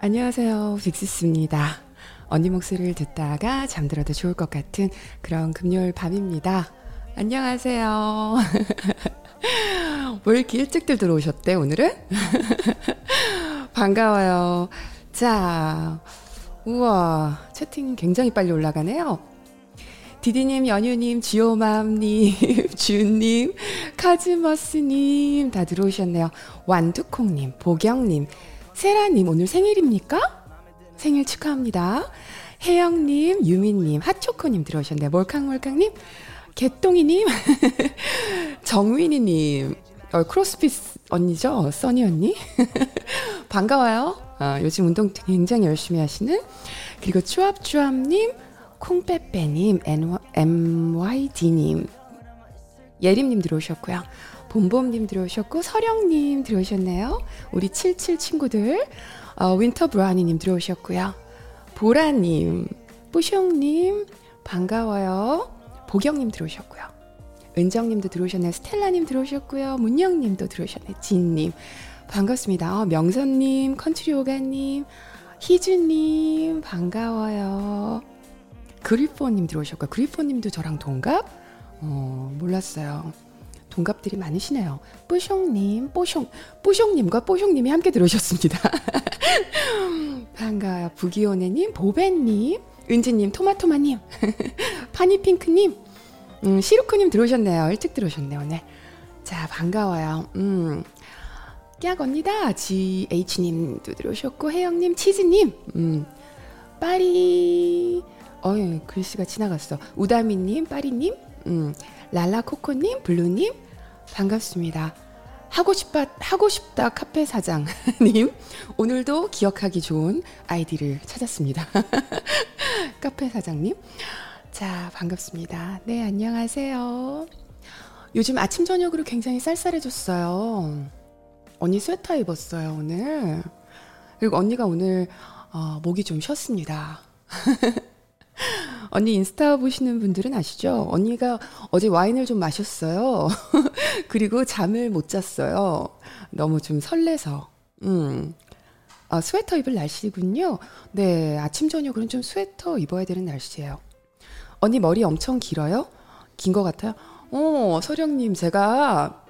안녕하세요. 빅시스입니다. 언니 목소리를 듣다가 잠들어도 좋을 것 같은 그런 금요일 밤입니다. 안녕하세요. 왜 이렇게 일찍들 들어오셨대, 오늘은? 반가워요. 자, 우와, 채팅 굉장히 빨리 올라가네요. 디디님, 연유님, 지오맘님, 주님, 카즈머스님 다 들어오셨네요. 완두콩님, 보경님, 세라님 오늘 생일입니까? 생일 축하합니다. 혜영님, 유민님, 핫초코님 들어오셨네요. 몰캉몰캉님, 개똥이님, 정윈이님, 어, 크로스핏 언니죠? 써니 언니? 반가워요. 어, 요즘 운동 굉장히 열심히 하시는 그리고 추합추합님, 콩빼빼님, MYD님, 예림님 들어오셨고요. 봄봄님 들어오셨고, 서령님 들어오셨네요. 우리 77 친구들, 어, 윈터 브라니님 들어오셨고요. 보라님, 뿌숑님, 반가워요. 보경님 들어오셨고요. 은정님도 들어오셨네요. 스텔라님 들어오셨고요. 문영님도 들어오셨네요. 진님. 반갑습니다. 어, 명선님, 컨트리 오가님, 희주님, 반가워요. 그리포님 들어오셨고, 그리포님도 저랑 동갑? 어, 몰랐어요. 동갑들이 많으시네요. 뿌숑님, 뽀숑, 뿌숑님과 뽀숑님이 함께 들어오셨습니다. 반가워요. 부기오네님, 보배님, 은지님, 토마토마님, 파니핑크님, 음, 시루크님 들어오셨네요. 일찍 들어오셨네요, 오늘. 자, 반가워요. 음, 깍 언니다. GH님도 들어오셨고, 혜영님, 치즈님, 음, 빠리, 어이, 글씨가 지나갔어. 우다미님, 빠리님, 음, 랄라코코님, 블루님, 반갑습니다. 하고 싶다, 하고 싶다 카페 사장님, 오늘도 기억하기 좋은 아이디를 찾았습니다. 카페 사장님. 자, 반갑습니다. 네, 안녕하세요. 요즘 아침, 저녁으로 굉장히 쌀쌀해졌어요. 언니 스웨터 입었어요, 오늘. 그리고 언니가 오늘, 어, 목이 좀 쉬었습니다. 언니 인스타 보시는 분들은 아시죠? 언니가 어제 와인을 좀 마셨어요. 그리고 잠을 못 잤어요. 너무 좀 설레서. 음. 아, 스웨터 입을 날씨군요. 네, 아침, 저녁으로는 좀 스웨터 입어야 되는 날씨예요. 언니 머리 엄청 길어요? 긴 것 같아요? 어, 서령님, 제가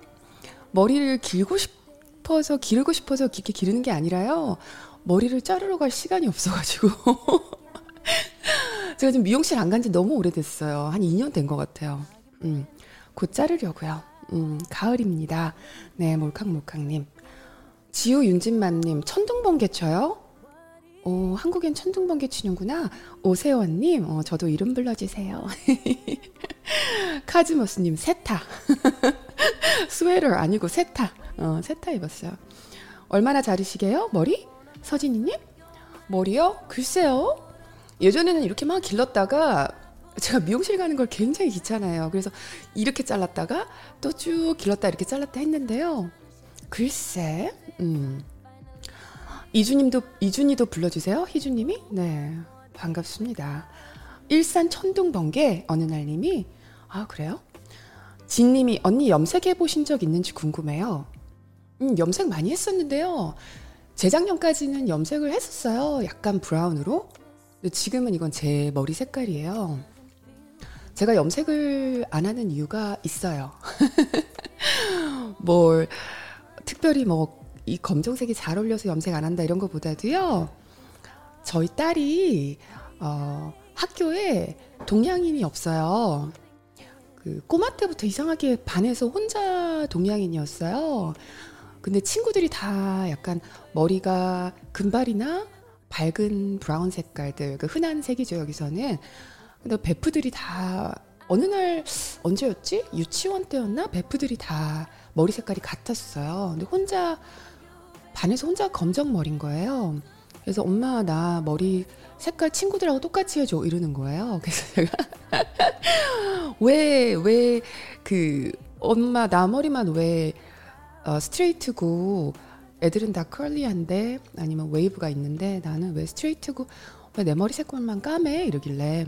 머리를 길고 싶어서, 기르고 싶어서 깊게 기르는 게 아니라요. 머리를 자르러 갈 시간이 없어가지고. 제가 지금 미용실 안 간 지 너무 오래됐어요. 한 2년 된 것 같아요. 음, 곧 자르려고요. 음, 가을입니다. 네, 몰캉몰캉님. 지우 윤진만님, 천둥번개 쳐요? 오, 한국엔 천둥번개 치는구나. 오세원님, 어, 저도 이름 불러주세요. 카즈머스님, 세타. 스웨터 아니고 세타. 어, 세타 입었어요. 얼마나 자르시게요? 머리? 서진이님? 머리요? 글쎄요. 예전에는 이렇게 막 길렀다가 제가 미용실 가는 걸 굉장히 귀찮아요. 그래서 이렇게 잘랐다가 또 쭉 길렀다 이렇게 잘랐다 했는데요. 글쎄, 음. 이주님도, 이준이도 불러주세요. 희주님이? 네. 반갑습니다. 일산 천둥 번개 어느 날님이, 아, 그래요? 진님이 언니 염색해 보신 적 있는지 궁금해요. 음, 염색 많이 했었는데요. 재작년까지는 염색을 했었어요. 약간 브라운으로. 근데 지금은 이건 제 머리 색깔이에요. 제가 염색을 안 하는 이유가 있어요. 뭘 특별히 뭐 이 검정색이 잘 어울려서 염색 안 한다 이런 것보다도요. 저희 딸이 어, 학교에 동양인이 없어요. 그 꼬마 때부터 이상하게 반에서 혼자 동양인이었어요. 근데 친구들이 다 약간 머리가 금발이나 밝은 브라운 색깔들, 그 흔한 색이죠, 여기서는. 근데 베프들이 다, 어느 날, 언제였지? 유치원 때였나? 베프들이 다 머리 색깔이 같았어요. 근데 혼자, 반에서 혼자 검정 머리인 거예요. 그래서 엄마, 나 머리 색깔 친구들하고 똑같이 해줘. 이러는 거예요. 그래서 제가, 왜, 왜, 그, 엄마, 나 머리만 왜, 어, 스트레이트고, 애들은 다 curly한데 아니면 웨이브가 있는데 나는 왜 스트레이트고 왜 내 머리 색깔만 까매 이러길래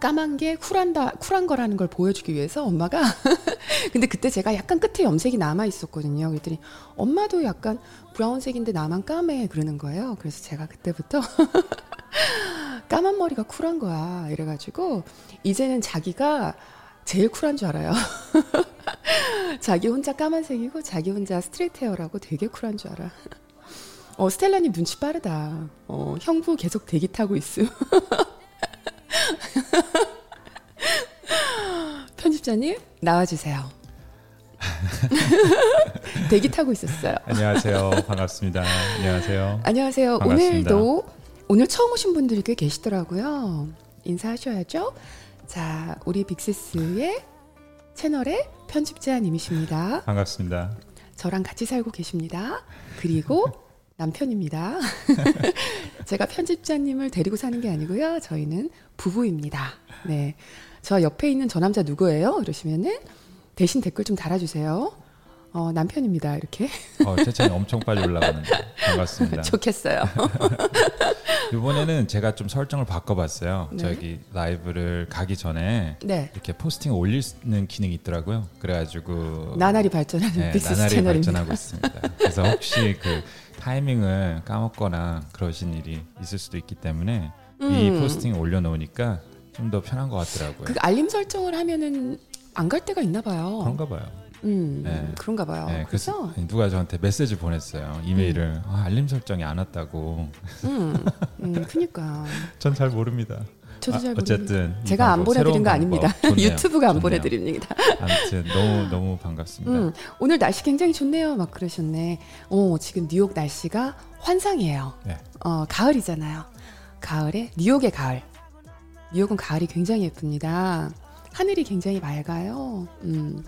까만 게 쿨한다, 쿨한 거라는 걸 보여주기 위해서 엄마가 근데 그때 제가 약간 끝에 염색이 남아 있었거든요. 그랬더니 엄마도 약간 브라운색인데 나만 까매 그러는 거예요. 그래서 제가 그때부터 까만 머리가 쿨한 거야. 이래가지고 이제는 자기가 제일 쿨한 줄 알아요. 자기 혼자 까만색이고 자기 혼자 스트레이트 헤어라고 되게 쿨한 줄 알아. 어, 스텔라님 눈치 빠르다. 어, 형부 계속 대기 타고 있음. 편집자님, 나와주세요. 대기 타고 있었어요. 안녕하세요. 반갑습니다. 안녕하세요. 안녕하세요. 반갑습니다. 오늘도 오늘 처음 오신 분들이 꽤 계시더라고요. 인사하셔야죠. 자, 우리 빅시스의 채널의 편집자님이십니다. 반갑습니다. 저랑 같이 살고 계십니다. 그리고 남편입니다. 제가 편집자님을 데리고 사는 게 아니고요. 저희는 부부입니다. 네. 저 옆에 있는 저 남자 누구예요? 이러시면은 대신 댓글 좀 달아주세요. 어, 남편입니다. 이렇게. 어, 채팅이 엄청 빨리 올라가는데 반갑습니다. 좋겠어요. 이번에는 제가 좀 설정을 바꿔봤어요. 네. 저기 라이브를 가기 전에 네. 이렇게 포스팅 올리는 기능이 있더라고요. 그래가지고 나날이 발전하는 네, 빅시스 나날이 채널입니다. 발전하고 있습니다. 그래서 혹시 그 타이밍을 까먹거나 그러신 일이 있을 수도 있기 때문에 이 음. 포스팅 올려놓으니까 좀 더 편한 것 같더라고요. 그 알림 설정을 하면은 안 갈 때가 있나 봐요. 그런가 봐요. 음, 네. 그런가 봐요. 네, 그래서 그래서 누가 저한테 메시지 보냈어요. 이메일을 아, 알림 설정이 안 왔다고. 음, 음, 그니까 전 잘 모릅니다. 저도 아, 잘. 어쨌든 이 제가 안 보내드린 거. 아닙니다. 좋네요. 유튜브가 안 좋네요. 보내드립니다. 아무튼 너무 너무 반갑습니다. 음, 오늘 날씨 굉장히 좋네요. 막 그러셨네. 어, 지금 뉴욕 날씨가 환상이에요. 네. 어, 가을이잖아요. 가을에 뉴욕의 가을. 뉴욕은 가을이 굉장히 예쁩니다. 하늘이 굉장히 맑아요. 음.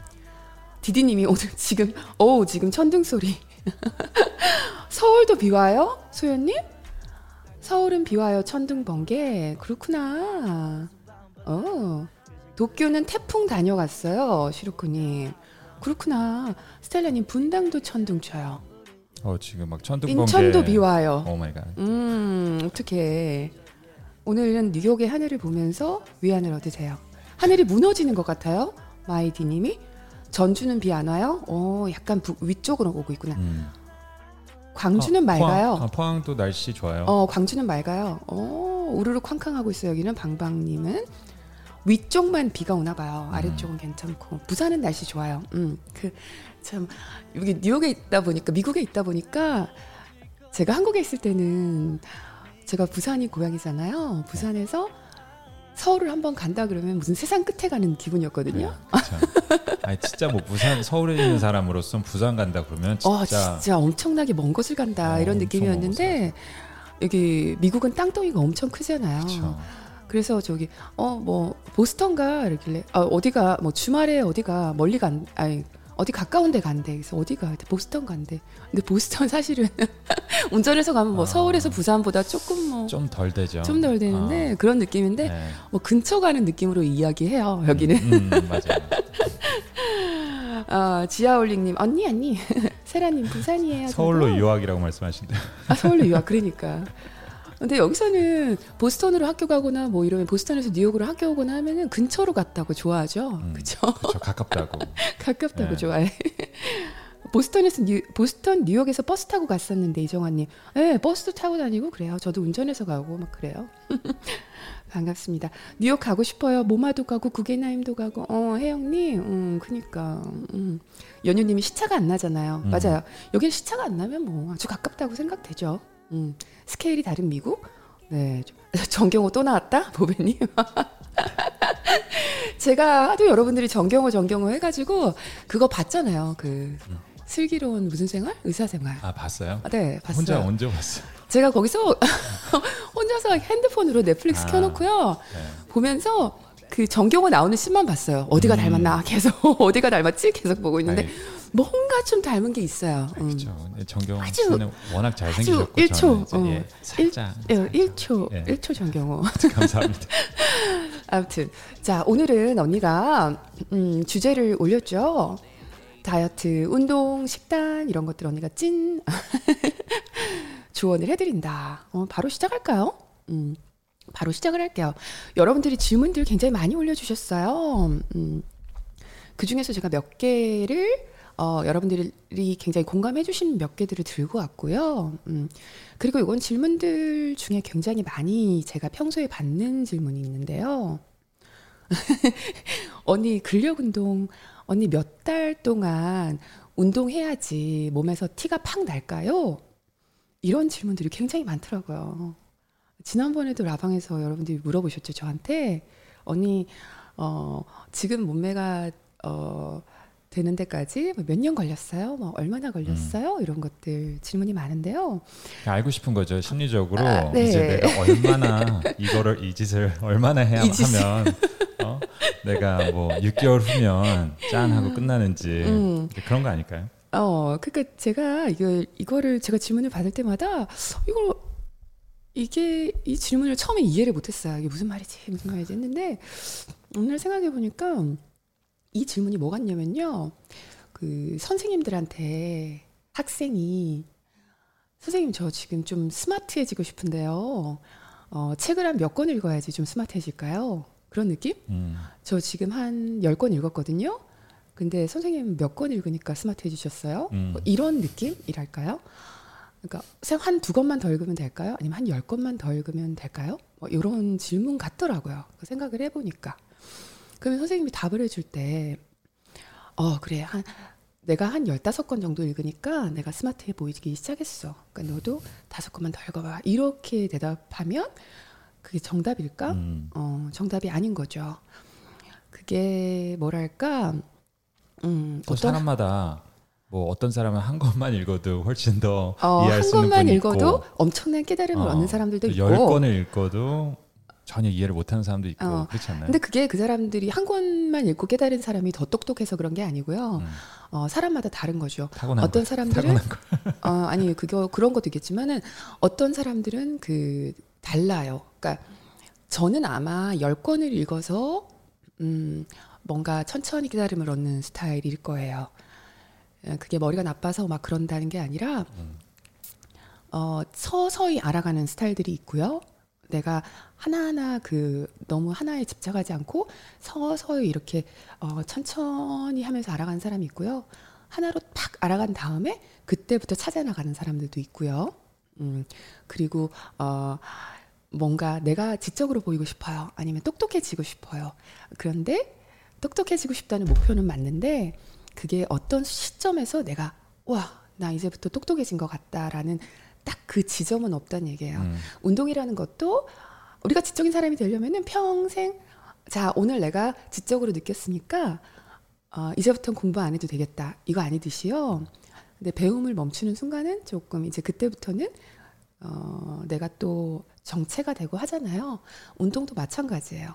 디디님이 오늘 지금 오 지금 천둥 소리. 서울도 비 와요, 소연님? 서울은 비 와요, 천둥 번개. 그렇구나. 어. 도쿄는 태풍 다녀갔어요, 시루쿠님. 그렇구나. 스텔라님 분당도 천둥 쳐요. 어 지금 막 천둥 번개. 인천도 비 와요. Oh my god. 음, 어떡해. 오늘은 뉴욕의 하늘을 보면서 위안을 얻으세요. 하늘이 무너지는 것 같아요. 마이디님이. 전주는 비 안 와요? 어, 약간 북, 위쪽으로 오고 있구나. 음. 광주는 어, 맑아요. 포항, 아, 포항도 날씨 좋아요. 어, 광주는 맑아요. 어, 우르르 쾅쾅하고 있어요. 여기는 방방님은. 위쪽만 비가 오나 봐요. 음. 아래쪽은 괜찮고. 부산은 날씨 좋아요. 음, 그, 참, 여기 뉴욕에 있다 보니까, 미국에 있다 보니까, 제가 한국에 있을 때는, 제가 부산이 고향이잖아요. 부산에서 서울을 한번 간다 그러면 무슨 세상 끝에 가는 기분이었거든요. 네, 그쵸. 아니 진짜 뭐 부산 서울에 있는 사람으로서 부산 간다 그러면 진짜, 어, 진짜 엄청나게 먼 곳을 간다. 어, 이런 느낌이었는데, 여기 미국은 땅덩이가 엄청 크잖아요. 그쵸. 그래서 저기 어 뭐 보스턴가 이러길래 아, 어디가 뭐 주말에 어디가 멀리 간 아니 어디 가까운 데 간대 그래서 어디가 그랬더니 보스턴 간대 근데 보스턴 사실은 운전해서 가면 뭐 아. 서울에서 부산보다 조금 뭐좀좀덜 되죠. 덜 되는데 그런 느낌인데 아, 네. 뭐 근처 가는 느낌으로 이야기해요 여기는 음, 음, 맞아요. 아 지하올링님 언니 언니 세라님 부산이에요 서울로 저도. 유학이라고 말씀하신대요. 아, 서울로 유학 그러니까. 근데 여기서는 보스턴으로 학교 가거나 뭐 이러면 보스턴에서 뉴욕으로 학교 오거나 하면은 근처로 갔다고 좋아하죠. 음. 그렇죠. 가깝다고. 가깝다고 네. 좋아해. 보스턴에서 뉴, 보스턴 뉴욕에서 버스 타고 갔었는데 이정환님, 네 버스도 타고 다니고 그래요. 저도 운전해서 가고 막 그래요. 반갑습니다. 뉴욕 가고 싶어요. 모마도 가고 구겐하임도 가고. 어 혜영님, 음 그니까. 음. 연유님이 시차가 안 나잖아요. 음. 맞아요. 여기는 시차가 안 나면 뭐 아주 가깝다고 생각되죠. 음 스케일이 다른 미국. 네. 정경호 또 나왔다, 보배님. 제가 하도 여러분들이 정경호 정경호 해가지고 그거 봤잖아요. 그 슬기로운 무슨 생활? 의사 생활. 아 봤어요? 아, 네, 봤어요. 혼자 언제 봤어요? 제가 거기서 혼자서 핸드폰으로 넷플릭스 아. 켜놓고요. 네. 보면서 그 정경호 나오는 씬만 봤어요. 어디가 음. 닮았나 계속 어디가 닮았지 계속 보고 있는데 아이, 뭔가 좀 닮은 게 있어요. 음. 그렇죠. 정경 아주- 씨는 워낙 잘생기셨고 아주 일초, 저는 이제 예, 어, 살짝 예, 1초, 예. 1초 정경호. 감사합니다. 아무튼 자 오늘은 언니가 음, 주제를 올렸죠. 다이어트, 운동, 식단 이런 것들 언니가 찐 조언을 해드린다. 어, 바로 시작할까요? 음, 바로 시작을 할게요. 여러분들이 질문들 굉장히 많이 올려주셨어요. 음, 그 중에서 제가 몇 개를 어, 여러분들이 굉장히 공감해 주신 몇 개들을 들고 왔고요. 음, 그리고 이건 질문들 중에 굉장히 많이 제가 평소에 받는 질문이 있는데요. 언니 근력 운동 언니 몇 달 동안 운동해야지 몸에서 티가 팍 날까요? 이런 질문들이 굉장히 많더라고요. 지난번에도 라방에서 여러분들이 물어보셨죠 저한테 언니 어 지금 몸매가 어 되는 데까지 뭐 몇년 걸렸어요? 뭐 얼마나 걸렸어요? 음. 이런 것들 질문이 많은데요. 알고 싶은 거죠. 심리적으로 아, 네. 이제 내가 얼마나 이거를 이 짓을 얼마나 해야 하면 어? 내가 뭐 6개월 후면 짠 하고 끝나는지 음. 그런 거 아닐까요? 어, 그러니까 제가 이거 이거를 제가 질문을 받을 때마다 이걸 이게 이 질문을 처음에 이해를 못했어요. 이게 무슨 말이지 무슨 말이지 했는데 오늘 생각해 보니까 이 질문이 뭐 같냐면요. 그 선생님들한테 학생이 선생님 저 지금 좀 스마트해지고 싶은데요. 어, 책을 한 몇 권 읽어야지 좀 스마트해질까요? 그런 느낌? 음. 저 지금 한열권 읽었거든요. 근데 선생님 몇 권 읽으니까 스마트해지셨어요? 음. 뭐 이런 느낌이랄까요? 그러니까 한 두 권만 더 읽으면 될까요? 아니면 한 열 권만 더 읽으면 될까요? 뭐 이런 질문 같더라고요. 그 생각을 해보니까. 그러면 선생님이 답을 해줄 때, 어, 그래. 한, 내가 한 열다섯 권 정도 읽으니까 내가 스마트해 보이기 시작했어. 그러니까 너도 다섯 권만 더 읽어봐. 이렇게 대답하면 그게 정답일까? 음. 어, 정답이 아닌 거죠. 그게 뭐랄까, 음, 어떤 사람마다 뭐 어떤 사람은 한 권만 읽어도 훨씬 더 어, 이해할 수 있는 한 권만 읽어도 엄청난 깨달음을 어, 얻는 사람들도 있고 열 권을 읽어도 전혀 이해를 못하는 사람도 있고 어. 그렇지 않나요? 근데 그게 그 사람들이 한 권만 읽고 깨달은 사람이 더 똑똑해서 그런 게 아니고요. 음. 어, 사람마다 다른 거죠. 어떤 사람들은 어, 아니 그거 그런 것도 있겠지만은 어떤 사람들은 그 달라요. 그러니까 저는 아마 열 권을 읽어서 음, 뭔가 천천히 깨달음을 얻는 스타일일 거예요. 어, 그게 머리가 나빠서 막 그런다는 게 아니라 음. 어, 서서히 알아가는 스타일들이 있고요. 내가 하나하나 그 너무 하나에 집착하지 않고 서서히 이렇게 어, 천천히 하면서 알아가는 사람이 있고요. 하나로 팍 알아간 다음에 그때부터 찾아 나가는 사람들도 있고요. 음, 그리고 어, 뭔가 내가 지적으로 보이고 싶어요. 아니면 똑똑해지고 싶어요. 그런데 똑똑해지고 싶다는 목표는 맞는데 그게 어떤 시점에서 내가 와, 나 이제부터 똑똑해진 것 같다라는 딱 그 지점은 없다는 얘기예요. 음. 운동이라는 것도 우리가 지적인 사람이 되려면은 평생 자 오늘 내가 지적으로 느꼈으니까 어, 이제부터는 공부 안 해도 되겠다 이거 아니듯이요. 근데 배움을 멈추는 순간은 조금 이제 그때부터는 어, 내가 또 정체가 되고 하잖아요. 운동도 마찬가지예요.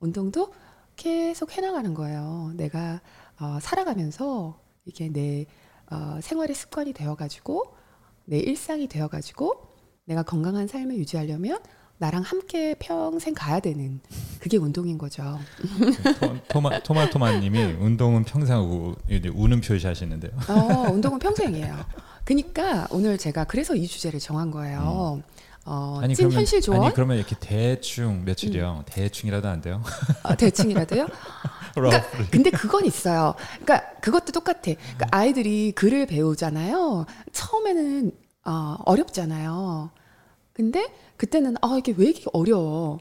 운동도 계속 해나가는 거예요. 내가 어, 살아가면서 이게 내 어, 생활의 습관이 되어가지고 내 일상이 되어가지고 내가 건강한 삶을 유지하려면 나랑 함께 평생 가야 되는 그게 운동인 거죠. 토마 토마 토마님이 운동은 평생 우, 우는 표시 하시는데요. 어, 운동은 평생이에요. 그러니까 오늘 제가 그래서 이 주제를 정한 거예요. 음. 어, 아니, 찐 그러면, 현실 조언. 아니 그러면 이렇게 대충 며칠이요? 음. 대충이라도 안 돼요? 어, 대충이라도요? 그러니까, 근데 그건 있어요. 그러니까 그것도 똑같아. 그러니까 아이들이 글을 배우잖아요. 처음에는 어, 어렵잖아요. 근데 그때는 아 이게 왜 이렇게 어려워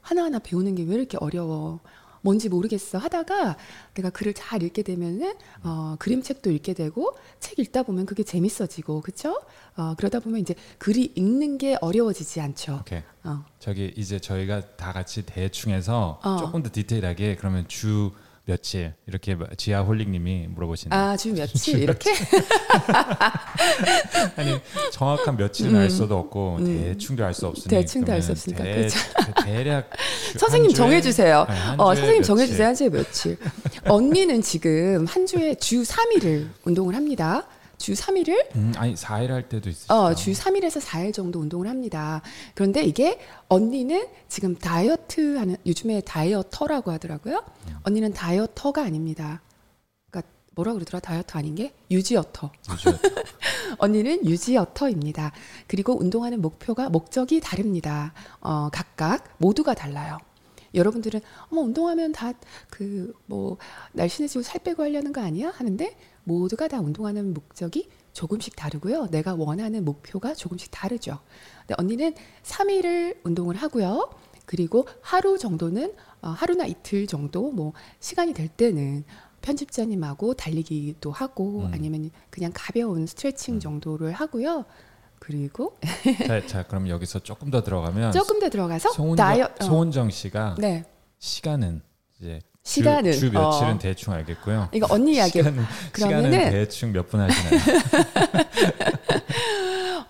하나하나 배우는 게 왜 이렇게 어려워 뭔지 모르겠어 하다가 내가 글을 잘 읽게 되면은 어, 그림책도 읽게 되고 책 읽다 보면 그게 재밌어지고 그쵸? 어, 그러다 보면 이제 글이 읽는 게 어려워지지 않죠. 오케이. 어. 저기 이제 저희가 다 같이 대충해서 어. 조금 더 디테일하게 그러면 주 며칠 이렇게 지하 홀릭님이 물어보시는 아주 며칠? 이렇게? 아니 정확한 며칠은 음, 알 수도 없고 음. 대충도 알 수 없으니까 대충도 알 수 없으니까. 대, 그렇죠. 대략 선생님 정해주세요. 네, 어 선생님 정해주세요. 한 주에 며칠. 언니는 지금 한 주에 주 3일을 운동을 합니다 주 3일을 음, 아니 4일 할 때도 있어요. 어, 주 3일에서 4일 정도 운동을 합니다. 그런데 이게 언니는 지금 다이어트 하는 요즘에 다이어터라고 하더라고요. 음. 언니는 다이어터가 아닙니다. 그러니까 뭐라 그러더라? 다이어트 아닌 게 유지어터. 유지어터. 언니는 유지어터입니다. 그리고 운동하는 목표가 목적이 다릅니다. 어, 각각 모두가 달라요. 여러분들은 어머 운동하면 다 그 뭐 날씬해지고 살 빼고 하려는 거 아니야? 하는데 모두가 다 운동하는 목적이 조금씩 다르고요. 내가 원하는 목표가 조금씩 다르죠. 근데 언니는 3일을 운동을 하고요. 그리고 하루 정도는 어, 하루나 이틀 정도 뭐 시간이 될 때는 편집자님하고 달리기도 하고 음. 아니면 그냥 가벼운 스트레칭 음. 정도를 하고요. 그리고 자, 자, 그럼 여기서 조금 더 들어가면 조금 더 들어가서 소은정, 다이어, 어. 소은정 씨가 네. 시간은 이제 시간은 주, 주 며칠은 어. 대충 알겠고요. 이거 언니 이야기. 시간은, 시간은 대충 몇 분 하시나요?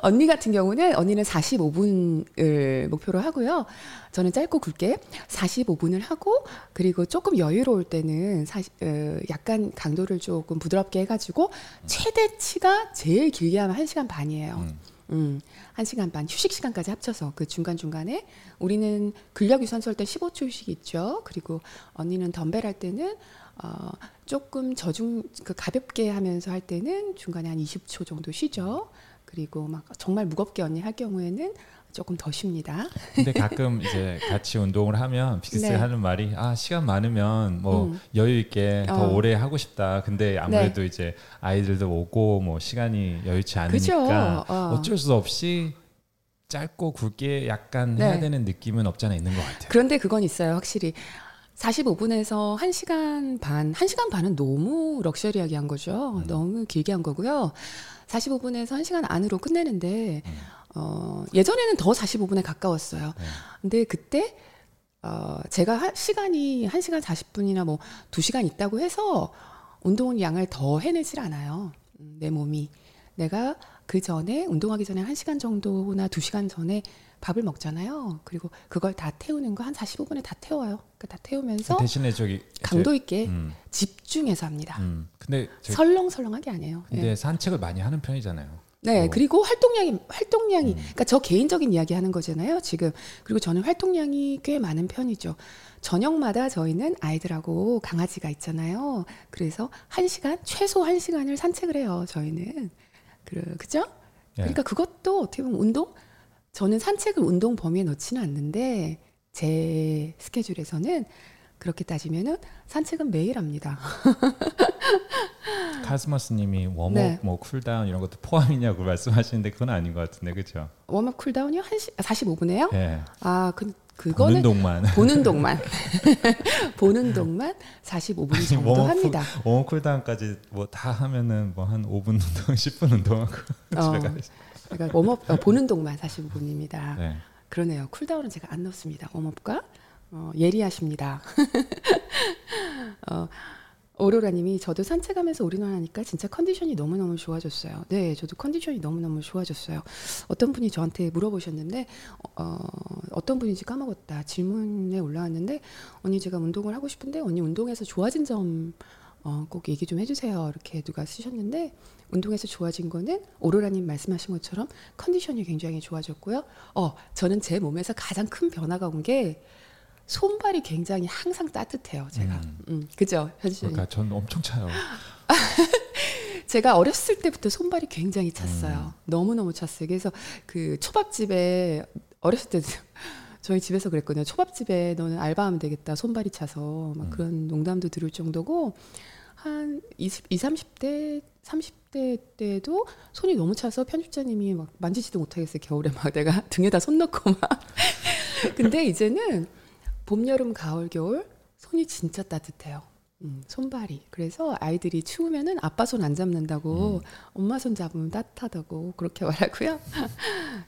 언니 같은 경우는 언니는 45분을 목표로 하고요. 저는 짧고 굵게 45분을 하고 그리고 조금 여유로울 때는 사, 어, 약간 강도를 조금 부드럽게 해가지고 최대치가 제일 길게 하면 1시간 반이에요. 음. 음, 1시간 반 휴식 시간까지 합쳐서 그 중간중간에 우리는 근력 유산소 할 때 15초 휴식 있죠. 그리고 언니는 덤벨 할 때는 어, 조금 저중 그 가볍게 하면서 할 때는 중간에 한 20초 정도 쉬죠. 그리고 막 정말 무겁게 언니 할 경우에는 조금 더 쉽니다. 근데 가끔 이제 같이 운동을 하면 빅스 네. 하는 말이 아 시간 많으면 뭐 음. 여유 있게 더 어. 오래 하고 싶다. 근데 아무래도 네. 이제 아이들도 오고 뭐 시간이 여유치 않으니까 어. 어쩔 수 없이 짧고 굵게 약간 네. 해야 되는 느낌은 없잖아 있는 것 같아요. 그런데 그건 있어요, 확실히. 45분에서 1시간 반, 1시간 반은 너무 럭셔리하게 한 거죠. 음. 너무 길게 한 거고요. 45분에서 1시간 안으로 끝내는데 음. 어, 예전에는 더 45분에 가까웠어요. 네. 근데 그때 어, 제가 하, 시간이 1시간 40분이나 뭐 2시간 있다고 해서 운동 양을 더 해내질 않아요. 음, 내 몸이. 내가 그 전에 운동하기 전에 1시간 정도나 2시간 전에 밥을 먹잖아요. 그리고 그걸 다 태우는 거 한 45분에 다 태워요. 그러니까 다 태우면서 대신에 저기 강도 있게 음. 집중해서 합니다. 음. 근데 설렁설렁하게 안 해요. 근데 네. 산책을 많이 하는 편이잖아요. 네, 어. 그리고 활동량이 활동량이 음. 그러니까 저 개인적인 이야기 하는 거잖아요, 지금. 그리고 저는 활동량이 꽤 많은 편이죠. 저녁마다 저희는 아이들하고 강아지가 있잖아요. 그래서 한 시간 최소 한 시간을 산책을 해요, 저희는. 그 그죠? 예. 그러니까 그것도 어떻게 보면 운동 저는 산책을 운동 범위에 넣지는 않는데 제 스케줄에서는 그렇게 따지면은 산책은 매일 합니다. 카스머스님이 warm up, 네. 뭐 cool down 이런 것도 포함이냐고 말씀하시는데 그건 아닌 것 같은데 그렇죠? warm up cool down이요? 한 시, 45분에요? 네. 아, 그 그거는 본운동만 본운동만 본운동만 45분 정도 warm up, 합니다. warm up cool down까지 뭐 다 하면은 뭐 한 5분 운동, 10분 운동하고 어. 그러니까 warm up 어, 본운동만 45분입니다. 네. 그러네요. cool down은 제가 안 넣습니다. warm up과 어, 예리하십니다. 어, 오로라님이 저도 산책하면서 all in one하니까 진짜 컨디션이 너무너무 좋아졌어요. 네, 저도 컨디션이 너무너무 좋아졌어요. 어떤 분이 저한테 물어보셨는데 어, 어떤 분인지 까먹었다. 질문에 올라왔는데 언니 제가 운동을 하고 싶은데 언니 운동에서 좋아진 점 어, 꼭 얘기 좀 해주세요. 이렇게 누가 쓰셨는데 운동에서 좋아진 거는 오로라님 말씀하신 것처럼 컨디션이 굉장히 좋아졌고요. 어, 저는 제 몸에서 가장 큰 변화가 온 게 손발이 굉장히 항상 따뜻해요. 제가, 음, 음 그죠, 현실. 그러니까 전 엄청 차요. 제가 어렸을 때부터 손발이 굉장히 찼어요. 음. 너무 너무 찼어요. 그래서 그 초밥집에 어렸을 때 저희 집에서 그랬거든요. 초밥집에 너는 알바하면 되겠다. 손발이 차서 막 음. 그런 농담도 들을 정도고 한 20, 20 30대 30대 때도 손이 너무 차서 편집자님이 막 만지지도 못하겠어요. 겨울에 막 내가 등에다 손 넣고 막. 근데 이제는 봄, 여름, 가을, 겨울 손이 진짜 따뜻해요. 음, 손발이. 그래서 아이들이 추우면은 아빠 손 안 잡는다고, 음. 엄마 손 잡으면 따뜻하다고 그렇게 말하고요.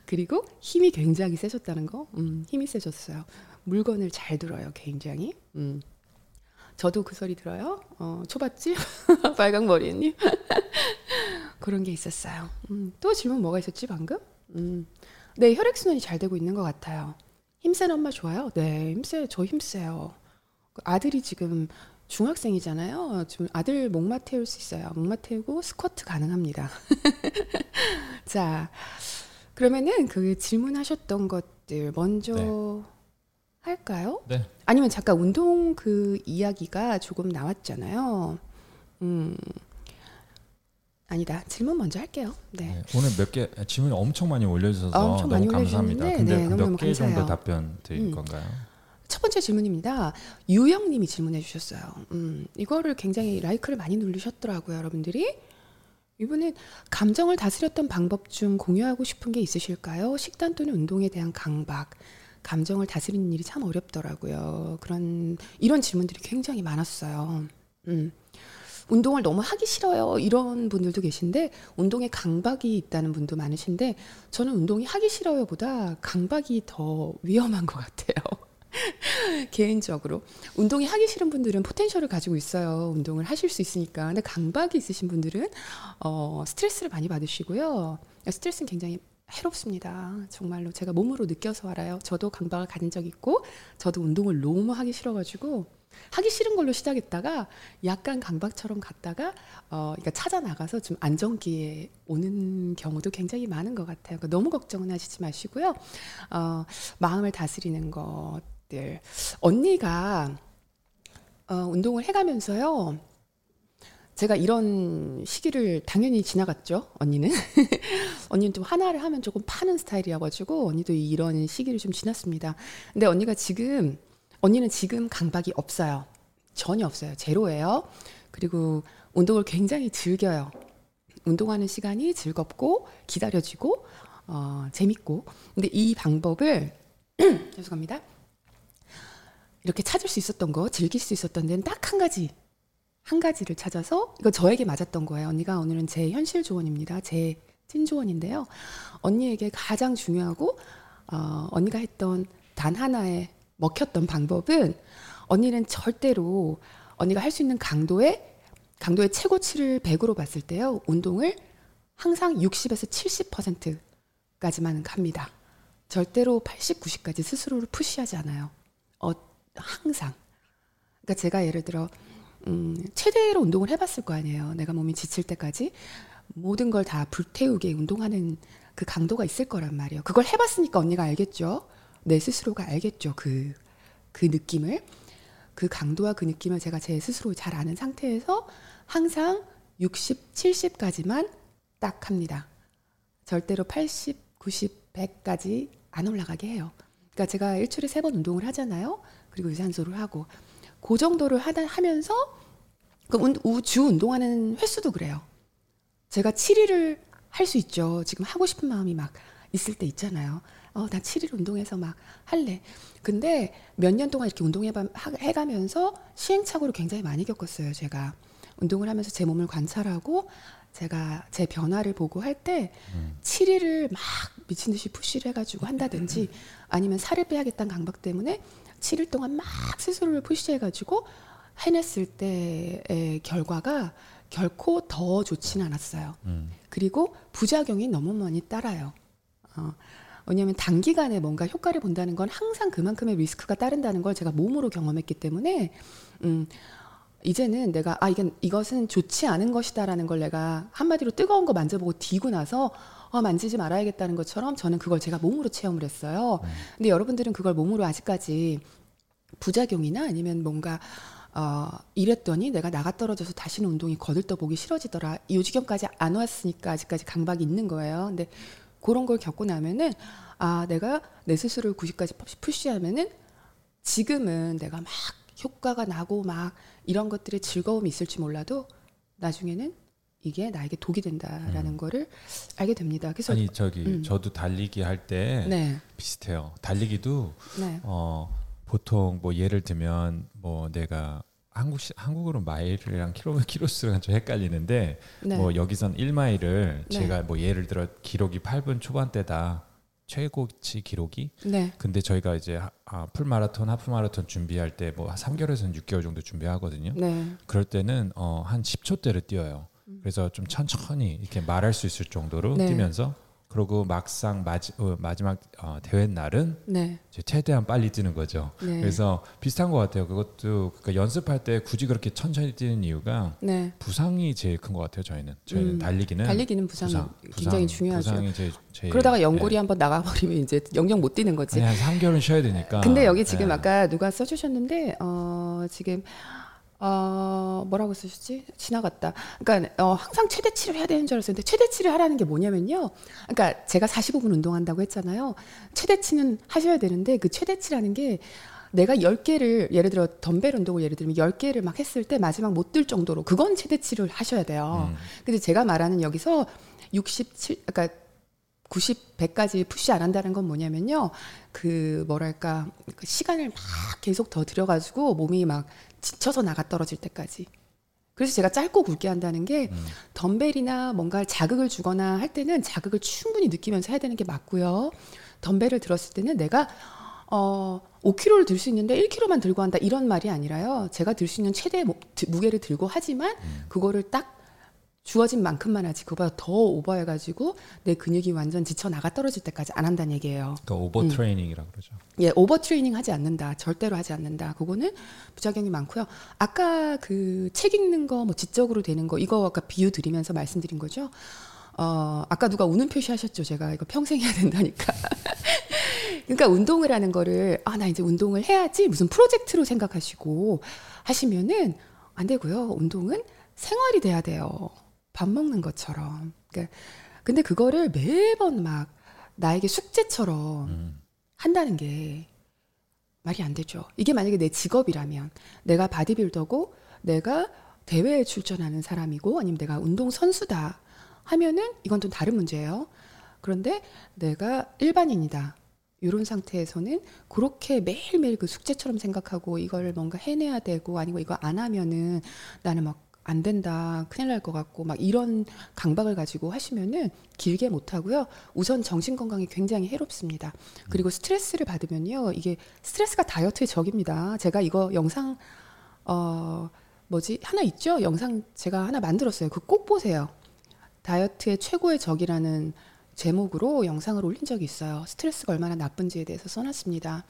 그리고 힘이 굉장히 세졌다는 거, 음, 힘이 세졌어요. 물건을 잘 들어요, 굉장히. 음. 저도 그 소리 들어요. 어, 초밥집 빨강 머리님 그런 게 있었어요. 음, 또 질문 뭐가 있었지 방금? 음, 네 혈액 순환이 잘 되고 있는 것 같아요. 힘센 엄마 좋아요? 네 힘세 저 힘세요. 그 아들이 지금 중학생이잖아요. 지금 아들 목마 태울 수 있어요. 목마 태우고 스쿼트 가능합니다. 자 그러면은 그 질문하셨던 것들 먼저. 네. 할까요? 네. 아니면 잠깐 운동 그 이야기가 조금 나왔잖아요. 음. 아니다. 질문 먼저 할게요. 네. 네 오늘 몇 개 질문 엄청 많이 올려주셔서 어, 엄청 너무 감사합니다. 근데 네, 몇 개 정도 답변 드릴 음. 건가요? 첫 번째 질문입니다. 유영님이 질문해 주셨어요. 음, 이거를 굉장히 라이크를 많이 누르셨더라고요, 여러분들이. 이분은 감정을 다스렸던 방법 중 공유하고 싶은 게 있으실까요? 식단 또는 운동에 대한 강박. 감정을 다스리는 일이 참 어렵더라고요. 그런 이런 질문들이 굉장히 많았어요. 음. 운동을 너무 하기 싫어요. 이런 분들도 계신데 운동에 강박이 있다는 분도 많으신데 저는 운동이 하기 싫어요보다 강박이 더 위험한 것 같아요. 개인적으로 운동이 하기 싫은 분들은 포텐셜을 가지고 있어요. 운동을 하실 수 있으니까. 근데 강박이 있으신 분들은 어, 스트레스를 많이 받으시고요. 스트레스는 굉장히 해롭습니다. 정말로 제가 몸으로 느껴서 알아요. 저도 강박을 가진 적 있고 저도 운동을 너무 하기 싫어가지고 하기 싫은 걸로 시작했다가 약간 강박처럼 갔다가 어 그러니까 찾아 나가서 좀 안정기에 오는 경우도 굉장히 많은 것 같아요. 그러니까 너무 걱정은 하시지 마시고요. 어 마음을 다스리는 것 것들. 언니가 어, 운동을 해가면서요. 제가 이런 시기를 당연히 지나갔죠. 언니는 언니는 좀 하나를 하면 조금 파는 스타일이어가지고 언니도 이런 시기를 좀 지났습니다. 근데 언니가 지금 언니는 지금 강박이 없어요. 전혀 없어요. 제로예요. 그리고 운동을 굉장히 즐겨요. 운동하는 시간이 즐겁고 기다려지고 어, 재밌고. 근데 이 방법을 죄송합니다. 이렇게 찾을 수 있었던 거, 즐길 수 있었던 데는 딱 한 가지, 한 가지를 찾아서 이거 저에게 맞았던 거예요. 언니가 오늘은 제 현실 조언입니다. 제 찐 조언인데요. 언니에게 가장 중요하고 어, 언니가 했던 단 하나의 먹혔던 방법은 언니는 절대로 언니가 할 수 있는 강도의 강도의 최고치를 100으로 봤을 때요. 운동을 항상 60에서 70%까지만 갑니다. 절대로 80, 90까지 스스로를 푸시하지 않아요. 어, 항상. 그러니까 제가 예를 들어 음, 최대로 운동을 해봤을 거 아니에요. 내가 몸이 지칠 때까지 모든 걸 다 불태우게 운동하는 그 강도가 있을 거란 말이에요. 그걸 해봤으니까 언니가 알겠죠. 내 스스로가 알겠죠. 그, 그 느낌을. 그 강도와 그 느낌을 제가 제 스스로 잘 아는 상태에서 항상 60, 70까지만 딱 합니다. 절대로 80, 90, 100까지 안 올라가게 해요. 그러니까 제가 일주일에 세 번 운동을 하잖아요. 그리고 유산소를 하고 그 정도를 하다 하면서 그주 운동하는 횟수도 그래요. 제가 7일을 할 수 있죠. 지금 하고 싶은 마음이 막 있을 때 있잖아요. 어, 나 7일 운동해서 막 할래. 근데 몇 년 동안 이렇게 운동해가면서 시행착오를 굉장히 많이 겪었어요. 제가 운동을 하면서 제 몸을 관찰하고 제가 제 변화를 보고 할때 음. 7일을 막 미친 듯이 푸시를 해가지고 한다든지 아니면 살을 빼야겠다는 강박 때문에 7일 동안 막 스스로를 푸시해가지고 해냈을 때의 결과가 결코 더 좋지는 않았어요. 음. 그리고 부작용이 너무 많이 따라요. 어, 왜냐하면 단기간에 뭔가 효과를 본다는 건 항상 그만큼의 리스크가 따른다는 걸 제가 몸으로 경험했기 때문에 음, 이제는 내가 아 이게 이것은 좋지 않은 것이다라는 걸 내가 한마디로 뜨거운 거 만져보고 디고 나서 어, 만지지 말아야겠다는 것처럼 저는 그걸 제가 몸으로 체험을 했어요. 음. 근데 여러분들은 그걸 몸으로 아직까지 부작용이나 아니면 뭔가 어, 이랬더니 내가 나가 떨어져서 다시는 운동이 거들떠 보기 싫어지더라. 이 지경까지 안 왔으니까 아직까지 강박이 있는 거예요. 근데 그런 걸 겪고 나면은 아 내가 내 스스로를 90까지 푸시하면은 지금은 내가 막 효과가 나고 막 이런 것들의 즐거움이 있을지 몰라도 나중에는 이게 나에게 독이 된다라는 음. 거를 알게 됩니다. 그래서 아니 저기 음. 저도 달리기 할때 네. 비슷해요. 달리기도 네. 어 보통 뭐 예를 들면 뭐 내가 한국 한국으로 마일이랑 킬로 키로수랑 좀 헷갈리는데 네. 뭐 여기선 1마일을 네. 제가 뭐 예를 들어 기록이 8분 초반대다. 최고치 기록이. 네. 근데 저희가 이제 아, 풀 마라톤, 하프 마라톤 준비할 때 뭐 3개월에서 6개월 정도 준비하거든요. 네. 그럴 때는 어, 한 10초대를 뛰어요. 음. 그래서 좀 천천히 이렇게 말할 수 있을 정도로 네. 뛰면서 그리고 막상 마지, 어, 마지막 어, 대회 날은 네. 최대한 빨리 뛰는 거죠. 네. 그래서 비슷한 것 같아요. 그것도 그러니까 연습할 때 굳이 그렇게 천천히 뛰는 이유가 네. 부상이 제일 큰 것 같아요. 저희는 저희는 음, 달리기는 달리기는 부상이 부상, 굉장히 부상, 중요하죠. 부상이 제일, 제일 그러다가 연골이 네. 한번 나가버리면 이제 영영 못 뛰는 거지. 아니, 한 3개월은 쉬어야 되니까. 근데 여기 지금 네. 아까 누가 써주셨는데 어, 지금 어, 뭐라고 쓰셨지? 지나갔다. 그러니까 어, 항상 최대치를 해야 되는 줄 알았는데 최대치를 하라는 게 뭐냐면요. 그러니까 제가 45분 운동한다고 했잖아요. 최대치는 하셔야 되는데 그 최대치라는 게 내가 10개를 예를 들어 덤벨 운동을 예를 들면 10개를 막 했을 때 마지막 못 들 정도로 그건 최대치를 하셔야 돼요. 음. 근데 제가 말하는 여기서 67 그러니까 90, 100까지 푸시 안 한다는 건 뭐냐면요. 그 뭐랄까 그 시간을 막 계속 더 들여가지고 몸이 막 지쳐서 나가 떨어질 때까지. 그래서 제가 짧고 굵게 한다는 게 음. 덤벨이나 뭔가 자극을 주거나 할 때는 자극을 충분히 느끼면서 해야 되는 게 맞고요. 덤벨을 들었을 때는 내가 어 5kg를 들 수 있는데 1kg만 들고 한다 이런 말이 아니라요. 제가 들 수 있는 최대 무게를 들고 하지만 음. 그거를 딱 주어진 만큼만 하지 그보다 더 오버해가지고 내 근육이 완전 지쳐 나가 떨어질 때까지 안 한다는 얘기예요. 그러니까 오버 음. 트레이닝이라 고 그러죠. 예, 오버 트레이닝 하지 않는다. 절대로 하지 않는다. 그거는 부작용이 많고요. 아까 그 책 읽는 거, 뭐 지적으로 되는 거 이거 아까 비유 드리면서 말씀드린 거죠. 어, 아까 누가 우는 표시 하셨죠. 제가 이거 평생 해야 된다니까. 그러니까 운동을 하는 거를 아, 나 이제 운동을 해야지 무슨 프로젝트로 생각하시고 하시면은 안 되고요. 운동은 생활이 돼야 돼요. 밥 먹는 것처럼. 그러니까 근데 그거를 매번 막 나에게 숙제처럼 음. 한다는 게 말이 안 되죠. 이게 만약에 내 직업이라면 내가 바디빌더고 내가 대회에 출전하는 사람이고 아니면 내가 운동 선수다 하면은 이건 좀 다른 문제예요. 그런데 내가 일반인이다. 이런 상태에서는 그렇게 매일매일 그 숙제처럼 생각하고 이걸 뭔가 해내야 되고 아니고 이거 안 하면은 나는 막 안 된다, 큰일 날 것 같고 막 이런 강박을 가지고 하시면은 길게 못 하고요. 우선 정신 건강이 굉장히 해롭습니다. 그리고 스트레스를 받으면요, 이게 스트레스가 다이어트의 적입니다. 제가 이거 영상 어 뭐지 하나 있죠? 영상 제가 하나 만들었어요. 그 꼭 보세요. 다이어트의 최고의 적이라는 제목으로 영상을 올린 적이 있어요. 스트레스가 얼마나 나쁜지에 대해서 써놨습니다.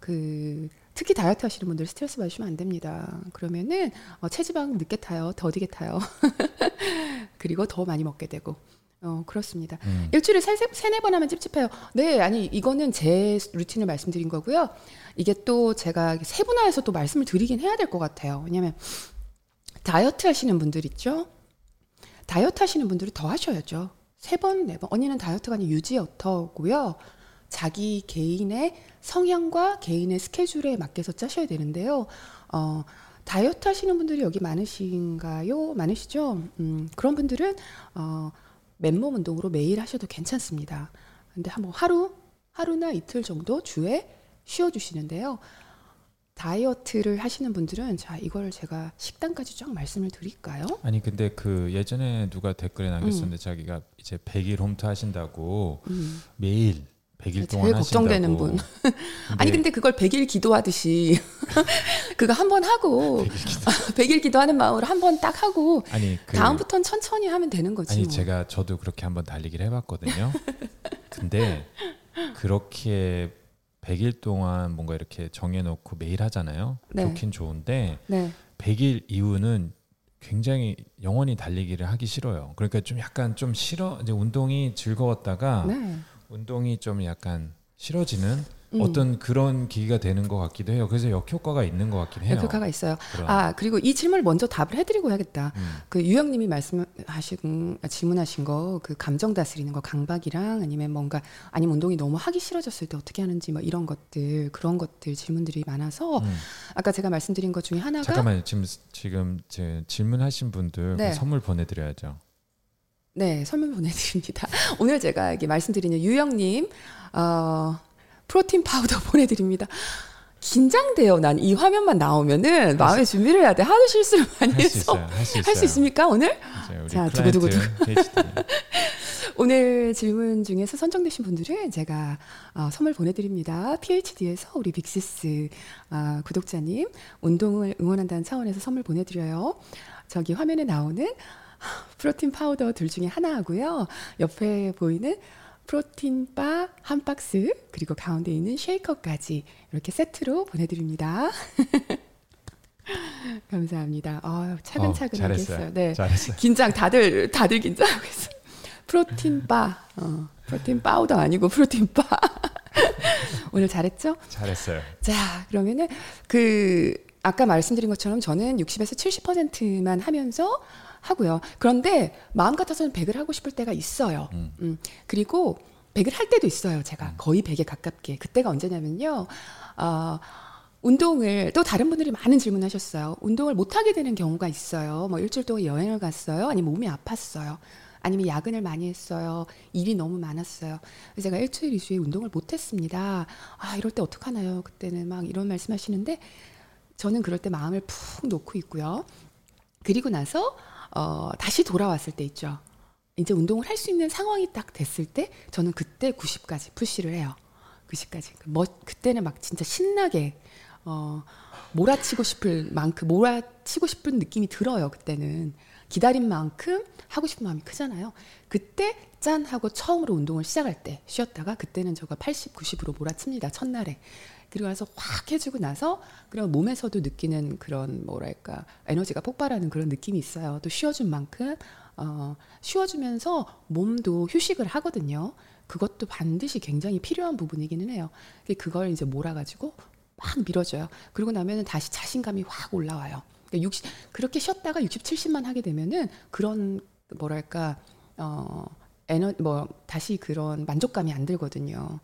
그 특히 다이어트 하시는 분들 스트레스 받으시면 안 됩니다. 그러면은 어, 체지방 늦게 타요, 더디게 타요. 그리고 더 많이 먹게 되고. 어, 그렇습니다. 음. 일주일에 세, 세네 번 하면 찝찝해요. 네, 아니, 이거는 제 루틴을 말씀드린 거고요. 이게 또 제가 세분화해서 또 말씀을 드리긴 해야 될 것 같아요. 왜냐면 다이어트 하시는 분들 있죠? 다이어트 하시는 분들이 더 하셔야죠. 세 번, 네 번. 언니는 다이어트가 아니라 유지어터고요. 자기 개인의 성향과 개인의 스케줄에 맞게서 짜셔야 되는데요. 어, 다이어트 하시는 분들이 여기 많으신가요? 많으시죠? 음, 그런 분들은 어, 맨몸 운동으로 매일 하셔도 괜찮습니다. 근데 한번 하루, 하루나 이틀 정도 주에 쉬어 주시는데요. 다이어트를 하시는 분들은 자 이걸 제가 식단까지 쫙 말씀을 드릴까요? 아니 근데 그 예전에 누가 댓글에 남겼었는데 음. 자기가 이제 100일 홈트 하신다고 음. 매일 100일 동안 제일 걱정되는 분. 근데 아니 근데 그걸 100일 기도하듯이 그거 한 번 하고 100일, 기도. 100일 기도 하는 마음으로 한 번 딱 하고 아니 그, 다음부터는 천천히 하면 되는 거지. 아니 뭐. 제가 저도 그렇게 한번 달리기를 해 봤거든요. 근데 그렇게 100일 동안 뭔가 이렇게 정해 놓고 매일 하잖아요. 네. 좋긴 좋은데 네. 100일 이후는 굉장히 영원히 달리기를 하기 싫어요. 그러니까 좀 약간 좀 싫어 이제 운동이 즐거웠다가 네. 운동이 좀 약간 싫어지는 음. 어떤 그런 기기가 되는 것 같기도 해요. 그래서 역효과가 있는 것 같긴 해요. 역효과가 있어요. 그럼. 아 그리고 이 질문을 먼저 답을 해드리고 해야겠다. 음. 그 유영님이 말씀하신 질문하신 거 그 감정 다스리는 거 강박이랑 아니면 뭔가 아니면 운동이 너무 하기 싫어졌을 때 어떻게 하는지 뭐 이런 것들 그런 것들 질문들이 많아서 음. 아까 제가 말씀드린 것 중에 하나가 잠깐만요. 지금 지금 제 질문하신 분들 네. 선물 보내드려야죠. 네, 설문 보내드립니다. 오늘 제가 이게 말씀드리는 유영님, 어, protein powder 보내드립니다. 긴장돼요. 난 이 화면만 나오면은 마음의 준비를 해야 돼. 하도 실수를 많이 해서 할 수 있습니까 오늘? 자 두구두구두. 오늘 질문 중에서 선정되신 분들은 제가 어, 선물 보내드립니다. PHD에서 우리 빅시스 어, 구독자님 운동을 응원한다는 차원에서 선물 보내드려요. 저기 화면에 나오는 protein powder 둘 중에 하나 하고요. 옆에 보이는 protein bar 한 박스 그리고 가운데 있는 쉐이커까지 이렇게 세트로 보내드립니다. 감사합니다. 어, 차근차근 어, 하겠어요. 네, 잘했어요. 긴장 다들 다들 긴장하고 있어요. protein bar, 어, protein powder 아니고 protein bar. 오늘 잘했죠? 잘했어요. 자, 그러면은 그 아까 말씀드린 것처럼 저는 60에서 70%만 하면서 하고요. 그런데 마음 같아서는 100을 하고 싶을 때가 있어요. 음. 음. 그리고 100을 할 때도 있어요. 제가 음. 거의 100에 가깝게. 그때가 언제냐면요. 어, 운동을 또 다른 분들이 많은 질문하셨어요. 운동을 못 하게 되는 경우가 있어요. 뭐 일주일 동안 여행을 갔어요. 아니면 몸이 아팠어요. 아니면 야근을 많이 했어요. 일이 너무 많았어요. 제가 일주일 이주에 운동을 못 했습니다. 아, 이럴 때 어떡하나요? 그때는 막 이런 말씀 하시는데 저는 그럴 때 마음을 푹 놓고 있고요. 그리고 나서 어, 다시 돌아왔을 때 있죠. 이제 운동을 할 수 있는 상황이 딱 됐을 때 저는 그때 90까지 푸시를 해요. 90까지. 뭐 그때는 막 진짜 신나게 어, 몰아치고 싶을 만큼 몰아치고 싶은 느낌이 들어요. 그때는 기다린 만큼 하고 싶은 마음이 크잖아요. 그때 짠 하고 처음으로 운동을 시작할 때 쉬었다가 그때는 저가 80, 90으로 몰아칩니다. 첫날에. 그리고 나서 확 해주고 나서 그런 몸에서도 느끼는 그런 뭐랄까 에너지가 폭발하는 그런 느낌이 있어요. 또 쉬어준 만큼 어, 쉬어주면서 몸도 휴식을 하거든요. 그것도 반드시 굉장히 필요한 부분이기는 해요. 그걸 이제 몰아가지고 막 밀어줘요. 그리고 나면은 다시 자신감이 확 올라와요. 그러니까 60, 그렇게 쉬었다가 60, 70만 하게 되면은 그런 뭐랄까 어 에너 뭐 다시 그런 만족감이 안 들거든요.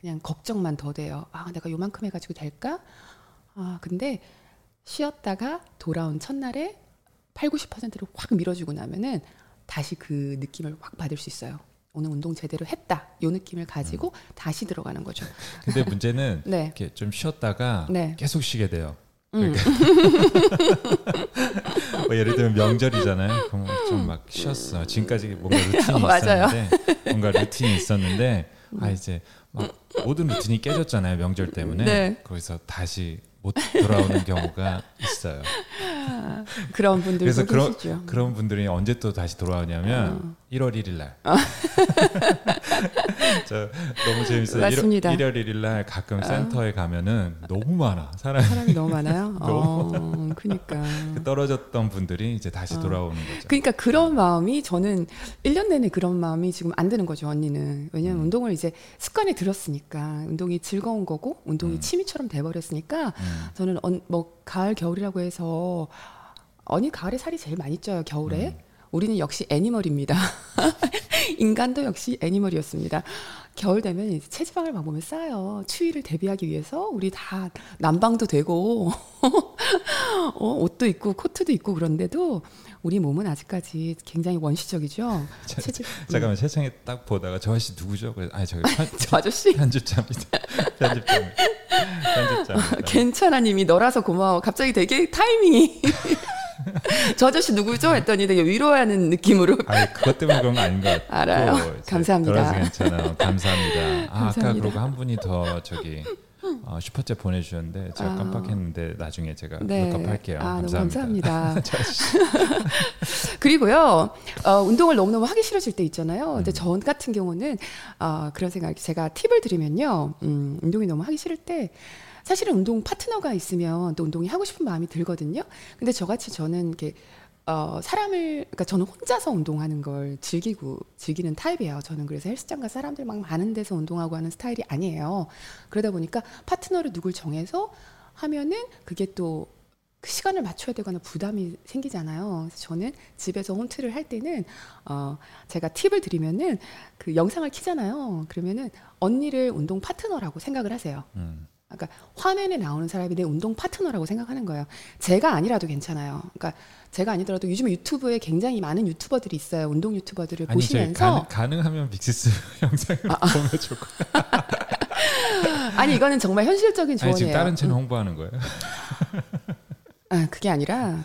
그냥 걱정만 더 돼요. 아, 내가 요만큼 해 가지고 될까? 아, 근데 쉬었다가 돌아온 첫날에 8, 90%를 확 밀어주고 나면은 다시 그 느낌을 확 받을 수 있어요. 오늘 운동 제대로 했다. 요 느낌을 가지고 음. 다시 들어가는 거죠. 근데 문제는 네. 이렇게 좀 쉬었다가 네. 계속 쉬게 돼요. 음. 그러니까 뭐 예를 들면 명절이잖아요. 그럼 좀 막 쉬었어. 지금까지 뭔가 루틴이 있었는데 뭔가 루틴이 있었는데 아 이제 막 모든 루틴이 깨졌잖아요 명절 때문에 네. 거기서 다시 못 돌아오는 경우가 있어요. 그런 분들도 그래서 그런 그런 분들이 언제 또 다시 돌아오냐면 어. 1월 1일 날. 어. 저 너무 재밌어요. 맞습니다. 1월, 1월 1일 날 가끔 어. 센터에 가면은 너무 많아 사람이. 사람이 너무 많아요. 너무 어, 그러니까 떨어졌던 분들이 이제 다시 어. 돌아오는 거죠. 그러니까 그런 마음이 저는 1년 내내 그런 마음이 지금 안 드는 거죠 언니는. 왜냐면 음. 운동을 이제 습관에 들었으니까 운동이 즐거운 거고 운동이 음. 취미처럼 돼 버렸으니까 음. 저는 뭐 가을 겨울이라고 해서 언니 가을에 살이 제일 많이 쪄요 겨울에. 음. 우리는 역시 애니멀입니다. 인간도 역시 애니멀이었습니다. 겨울 되면 이제 체지방을 막 보면 쌓여. 추위를 대비하기 위해서 우리 다 난방도 되고 어, 옷도 입고 코트도 입고 그런데도 우리 몸은 아직까지 굉장히 원시적이죠. 자, 체질, 잠깐만 음. 세상에 딱 보다가 저 아저씨 누구죠? 아니 저기 편, 저 아저씨 편집자입니다. 편집자. 편집자. 괜찮아 님이 너라서 고마워. 갑자기 되게 타이밍이 저 아저씨 누구죠? 했더니 되게 위로하는 느낌으로. 아 그것 때문에 그런 거 아닌 것 같고. 알아요. 감사합니다. 괜찮아요. 감사합니다. 아, 아까 그러고 한 분이 더 저기 어, 슈퍼챗 보내주셨는데 제가 아. 깜빡했는데 나중에 제가 네. 녹화할게요. 아, 감사합니다. 감사합니다. 그리고요 어, 운동을 너무너무 하기 싫어질 때 있잖아요. 근데 음. 저 같은 경우는 어, 그런 생각 제가 팁을 드리면요 음, 운동이 너무 하기 싫을 때 사실은 운동 파트너가 있으면 또 운동이 하고 싶은 마음이 들거든요. 근데 저같이 저는 이렇게 어, 사람을, 그러니까 저는 혼자서 운동하는 걸 즐기고, 즐기는 타입이에요. 저는 그래서 헬스장 가 사람들 막 많은 데서 운동하고 하는 스타일이 아니에요. 그러다 보니까 파트너를 누굴 정해서 하면은 그게 또그 시간을 맞춰야 되거나 부담이 생기잖아요. 그래서 저는 집에서 홈트를 할 때는, 어, 제가 팁을 드리면은 그 영상을 키잖아요. 그러면은 언니를 운동 파트너라고 생각을 하세요. 음. 그러니까 화면에 나오는 사람이 내 운동 파트너라고 생각하는 거예요. 제가 아니라도 괜찮아요. 그러니까 제가 아니더라도 요즘에 유튜브에 굉장히 많은 유튜버들이 있어요. 운동 유튜버들을 아니, 보시면서 가능, 하면 빅시스 영상을 아, 아. 보면 좋을 아니 이거는 정말 현실적인 조언이에요. 아니, 지금 다른 채널 음. 홍보하는 거예요? 아 그게 아니라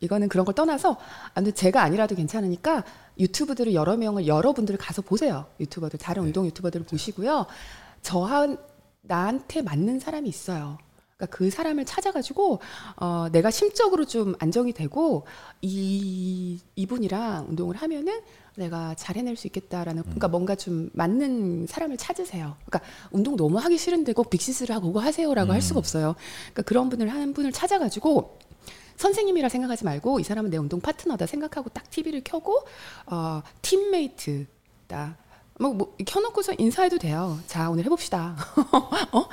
이거는 그런 걸 떠나서 아무튼 제가 아니라도 괜찮으니까 유튜브들을 여러 명을 여러분들 가서 보세요. 유튜버들 다른 네. 운동 유튜버들을 보시고요. 저한 나한테 맞는 사람이 있어요. 그러니까 그 사람을 찾아가지고 어, 내가 심적으로 좀 안정이 되고 이 이분이랑 운동을 하면은 내가 잘 해낼 수 있겠다라는 그러니까 음. 뭔가 좀 맞는 사람을 찾으세요. 그러니까 운동 너무 하기 싫은데 꼭 빅시스를 하고 그거 하세요라고 음. 할 수가 없어요. 그러니까 그런 분을 한 분을 찾아가지고 선생님이라 생각하지 말고 이 사람은 내 운동 파트너다 생각하고 딱 TV를 켜고 어, 팀메이트다. 뭐, 뭐 켜놓고서 인사해도 돼요. 자 오늘 해봅시다. 어?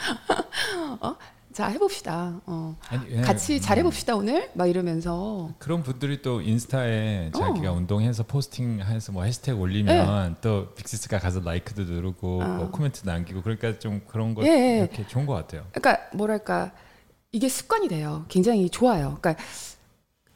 어? 자 해봅시다. 어. 아니, 같이 잘 해봅시다 오늘 막 이러면서 그런 분들이 또 인스타에 어. 자기가 운동해서 포스팅해서 뭐 해시태그 올리면 네. 또 빅시스가 가서 라이크도 누르고 어. 뭐 코멘트 남기고 그러니까 좀 그런 거 예, 이렇게 좋은 것 같아요. 그러니까 뭐랄까 이게 습관이 돼요. 굉장히 좋아요. 그러니까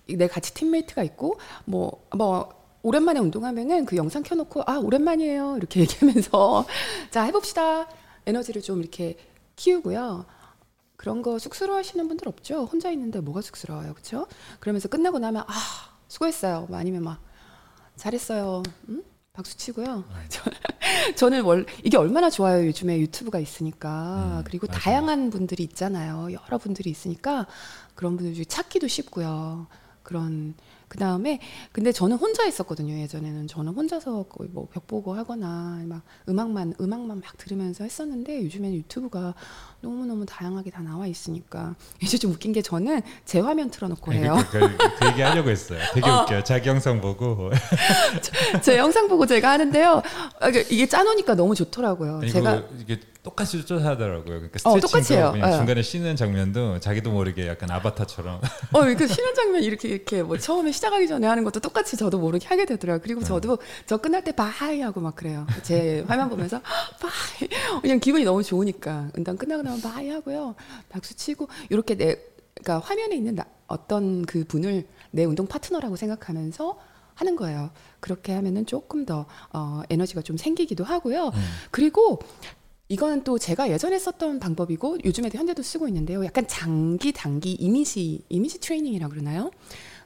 내 같이 팀메이트가 있고 뭐뭐 뭐 오랜만에 운동하면은 그 영상 켜놓고 아 오랜만이에요 이렇게 얘기하면서 자 해봅시다 에너지를 좀 이렇게 키우고요. 그런 거 쑥스러워하시는 분들 없죠? 혼자 있는데 뭐가 쑥스러워요, 그렇죠? 그러면서 끝나고 나면 아 수고했어요, 뭐 아니면 막 잘했어요, 응? 박수 치고요. 네. 저는 월 이게 얼마나 좋아요. 요즘에 유튜브가 있으니까 음, 그리고 맞아요. 다양한 분들이 있잖아요. 여러 분들이 있으니까 그런 분들 중에 찾기도 쉽고요. 그런 그 다음에 근데 저는 혼자 있었거든요 예전에는. 저는 혼자서 거의 뭐 벽 보고 하거나 막 음악만 음악만 막 들으면서 했었는데 요즘에는 유튜브가 너무 너무 다양하게 다 나와 있으니까 이제 좀 웃긴 게 저는 제 화면 틀어놓고 해요. 그, 그, 그, 그 얘기 하려고 했어요. 되게 어. 웃겨요. 자기 영상 보고 제, 제 영상 보고 제가 하는데요. 아, 이게 짜놓으니까 너무 좋더라고요. 제가 이게 똑같이 쫓아하더라고요. 그러니까 어, 똑같이 해요. 그냥 네. 중간에 쉬는 장면도 자기도 모르게 약간 아바타처럼. 어, 그 쉬는 장면 이렇게 이렇게 뭐 처음에 시작하기 전에 하는 것도 똑같이 저도 모르게 하게 되더라고요. 그리고 저도 저 끝날 때 bye 하고 막 그래요. 제 화면 보면서 bye 그냥 기분이 너무 좋으니까 운동 끝나고 나면 bye 하고요. 박수 치고 이렇게 내 그러니까 화면에 있는 나, 어떤 그 분을 내 운동 파트너라고 생각하면서 하는 거예요. 그렇게 하면은 조금 더 어, 에너지가 좀 생기기도 하고요. 음. 그리고 이거는 또 제가 예전에 썼던 방법이고 요즘에도 현재도 쓰고 있는데요. 약간 장기 단기 이미지 이미지 트레이닝이라고 그러나요?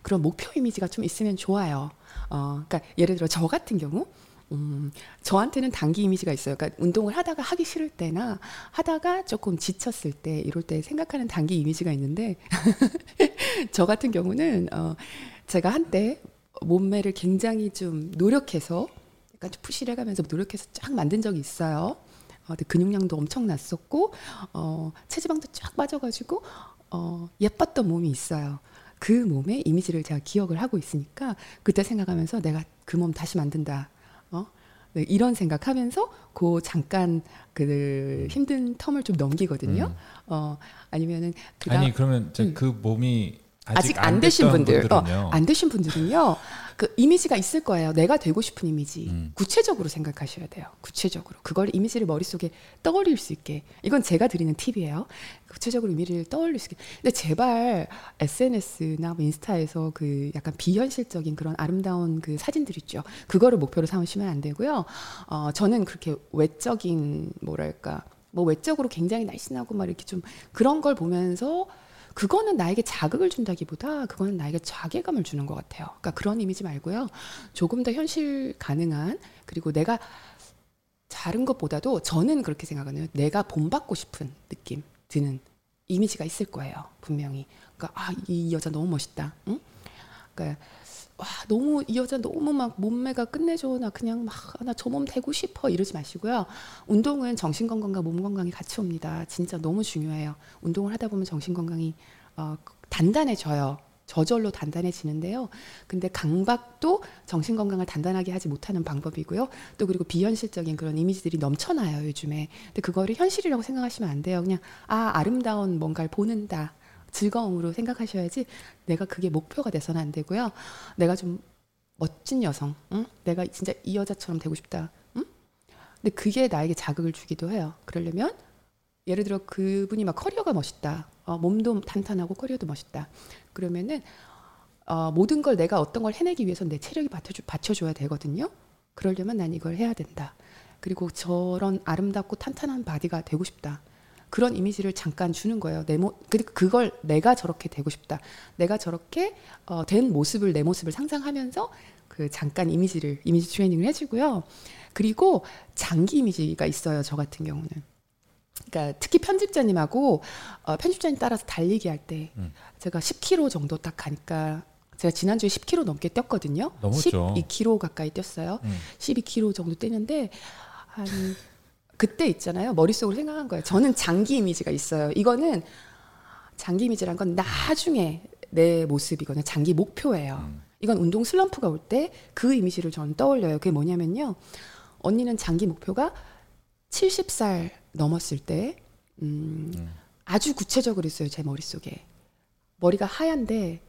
그런 목표 이미지가 좀 있으면 좋아요. 어, 그러니까 예를 들어 저 같은 경우 음, 저한테는 단기 이미지가 있어요. 그러니까 운동을 하다가 하기 싫을 때나 하다가 조금 지쳤을 때 이럴 때 생각하는 단기 이미지가 있는데 저 같은 경우는 어, 제가 한때 몸매를 굉장히 좀 노력해서 약간 푸시를 해가면서 노력해서 쫙 만든 적이 있어요. 어, 근육량도 엄청 났었고 어, 체지방도 쫙 빠져가지고 어, 예뻤던 몸이 있어요. 그 몸의 이미지를 제가 기억을 하고 있으니까 그때 생각하면서 내가 그 몸 다시 만든다. 어? 네, 이런 생각하면서 그 잠깐 그 힘든 텀을 좀 넘기거든요. 음. 어 아니면은 그다음, 아니 그러면 음. 그 몸이 아직, 아직 안, 안 되신 분들, 어, 안 되신 분들은요. 그 이미지가 있을 거예요. 내가 되고 싶은 이미지. 음. 구체적으로 생각하셔야 돼요. 구체적으로. 그걸 이미지를 머릿속에 떠올릴 수 있게. 이건 제가 드리는 팁이에요. 구체적으로 이미지를 떠올릴 수 있게. 근데 제발 SNS나 뭐 인스타에서 그 약간 비현실적인 그런 아름다운 그 사진들 있죠. 그거를 목표로 삼으시면 안 되고요. 어, 저는 그렇게 외적인 뭐랄까 뭐 외적으로 굉장히 날씬하고 막 이렇게 좀 그런 걸 보면서 그거는 나에게 자극을 준다기보다 그거는 나에게 자괴감을 주는 것 같아요. 그러니까 그런 이미지 말고요. 조금 더 현실 가능한 그리고 내가 다른 것보다도 저는 그렇게 생각하는 내가 본받고 싶은 느낌 드는 이미지가 있을 거예요. 분명히. 그러니까 아, 이 여자 너무 멋있다. 응? 그러니까 와 너무 이 여자 너무 막 몸매가 끝내줘 나 그냥 막 나 저 몸 되고 싶어 이러지 마시고요 운동은 정신 건강과 몸 건강이 같이 옵니다 진짜 너무 중요해요 운동을 하다 보면 정신 건강이 어, 단단해져요 저절로 단단해지는데요. 근데 강박도 정신 건강을 단단하게 하지 못하는 방법이고요. 또 그리고 비현실적인 그런 이미지들이 넘쳐나요, 요즘에. 근데 그거를 현실이라고 생각하시면 안 돼요. 그냥 아, 아름다운 뭔가를 보는다. 즐거움으로 생각하셔야지 내가 그게 목표가 돼서는 안 되고요. 내가 좀 멋진 여성, 응? 내가 진짜 이 여자처럼 되고 싶다. 응? 근데 그게 나에게 자극을 주기도 해요. 그러려면 예를 들어 그분이 막 커리어가 멋있다. 어, 몸도 탄탄하고 커리어도 멋있다. 그러면은 어, 모든 걸 내가 어떤 걸 해내기 위해서 내 체력이 받쳐줘, 받쳐줘야 되거든요. 그러려면 난 이걸 해야 된다. 그리고 저런 아름답고 탄탄한 body가 되고 싶다. 그런 이미지를 잠깐 주는 거예요. 내 모, 그리고 그걸 내가 저렇게 되고 싶다. 내가 저렇게 어, 된 모습을 내 모습을 상상하면서 그 잠깐 이미지를 이미지 트레이닝을 해주고요. 그리고 장기 이미지가 있어요. 저 같은 경우는. 그러니까 특히 편집자님하고 어, 편집자님 따라서 달리기 할때 음. 제가 10km 정도 딱 가니까 제가 지난주에 10km 넘게 뛰었거든요. 넘었죠. 12km 가까이 뛰었어요. 음. 12km 정도 뛰는데 한 그때 있잖아요. 머릿속으로 생각한 거예요. 저는 장기 이미지가 있어요. 이거는 장기 이미지란 건 나중에 내 모습이거든요. 장기 목표예요. 음. 이건 운동 슬럼프가 올 때 그 이미지를 저는 떠올려요. 그게 뭐냐면요. 언니는 장기 목표가 70살 넘었을 때, 음, 음. 아주 구체적으로 있어요 제 머릿속에 머리가 하얀데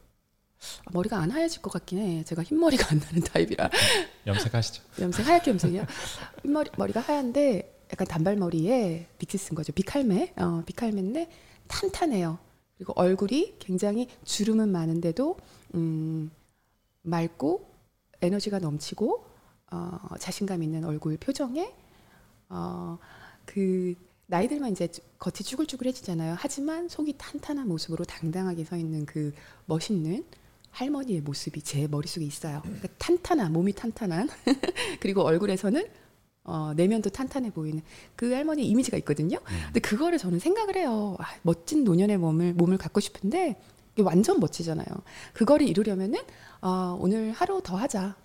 아, 머리가 안 하얘질 것 같긴 해. 제가 흰머리가 안 나는 타입이라. 염색하시죠. 염색 하얗게 염색이요. 흰머리 머리가 하얀데 약간 단발머리에 빅스 쓴 거죠. 비칼메. 어, 비칼메인데 탄탄해요. 그리고 얼굴이 굉장히 주름은 많은데도 음, 맑고 에너지가 넘치고 어, 자신감 있는 얼굴 표정에 어, 그 나이 들면 이제 겉이 쭈글쭈글해지잖아요. 하지만 속이 탄탄한 모습으로 당당하게 서 있는 그 멋있는 할머니의 모습이 제 머릿속에 있어요. 그러니까 탄탄한 몸이 탄탄한 그리고 얼굴에서는 어, 내면도 탄탄해 보이는 그 할머니 이미지가 있거든요. 음. 근데 그거를 저는 생각을 해요. 아, 멋진 노년의 몸을 몸을 갖고 싶은데 이게 완전 멋지잖아요. 그거를 이루려면은 어, 오늘 하루 더 하자.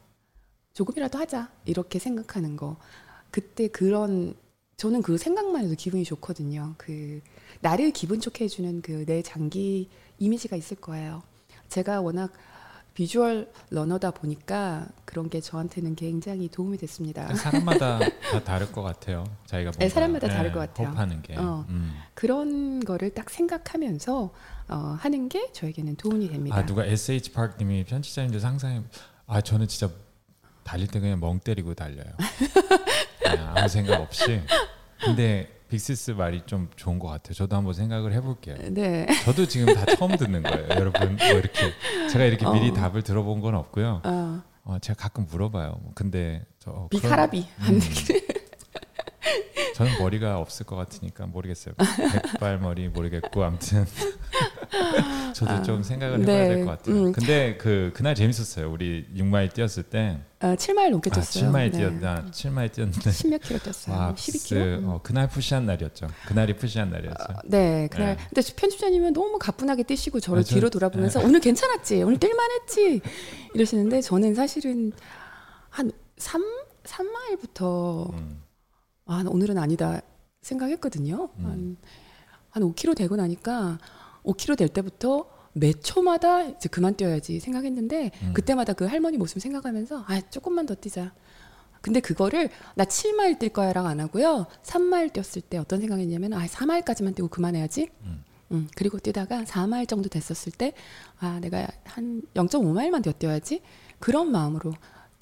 조금이라도 하자. 이렇게 생각하는 거. 그때 그런 저는 그 생각만 해도 기분이 좋거든요. 그 나를 기분 좋게 해주는 그 내 장기 이미지가 있을 거예요. 제가 워낙 비주얼 러너다 보니까 그런 게 저한테는 굉장히 도움이 됐습니다. 사람마다 다 다를 것 같아요. 자기가 네, 사람마다 네, 다를 것 같아요. 호흡하는 게 어, 음. 그런 거를 딱 생각하면서 어, 하는 게 저에게는 도움이 됩니다. 아 누가 SH 파크님이 편집자님도 상상해. 아 저는 진짜 달릴 때 그냥 멍 때리고 달려요. 아무 생각 없이. 근데 빅시스 말이 좀 좋은 것 같아요. 저도 한번 생각을 해볼게요. 네. 저도 지금 다 처음 듣는 거예요, 여러분. 뭐 이렇게 제가 이렇게 어. 미리 답을 들어본 건 없고요. 어. 어 제가 가끔 물어봐요. 뭐 근데 저 비카라비 음, 저는 머리가 없을 것 같으니까 모르겠어요. 백발 머리 모르겠고 아무튼 저도 아, 좀 생각을 해봐야 네. 될것 같아요. 음. 근데 그 그날 재밌었어요. 우리 6마일 뛰었을 때. 아, 7마일 넘게 뛰었어요. 아, 7마일 뛰었나? 네. 7마일 뛰었는데. 10몇 킬로 뛰었어요. 와, 12킬로. 어, 그날 푸시한 날이었죠. 그날이 푸시한 날이었어요. 어, 네, 그날. 네. 근데 편집자님은 너무 가뿐하게 뛰시고 저를 아, 저, 뒤로 돌아보면서 네. 오늘 괜찮았지, 오늘 뛸만했지 이러시는데 저는 사실은 한 3, 3마일부터 음. 아, 오늘은 아니다 생각했거든요. 음. 한, 한 5km 되고 나니까 5km 될 때부터 매 초마다 이제 그만 뛰어야지 생각했는데 음. 그때마다 그 할머니 모습 생각하면서 아 조금만 더 뛰자. 근데 그거를 나 7마일 뛸 거야라고 안 하고요. 3마일 뛰었을 때 어떤 생각이냐면 아 4마일까지만 뛰고 그만해야지. 음. 음. 그리고 뛰다가 4마일 정도 됐었을 때 아 내가 한 0.5마일만 더 뛰어야지. 그런 마음으로.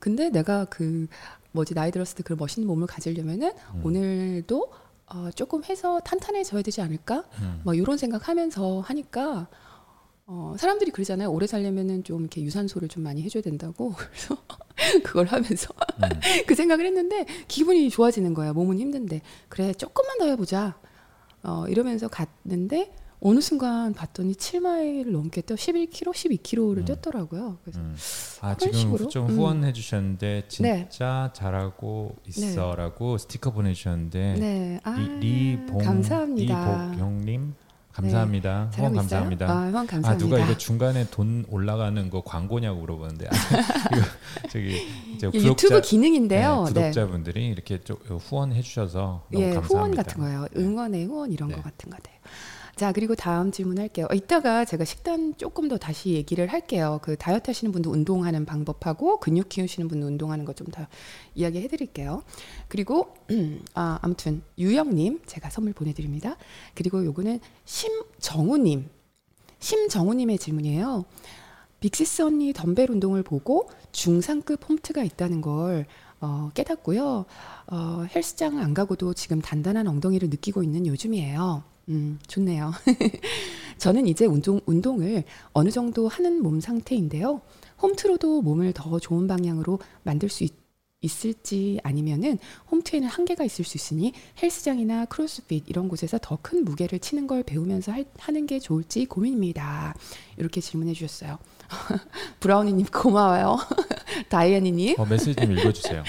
근데 내가 그 뭐지 나이 들었을 때 그런 멋있는 몸을 가지려면은 음. 오늘도 어, 조금 해서 탄탄해져야 되지 않을까? 음. 뭐 이런 생각하면서 하니까 어, 사람들이 그러잖아요. 오래 살려면은 좀 이렇게 유산소를 좀 많이 해줘야 된다고. 그래서 그걸 하면서 음. 그 생각을 했는데 기분이 좋아지는 거야. 몸은 힘든데 그래 조금만 더 해보자. 어, 이러면서 갔는데 어느 순간 봤더니 7마일을 넘게 뛰어 11km, 12km를 음. 뛰었더라고요. 그래서 음. 아 지금 식으로? 좀 음. 후원해 주셨는데 네. 진짜 네. 잘하고 있어라고 네. 스티커 보내주셨는데 네. 아, 리봉 감사합니다. 리복영님 감사합니다. 네. 후원 감사합니다. 아, 후원 감사합니다. 아, 누가 이거 중간에 돈 올라가는 거 광고냐고 물어보는데 아, 이거 저기 구독자, 유튜브 기능인데요. 네, 구독자분들이 이렇게 좀 후원해 주셔서 너무 예, 감사합니다. 후원 같은 거예요. 응원의 후원 이런 거 같은 거예요. 자, 그리고 다음 질문 할게요. 어, 이따가 제가 식단 조금 더 다시 얘기를 할게요. 그 다이어트 하시는 분도 운동하는 방법하고 근육 키우시는 분도 운동하는 거좀더 이야기 해드릴게요. 그리고, 아, 아무튼, 유영님, 제가 선물 보내드립니다. 그리고 요거는 심정우님, 심정우님의 질문이에요. 빅시스 언니 덤벨 운동을 보고 중상급 홈트가 있다는 걸 어, 깨닫고요. 어, 헬스장 안 가고도 지금 단단한 엉덩이를 느끼고 있는 요즘이에요. 음, 좋네요. 저는 이제 운동, 운동을 어느 정도 하는 몸 상태인데요. 홈트로도 몸을 더 좋은 방향으로 만들 수 있, 있을지 아니면은 홈트에는 한계가 있을 수 있으니 헬스장이나 크로스핏 이런 곳에서 더 큰 무게를 치는 걸 배우면서 할, 하는 게 좋을지 고민입니다. 이렇게 질문해 주셨어요. 브라우니님 고마워요. 다이애니님. 어, 메시지 좀 읽어주세요.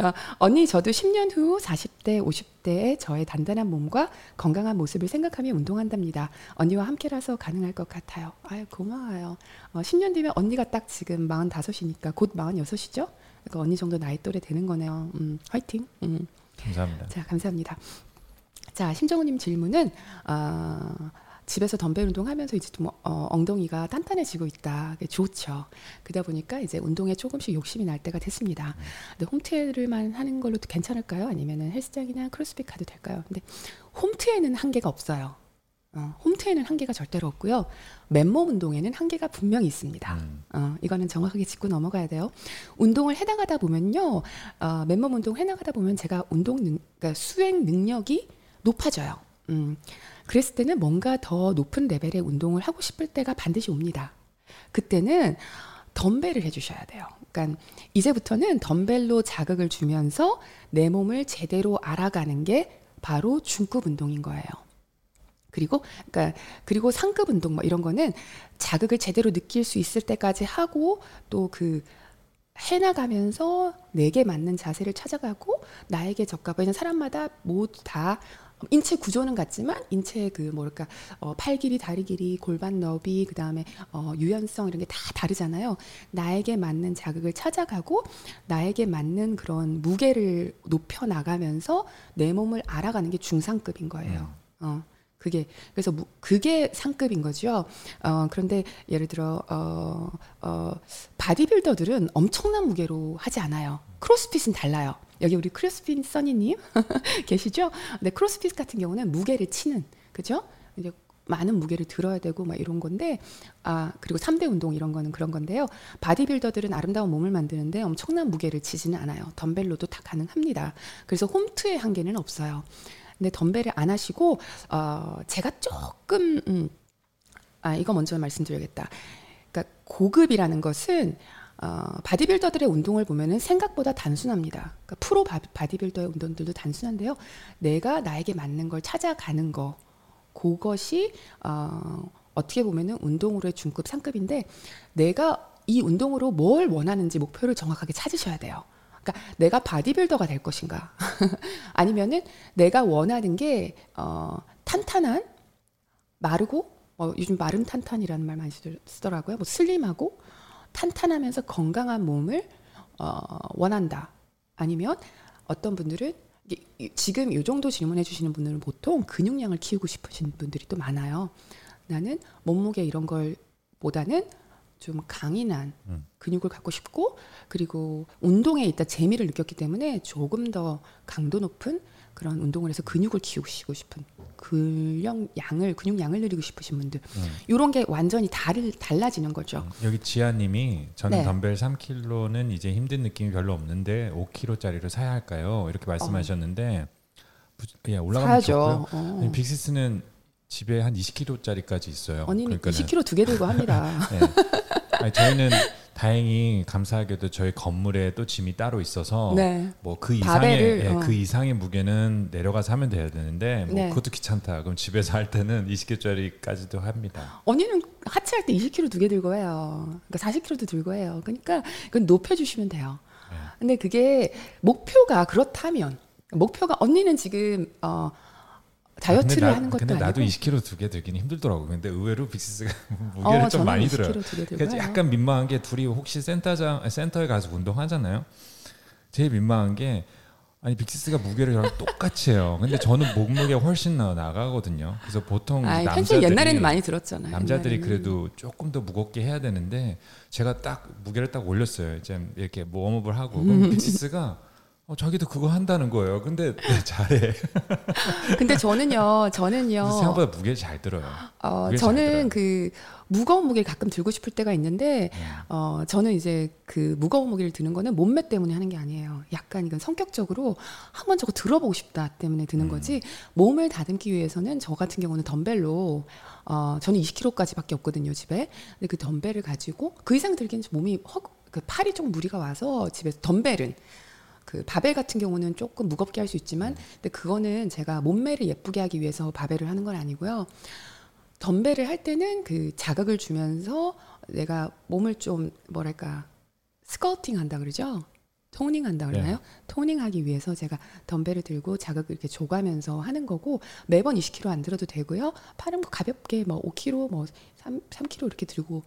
어, 언니 저도 10년 후 40대, 50대의 저의 단단한 몸과 건강한 모습을 생각하며 운동한답니다. 언니와 함께라서 가능할 것 같아요. 아유 고마워요. 어, 10년 뒤면 언니가 딱 지금 45이니까 곧 46이죠? 그러니까 언니 정도 나이 또래 되는 거네요. 음, 화이팅. 음. 감사합니다. 자 감사합니다. 자 심정우님 질문은 어, 집에서 덤벨 운동하면서 이제 좀 어, 엉덩이가 단단해지고 있다. 좋죠. 그러다 보니까 이제 운동에 조금씩 욕심이 날 때가 됐습니다. 근데 홈트레일만 하는 걸로 괜찮을까요? 아니면은 헬스장이나 크로스핏 가도 될까요? 근데 홈트에는 한계가 없어요. 어, 홈트에는 한계가 절대로 없고요. 맨몸 운동에는 한계가 분명히 있습니다. 음. 어, 이거는 정확하게 짚고 넘어가야 돼요. 운동을 해나가다 보면요, 어, 맨몸 운동 해나가다 보면 제가 운동 능, 그러니까 수행 능력이 높아져요. 음, 그랬을 때는 뭔가 더 높은 레벨의 운동을 하고 싶을 때가 반드시 옵니다. 그때는 덤벨을 해주셔야 돼요. 그러니까 이제부터는 덤벨로 자극을 주면서 내 몸을 제대로 알아가는 게 바로 중급 운동인 거예요. 그리고 그러니까 그리고 상급 운동 뭐 이런 거는 자극을 제대로 느낄 수 있을 때까지 하고 또 그 해나가면서 내게 맞는 자세를 찾아가고 나에게 적합한 사람마다 모두 다 인체 구조는 같지만 인체 그 뭐랄까 어, 팔 길이, 다리 길이, 골반 너비, 그 다음에 어, 유연성 이런 게 다 다르잖아요. 나에게 맞는 자극을 찾아가고 나에게 맞는 그런 무게를 높여 나가면서 내 몸을 알아가는 게 중상급인 거예요. 음. 어. 그게 그래서 무, 그게 상급인 거죠. 어, 그런데 예를 들어 어, 어, 바디빌더들은 엄청난 무게로 하지 않아요. 크로스핏은 달라요. 여기 우리 크로스핏 써니님 계시죠? 네, 크로스핏 같은 경우는 무게를 치는 그죠? 이제 많은 무게를 들어야 되고 막 이런 건데 아 그리고 3대 운동 이런 거는 그런 건데요. 바디빌더들은 아름다운 몸을 만드는데 엄청난 무게를 치지는 않아요. 덤벨로도 다 가능합니다. 그래서 홈트의 한계는 없어요. 근데 덤벨을 안 하시고 어 제가 조금 음, 아 이거 먼저 말씀드려야겠다. 그러니까 고급이라는 것은 어, 바디빌더들의 운동을 보면은 생각보다 단순합니다. 그러니까 프로 바디빌더의 운동들도 단순한데요. 내가 나에게 맞는 걸 찾아가는 거, 그것이 어, 어떻게 보면은 운동으로의 중급, 상급인데 내가 이 운동으로 뭘 원하는지 목표를 정확하게 찾으셔야 돼요. 그러니까 내가 바디빌더가 될 것인가, 아니면은 내가 원하는 게 어, 탄탄한, 마르고, 어, 요즘 마른 탄탄이라는 말 많이 쓰더라고요. 뭐 슬림하고 탄탄하면서 건강한 몸을 어, 원한다. 아니면 어떤 분들은 지금 이 정도 질문해 주시는 분들은 보통 근육량을 키우고 싶으신 분들이 또 많아요. 나는 몸무게 이런 걸 보다는 좀 강인한 음. 근육을 갖고 싶고 그리고 운동에 있다 재미를 느꼈기 때문에 조금 더 강도 높은 그런 운동을 해서 근육을 키우시고 싶은 근력 양을 근육 양을 늘리고 싶으신 분들 음. 이런 게 완전히 다를 달라지는 거죠. 음, 여기 지아님이 저는 네. 덤벨 3kg는 이제 힘든 느낌이 별로 없는데 5kg짜리를 사야 할까요? 이렇게 말씀하셨는데 어. 예, 올라가면 좋고요. 어. 빅시스는 집에 한 20kg짜리까지 있어요. 언니는 20kg 두 개 들고 합니다. 네. 아니, 저희는 다행히 감사하게도 저희 건물에 또 짐이 따로 있어서 네. 뭐그 이상의 예, 어. 그 이상의 무게는 내려가서 하면 돼야 되는데 뭐 네. 그것도 귀찮다. 그럼 집에서 할 때는 20kg짜리까지도 합니다. 언니는 하체할 때 20kg 두 개 들고 해요. 그러니까 40kg도 들고 해요. 그러니까 그건 높여 주시면 돼요. 네. 근데 그게 목표가 그렇다면 목표가 언니는 지금 어 다이어트를 나, 하는 것도 근데 나도 아니고. 20kg 두 개 들기는 힘들더라고. 근데 의외로 빅시스가 무게를 어, 좀 많이 들어요. 그래서 약간 민망한 게 둘이 혹시 센터장 센터에 가서 운동하잖아요. 제일 민망한 게 아니 빅시스가 무게를 저랑 똑같이 해요. 근데 저는 몸무게가 훨씬 나, 나가거든요. 그래서 보통 아이, 남자들이 옛날에는 많이 들었잖아요. 남자들이 옛날에는. 그래도 조금 더 무겁게 해야 되는데 제가 딱 무게를 딱 올렸어요. 이제 이렇게 warm-up을 하고 그럼 빅시스가 어, 자기도 그거 한다는 거예요. 근데 네, 잘해. 근데 저는요, 저는요. 생각보다 무게 잘 들어요. 어, 저는 그 무거운 무게를 가끔 들고 싶을 때가 있는데, 음. 어, 저는 이제 그 무거운 무게를 드는 거는 몸매 때문에 하는 게 아니에요. 약간 이건 성격적으로 한번 저거 들어보고 싶다 때문에 드는 음. 거지, 몸을 다듬기 위해서는 저 같은 경우는 덤벨로, 어, 저는 20kg까지밖에 없거든요, 집에. 근데 그 덤벨을 가지고 그 이상 들기는 몸이 허, 그 팔이 좀 무리가 와서 집에서 덤벨은 그 바벨 같은 경우는 조금 무겁게 할 수 있지만 근데 그거는 제가 몸매를 예쁘게 하기 위해서 바벨을 하는 건 아니고요. 덤벨을 할 때는 그 자극을 주면서 내가 몸을 좀 뭐랄까 스커팅 한다 그러죠. 토닝 한다 그러나요? 네. 토닝 하기 위해서 제가 덤벨을 들고 자극을 이렇게 줘가면서 하는 거고 매번 20kg 안 들어도 되고요. 팔은 뭐 가볍게 뭐 5kg 뭐 3, 3kg 이렇게 들고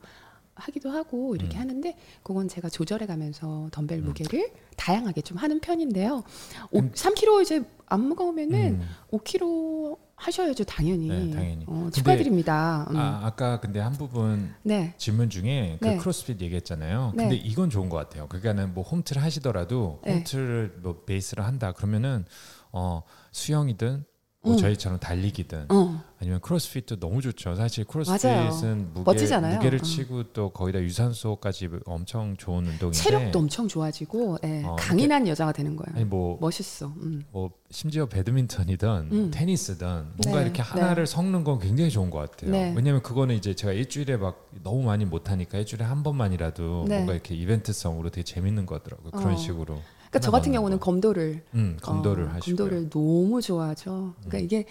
하기도 하고 이렇게 음. 하는데 그건 제가 조절해 가면서 덤벨 음. 무게를 다양하게 좀 하는 편인데요. 오, 음. 3kg 이제 안 무거우면은 음. 5kg 하셔야죠 당연히. 네, 당연히. 어, 축하드립니다. 음. 아, 아까 근데 한 부분 네. 질문 중에 그 네. 크로스핏 얘기했잖아요. 네. 근데 이건 좋은 것 같아요. 그러니까는 뭐 홈트를 하시더라도 네. 홈트를 뭐 베이스를 한다 그러면은 어 수영이든 뭐 응. 저희처럼 달리기든 어. 아니면 크로스핏도 너무 좋죠. 사실 크로스핏은 무게. 무게를 어. 치고 또 거기다 유산소까지 엄청 좋은 운동인데 체력도 엄청 좋아지고 예, 어, 강인한 여자가 되는 거예요. 아니 뭐 멋있어. 음. 뭐 심지어 배드민턴이든 음. 테니스든 뭔가 네, 이렇게 하나를 네. 섞는 건 굉장히 좋은 것 같아요. 네. 왜냐하면 그거는 이제 제가 일주일에 막 너무 많이 못 하니까 일주일에 한 번만이라도 네. 뭔가 이렇게 이벤트성으로 되게 재밌는 거더라고요. 그런 어. 식으로. 그러니까 저 같은 경우는 거. 검도를 음, 검도를 어, 하시고 검도를 너무 좋아하죠. 그러니까 음. 이게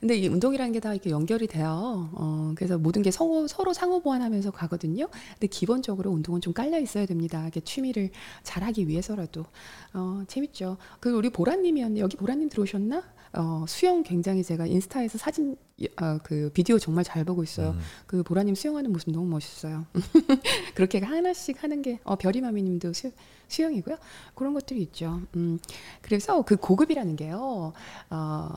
근데 이 운동이라는 게 다 이렇게 연결이 돼요. 어, 그래서 모든 게 서로, 서로 상호 보완하면서 가거든요. 근데 기본적으로 운동은 좀 깔려 있어야 됩니다. 이게 취미를 잘하기 위해서라도 어, 재밌죠. 그 우리 보라님이었네. 여기 보라님 들어오셨나? 어, 수영 굉장히 제가 인스타에서 사진 어, 그 비디오 정말 잘 보고 있어요. 음. 그 보라님 수영하는 모습 너무 멋있어요. 그렇게 하나씩 하는 게 어, 별이마미님도 수, 수영이고요. 그런 것들이 있죠. 음, 그래서 그 고급이라는 게요. 어,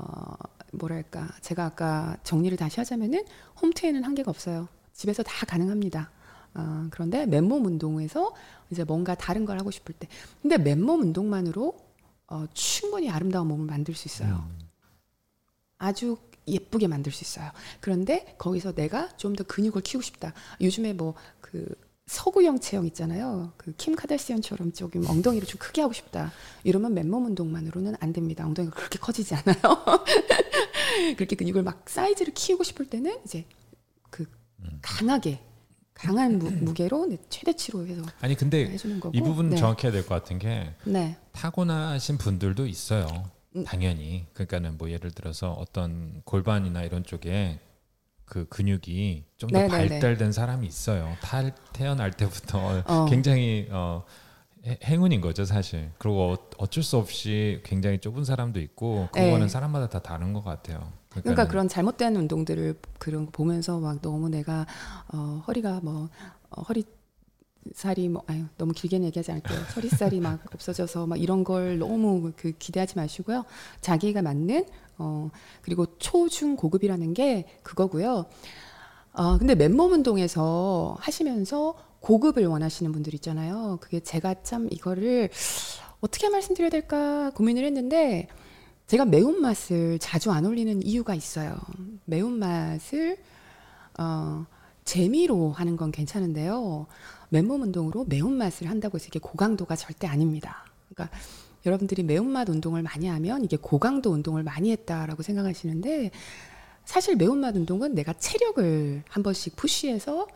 뭐랄까 제가 아까 정리를 다시 하자면은 홈트에는 한계가 없어요. 집에서 다 가능합니다. 어, 그런데 맨몸 운동에서 이제 뭔가 다른 걸 하고 싶을 때, 근데 맨몸 운동만으로 어, 충분히 아름다운 몸을 만들 수 있어요. 음. 아주 예쁘게 만들 수 있어요. 그런데 거기서 내가 좀 더 근육을 키우고 싶다. 요즘에 뭐 그 서구형 체형 있잖아요. 그 킴 카달시언처럼 조금 엉덩이를 좀 크게 하고 싶다. 이러면 맨몸 운동만으로는 안 됩니다. 엉덩이가 그렇게 커지지 않아요. 그렇게 근육을 막 사이즈를 키우고 싶을 때는 이제 그 음. 강하게 강한 무, 게로 최대치로 해서 아니 근데 해주는 거고. 이 부분 네. 정확히 해야 될 것 같은 게 네. 타고나신 분들도 있어요. 음. 당연히 그러니까는 뭐 예를 들어서 어떤 골반이나 이런 쪽에 그 근육이 좀 더 발달된 사람이 있어요. 탈, 태어날 때부터 어. 굉장히 어, 행운인 거죠 사실. 그리고 어, 쩔수 없이 굉장히 좁은 사람도 있고 그거는 네. 사람마다 다 다른 것 같아요. 그러니까 그런 잘못된 운동들을 그런 거 보면서 막 너무 내가 어, 허리가 뭐 어, 허리 살이 뭐 아유 너무 길게 얘기하지 않을게요. 허리살이 막 없어져서 막 이런 걸 너무 그 기대하지 마시고요. 자기가 맞는 어 그리고 초중 고급이라는 게 그거고요. 어 근데 맨몸 운동에서 하시면서 고급을 원하시는 분들 있잖아요. 그게 제가 참 이거를 어떻게 말씀드려야 될까 고민을 했는데 제가 매운맛을 자주 안 올리는 이유가 있어요. 매운맛을 어, 재미로 하는 건 괜찮은데요. 맨몸 운동으로 매운맛을 한다고 해서 이게 고강도가 절대 아닙니다. 그러니까 여러분들이 매운맛 운동을 많이 하면 이게 고강도 운동을 많이 했다라고 생각하시는데 사실 매운맛 운동은 내가 체력을 한 번씩 푸시해서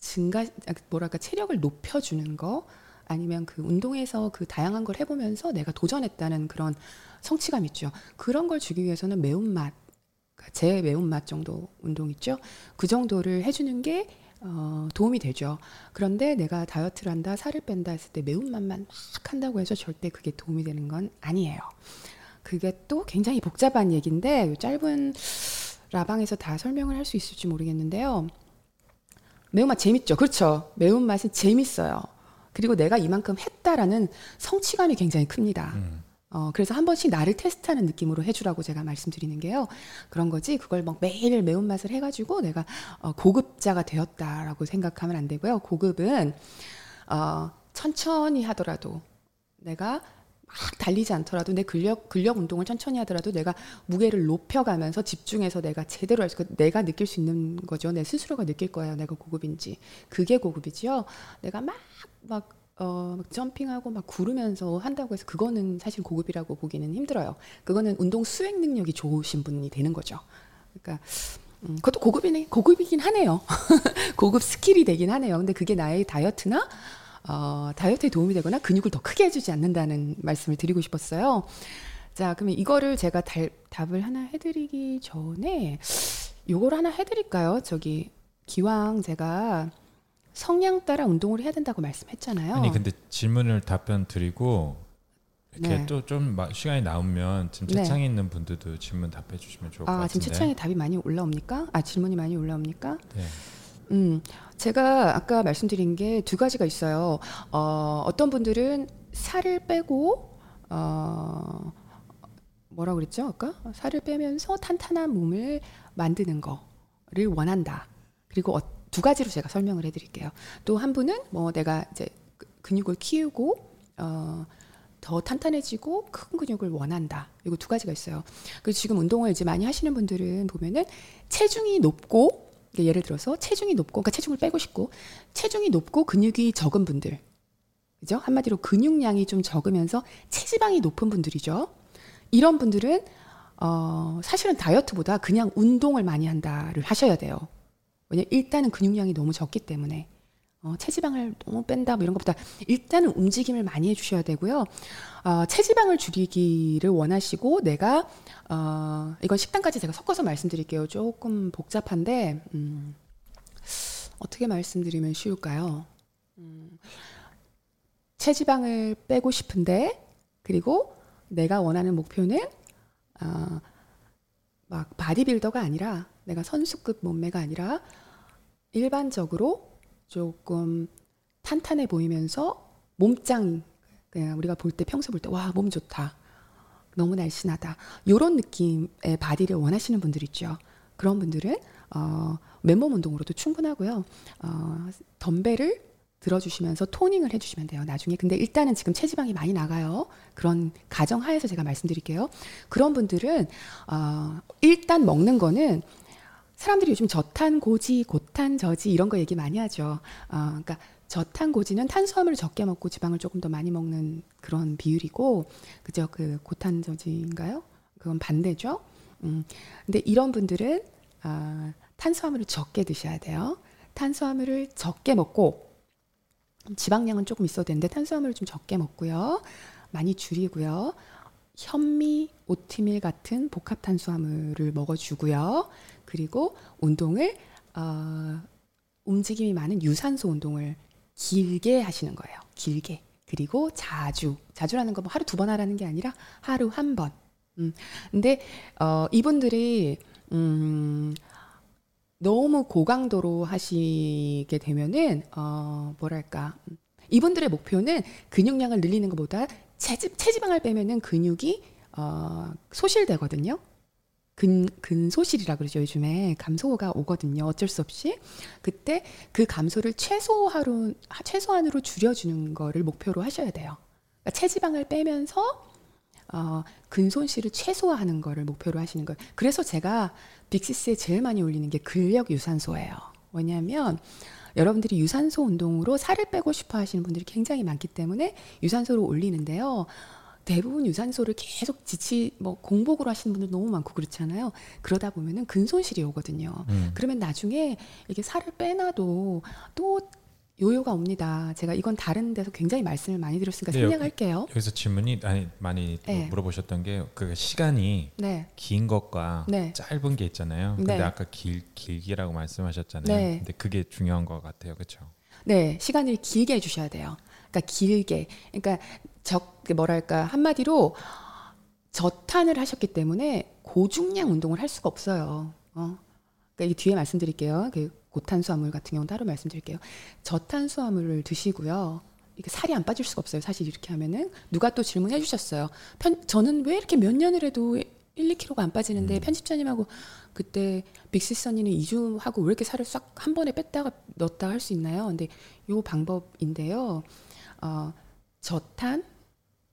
증가 뭐랄까 체력을 높여주는 거 아니면 그 운동에서 그 다양한 걸 해보면서 내가 도전했다는 그런 성취감 있죠. 그런 걸 주기 위해서는 매운맛, 제 매운맛 정도 운동 있죠. 그 정도를 해주는 게 어, 도움이 되죠. 그런데 내가 다이어트를 한다, 살을 뺀다 했을 때 매운맛만 막 한다고 해서 절대 그게 도움이 되는 건 아니에요. 그게 또 굉장히 복잡한 얘기인데 짧은 라방에서 다 설명을 할 수 있을지 모르겠는데요. 매운맛 재밌죠? 그렇죠. 매운맛은 재밌어요. 그리고 내가 이만큼 했다라는 성취감이 굉장히 큽니다. 음. 어, 그래서 한 번씩 나를 테스트하는 느낌으로 해주라고 제가 말씀드리는 게요. 그런 거지, 그걸 막 매일 매운맛을 해가지고 내가 어, 고급자가 되었다라고 생각하면 안 되고요. 고급은, 어, 천천히 하더라도 내가 막 달리지 않더라도 내 근력 근력 운동을 천천히 하더라도 내가 무게를 높여가면서 집중해서 내가 제대로 할 수, 내가 느낄 수 있는 거죠. 내 스스로가 느낄 거예요. 내가 고급인지. 그게 고급이지요. 내가 막막 어, 막 점핑하고 막 구르면서 한다고 해서 그거는 사실 고급이라고 보기는 힘들어요. 그거는 운동 수행 능력이 좋으신 분이 되는 거죠. 그러니까 음, 그것도 고급이네, 고급이긴 하네요. 고급 스킬이 되긴 하네요. 근데 그게 나의 다이어트나 어, 다이어트에 도움이 되거나 근육을 더 크게 해주지 않는다는 말씀을 드리고 싶었어요. 자, 그러면 이거를 제가 달, 답을 하나 해드리기 전에 요걸 하나 해드릴까요? 저기 기왕 제가 성향 따라 운동을 해야 된다고 말씀했잖아요. 아니 근데 질문을 답변 드리고 이렇게 네. 또좀 시간이 나오면 지금 네. 채창에 네. 있는 분들도 질문 답해 주시면 좋을 아, 것 같은데. 아 지금 채창에 답이 많이 올라옵니까? 아 질문이 많이 올라옵니까? 네. 음 제가 아까 말씀드린 게 두 가지가 있어요. 어, 어떤 분들은 살을 빼고 어, 뭐라 그랬죠 아까 살을 빼면서 탄탄한 몸을 만드는 거를 원한다. 그리고 어, 두 가지로 제가 설명을 해드릴게요. 또 한 분은 뭐 내가 이제 그 근육을 키우고 어 더 탄탄해지고 큰 근육을 원한다. 이거 두 가지가 있어요. 그리고 지금 운동을 이제 많이 하시는 분들은 보면은 체중이 높고 예를 들어서 체중이 높고 그러니까 체중을 빼고 싶고 체중이 높고 근육이 적은 분들 그죠? 한마디로 근육량이 좀 적으면서 체지방이 높은 분들이죠. 이런 분들은 어, 사실은 다이어트보다 그냥 운동을 많이 한다를 하셔야 돼요. 왜냐 일단은 근육량이 너무 적기 때문에 어, 체지방을 너무 뺀다 뭐 이런 것보다 일단은 움직임을 많이 해주셔야 되고요. 어, 체지방을 줄이기를 원하시고 내가 어, 이건 식단까지 제가 섞어서 말씀드릴게요. 조금 복잡한데 음, 어떻게 말씀드리면 쉬울까요? 음, 체지방을 빼고 싶은데 그리고 내가 원하는 목표는 어, 막 바디빌더가 아니라 내가 선수급 몸매가 아니라 일반적으로 조금 탄탄해 보이면서 몸짱 그냥 우리가 볼 때 평소 볼 때 와 몸 좋다 너무 날씬하다 이런 느낌의 바디를 원하시는 분들 있죠 그런 분들은 어, 맨몸 운동으로도 충분하고요 어, 덤벨을 들어주시면서 토닝을 해주시면 돼요. 나중에. 근데 일단은 지금 체지방이 많이 나가요. 그런 가정하에서 제가 말씀드릴게요. 그런 분들은 어, 일단 먹는 거는 사람들이 요즘 저탄 고지, 고탄 저지 이런 거 얘기 많이 하죠. 어, 그러니까 저탄 고지는 탄수화물을 적게 먹고 지방을 조금 더 많이 먹는 그런 비율이고, 그죠? 그 고탄 저지인가요? 그건 반대죠. 음, 근데 이런 분들은 어, 탄수화물을 적게 드셔야 돼요. 탄수화물을 적게 먹고 지방량은 조금 있어도 되는데 탄수화물을 좀 적게 먹고요. 많이 줄이고요. 현미, 오트밀 같은 복합 탄수화물을 먹어주고요. 그리고 운동을 어, 움직임이 많은 유산소 운동을 길게 하시는 거예요. 길게. 그리고 자주. 자주라는 거뭐 하루 두 번 하라는 게 아니라 하루 한 번. 음. 근데 어, 이분들이 음, 너무 고강도로 하시게 되면은 어 뭐랄까 이분들의 목표는 근육량을 늘리는 것보다 체지, 체지방을 빼면은 근육이 어 소실되거든요. 근, 근소실이라 그러죠. 요즘에 감소가 오거든요. 어쩔 수 없이. 그때 그 감소를 최소화로, 최소한으로 줄여주는 거를 목표로 하셔야 돼요. 그러니까 체지방을 빼면서 어, 근손실을 최소화하는 거를 목표로 하시는 거예요. 그래서 제가 빅시스에 제일 많이 올리는 게 근력 유산소예요. 왜냐하면 여러분들이 유산소 운동으로 살을 빼고 싶어 하시는 분들이 굉장히 많기 때문에 유산소를 올리는데요. 대부분 유산소를 계속 지치 뭐 공복으로 하시는 분들 너무 많고 그렇잖아요. 그러다 보면은 근손실이 오거든요. 음. 그러면 나중에 이게 살을 빼놔도 또 요요가 옵니다. 제가 이건 다른 데서 굉장히 말씀을 많이 드렸으니까 네, 생략할게요. 여기 서 질문이 아니 많이 네. 물어보셨던 게 그 시간이 네. 긴 것과 네. 짧은 게 있잖아요. 근데 네. 아까 길 길기라고 말씀하셨잖아요. 네. 근데 그게 중요한 것 같아요. 그렇죠? 네, 시간을 길게 해주셔야 돼요. 그러니까 길게. 그러니까 적 뭐랄까 한마디로 저탄을 하셨기 때문에 고중량 운동을 할 수가 없어요. 어. 그러니까 이 뒤에 말씀드릴게요. 그 고탄수화물 같은 경우 따로 말씀드릴게요. 저탄수화물을 드시고요. 이게 살이 안 빠질 수가 없어요. 사실 이렇게 하면은 누가 또 질문해 주셨어요. 편, 저는 왜 이렇게 몇 년을 해도 1, 2kg가 안 빠지는데 음. 편집자님하고 그때 빅시스 언니는 2주 하고 왜 이렇게 살을 싹 한 번에 뺐다가 넣었다 할 수 있나요? 근데 요 방법인데요. 어, 저탄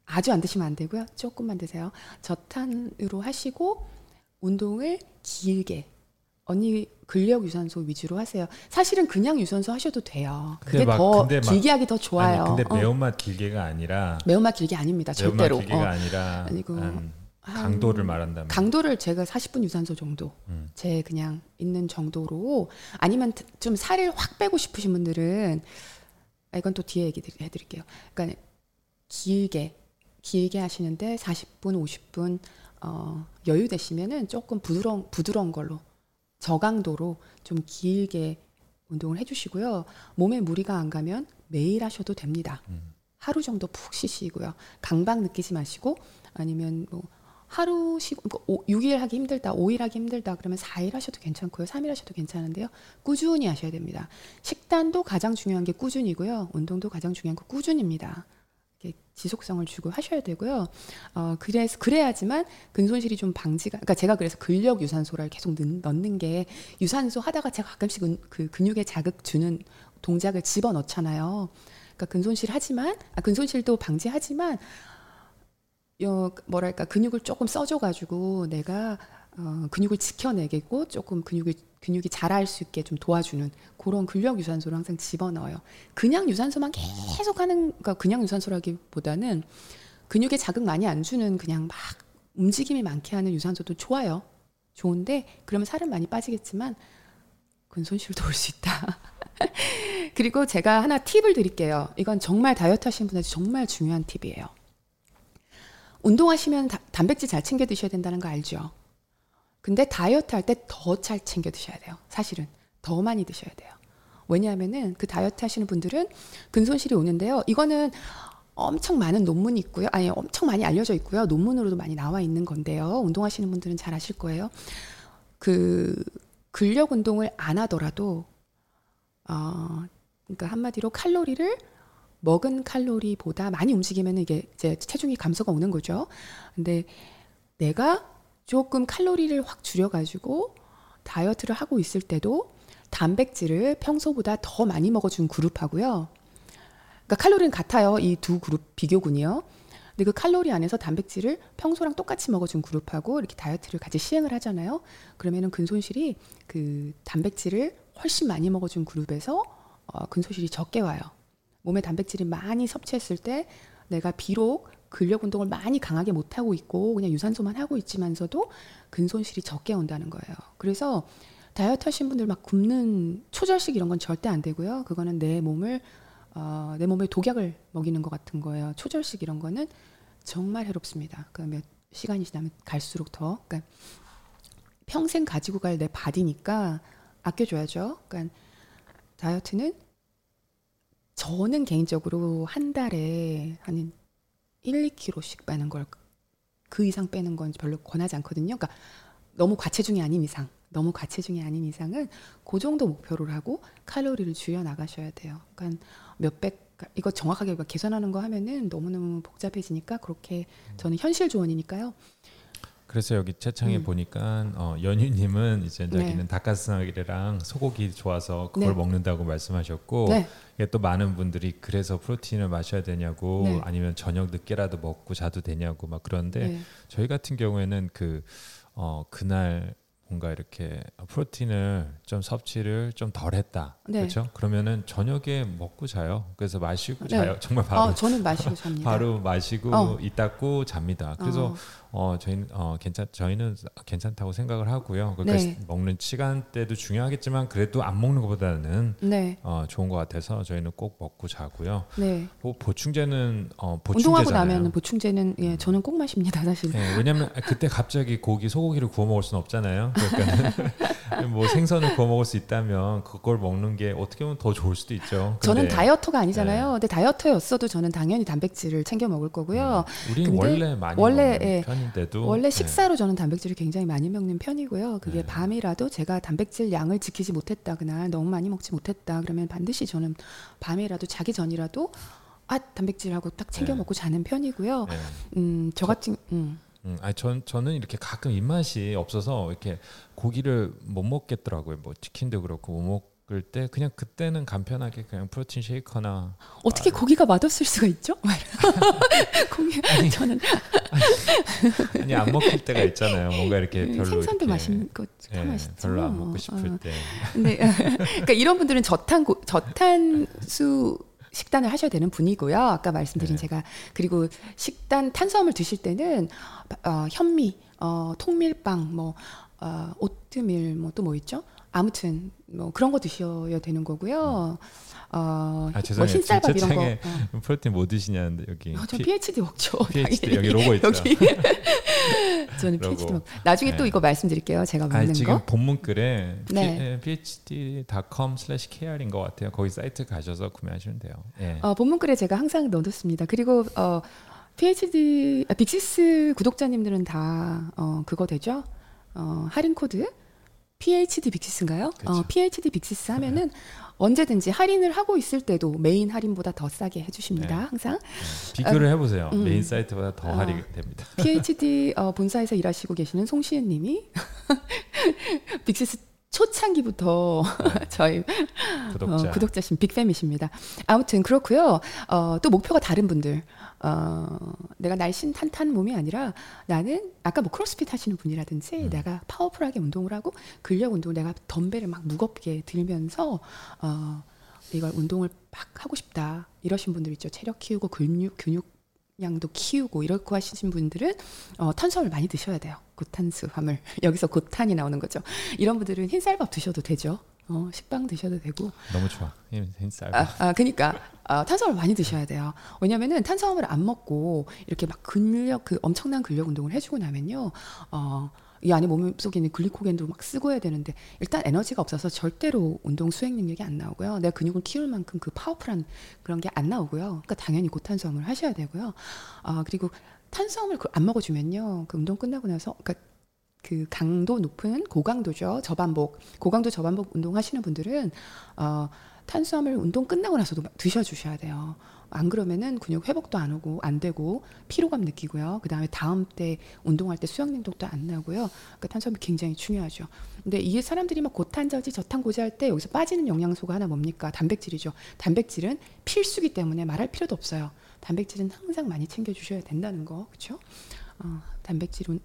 아주 안 드시면 안 되고요. 조금만 드세요. 저탄으로 하시고 운동을 길게 언니 근력 유산소 위주로 하세요. 사실은 그냥 유산소 하셔도 돼요. 그게 막, 더 길게 하기 더 좋아요. 아니, 근데 어. 매운맛 길게가 아니라 매운맛 길게 아닙니다. 절대로. 길게가 어. 아니라 아니고 강도를 말한다면 강도를 제가 40분 유산소 정도 음. 제 그냥 있는 정도로 아니면 좀 살을 확 빼고 싶으신 분들은 아, 이건 또 뒤에 얘기 해드릴게요. 그러니까 길게 길게 하시는데 40분 50분 어, 여유 되시면은 조금 부드러운 부드러운 걸로 저강도로 좀 길게 운동을 해주시고요. 몸에 무리가 안 가면 매일 하셔도 됩니다. 음. 하루 정도 푹 쉬시고요. 강박 느끼지 마시고 아니면 뭐 하루 쉬고 6일 하기 힘들다, 5일 하기 힘들다 그러면 4일 하셔도 괜찮고요. 3일 하셔도 괜찮은데요. 꾸준히 하셔야 됩니다. 식단도 가장 중요한 게 꾸준이고요. 운동도 가장 중요한 거 꾸준입니다. 지속성을 주고 하셔야 되고요. 어, 그래서 그래야지만 근손실이 좀 방지가. 그러니까 제가 그래서 근력 유산소를 계속 넣는 게 유산소 하다가 제가 가끔씩 은, 그 근육에 자극 주는 동작을 집어 넣잖아요. 그러니까 근손실 하지만 아, 근손실도 방지하지만 어, 뭐랄까 근육을 조금 써줘가지고 내가 어, 근육을 지켜내겠고 조금 근육이 근육이 자랄 수 있게 좀 도와주는 그런 근력 유산소를 항상 집어넣어요. 그냥 유산소만 계속 하는 그러니까 그냥 유산소라기보다는 근육에 자극 많이 안 주는 그냥 막 움직임이 많게 하는 유산소도 좋아요. 좋은데 그러면 살은 많이 빠지겠지만 근 손실 도 올 수 있다. 그리고 제가 하나 팁을 드릴게요. 이건 정말 다이어트 하시는 분한테 정말 중요한 팁이에요. 운동하시면 다, 단백질 잘 챙겨 드셔야 된다는 거 알죠? 근데 다이어트 할 때 더 잘 챙겨 드셔야 돼요. 사실은 더 많이 드셔야 돼요. 왜냐하면은 그 다이어트 하시는 분들은 근손실이 오는데요. 이거는 엄청 많은 논문이 있고요. 아니 엄청 많이 알려져 있고요. 논문으로도 많이 나와 있는 건데요. 운동하시는 분들은 잘 아실 거예요. 그 근력 운동을 안 하더라도 어 그러니까 한마디로 칼로리를 먹은 칼로리보다 많이 움직이면 이게 이제 체중이 감소가 오는 거죠. 근데 내가 조금 칼로리를 확 줄여가지고 다이어트를 하고 있을 때도 단백질을 평소보다 더 많이 먹어준 그룹하고요. 그러니까 칼로리는 같아요. 이 두 그룹 비교군이요. 근데 그 칼로리 안에서 단백질을 평소랑 똑같이 먹어준 그룹하고 이렇게 다이어트를 같이 시행을 하잖아요. 그러면은 근손실이 그 단백질을 훨씬 많이 먹어준 그룹에서 어, 근손실이 적게 와요. 몸에 단백질이 많이 섭취했을 때 내가 비록 근력 운동을 많이 강하게 못 하고 있고 그냥 유산소만 하고 있지만서도 근손실이 적게 온다는 거예요. 그래서 다이어트 하신 분들 막 굶는 초절식 이런 건 절대 안 되고요. 그거는 내 몸을 어, 내 몸에 독약을 먹이는 것 같은 거예요. 초절식 이런 거는 정말 해롭습니다. 그몇 시간이 지나면 갈수록 더 그러니까 평생 가지고 갈 내 바디니까 아껴줘야죠. 그러니까 다이어트는 저는 개인적으로 한 달에 한 1, 2kg씩 빼는 걸 그 이상 빼는 건 별로 권하지 않거든요. 그러니까 너무 과체중이 아닌 이상, 너무 과체중이 아닌 이상은 그 정도 목표를 하고 칼로리를 줄여 나가셔야 돼요. 그러니까 몇백 이거 정확하게 계산하는 거 하면은 너무너무 복잡해지니까 그렇게 저는 현실 조언이니까요. 그래서 여기 채창에 음. 보니까 어, 연유님은 이제 네. 자기는 닭가슴살이랑 소고기 좋아서 그걸 네. 먹는다고 말씀하셨고 네. 또 많은 분들이 그래서 프로틴을 마셔야 되냐고 네. 아니면 저녁 늦게라도 먹고 자도 되냐고 막 그런데 네. 저희 같은 경우에는 그 어, 그날 뭔가 이렇게 프로틴을 좀 섭취를 좀 덜했다. 네. 그렇죠? 그러면은 저녁에 먹고 자요. 그래서 마시고 네. 자요. 정말 바로. 어, 저는 마시고 잡니다. 바로 마시고 어. 이따고 잡니다. 그래서 어. 어 저희는 어 괜찮 저희는 괜찮다고 생각을 하고요. 그러니까 네. 먹는 시간대도 중요하겠지만 그래도 안 먹는 것보다는 네. 어 좋은 것 같아서 저희는 꼭 먹고 자고요. 네. 뭐 보충제는 어 보충제잖아요. 운동하고 나면 보충제는 예 저는 꼭 마십니다 사실. 네, 왜냐면 그때 갑자기 고기 소고기를 구워 먹을 수는 없잖아요. 그러니까 뭐 생선을 구워 먹을 수 있다면 그걸 먹는 게 어떻게 보면 더 좋을 수도 있죠. 저는 다이어터가 아니잖아요. 네. 근데 다이어터였어도 저는 당연히 단백질을 챙겨 먹을 거고요. 음, 우리 원래 많이 원래 예, 편인데도 원래 네. 식사로 네. 저는 단백질을 굉장히 많이 먹는 편이고요. 그게 네. 밤이라도 제가 단백질 양을 지키지 못했다 그날 너무 많이 먹지 못했다 그러면 반드시 저는 밤이라도 자기 전이라도 아 단백질하고 딱 챙겨 네. 먹고 자는 편이고요. 네. 음, 저 같은 음. 음, 아니 전 저는 이렇게 가끔 입맛이 없어서 이렇게 고기를 못 먹겠더라고요. 뭐 치킨도 그렇고 못 먹. 먹을 때 그냥 그때는 간편하게 그냥 프로틴 쉐이커나 어떻게 아, 고기가 맛없을 수가 있죠? 고기 아니, 저는 아니, 안 먹힐 때가 있잖아요. 뭔가 이렇게 별로 생선도 맛있는 거 예, 맛있죠. 별로 안 먹고 싶을 어. 때. 네, 그러니까 이런 분들은 저탄 고, 저탄수 식단을 하셔야 되는 분이고요. 아까 말씀드린 네. 제가 그리고 식단 탄수화물 드실 때는 어, 현미, 어, 통밀빵, 뭐 어, 오트밀, 뭐 또뭐 뭐 있죠? 아무튼 뭐 그런 거 드셔야 되는 거고요. 어, 아, 죄송해요. 뭐 흰쌀밥 이런 거. 어. 프로틴 뭐 드시냐는데 여기. 어, 저 PhD 먹죠. PhD 여기 로고 있죠. 여기. 저는 로고. PhD 먹. 나중에 네. 또 이거 말씀드릴게요. 제가 먹는 아, 지금 거. 본문 글에 네. phd.com/kr인 것 같아요. 거기 사이트 가셔서 구매하시면 돼요. 네. 어, 본문 글에 제가 항상 넣어뒀습니다. 그리고 어, PhD 아, 빅시스 구독자님들은 다 어, 그거 되죠? 어, 할인 코드 PhD 빅시스인가요? 어, PhD 빅시스 하면은 언제든지 할인을 하고 있을 때도 메인 할인보다 더 싸게 해주십니다. 네. 항상 네. 비교를 어, 해보세요. 음. 메인 사이트보다 더 어, 할인이 됩니다. PhD 어, 본사에서 일하시고 계시는 송시은님이 빅시스 초창기부터 저희 구독자. 어, 구독자신 big fan이십니다. 아무튼 그렇고요. 어, 또 목표가 다른 분들. 어, 내가 날씬 탄탄 몸이 아니라 나는 아까 뭐 크로스핏 하시는 분이라든지 음. 내가 파워풀하게 운동을 하고 근력 운동 내가 덤벨을 막 무겁게 들면서 어, 이걸 운동을 막 하고 싶다 이러신 분들 있죠. 체력 키우고 근육 근육 양도 키우고 이렇게 하시는 분들은 어, 탄수화물 많이 드셔야 돼요. 고탄수 화물 여기서 고탄이 나오는 거죠. 이런 분들은 흰쌀밥 드셔도 되죠. 어, 식빵 드셔도 되고. 너무 좋아. 흰쌀밥. 아, 아 그니까 아, 탄수화물 많이 드셔야 돼요. 왜냐면은 탄수화물을 안 먹고 이렇게 막 근력 그 엄청난 근력 운동을 해주고 나면요. 어, 이 안에 몸 속에 있는 글리코겐도 막 쓰고 해야 되는데 일단 에너지가 없어서 절대로 운동 수행 능력이 안 나오고요. 내가 근육을 키울 만큼 그 파워풀한 그런 게 안 나오고요. 그러니까 당연히 고탄수화물 하셔야 되고요. 아 그리고 탄수화물 안 먹어주면요. 그 운동 끝나고 나서 그러니까 그 강도 높은 고강도죠. 저반복, 고강도 저반복 운동하시는 분들은 어, 탄수화물 운동 끝나고 나서도 드셔 주셔야 돼요. 안 그러면은 근육 회복도 안 오고 안 되고 피로감 느끼고요. 그 다음에 다음 때 운동할 때 수영 능력도 안 나고요. 그러니까 탄수화물 굉장히 중요하죠. 근데 이게 사람들이 막 고탄저지 저탄고지 할 때 여기서 빠지는 영양소가 하나 뭡니까? 단백질이죠. 단백질은 필수기 때문에 말할 필요도 없어요. 단백질은 항상 많이 챙겨 주셔야 된다는 거, 그렇죠? 어, 단백질은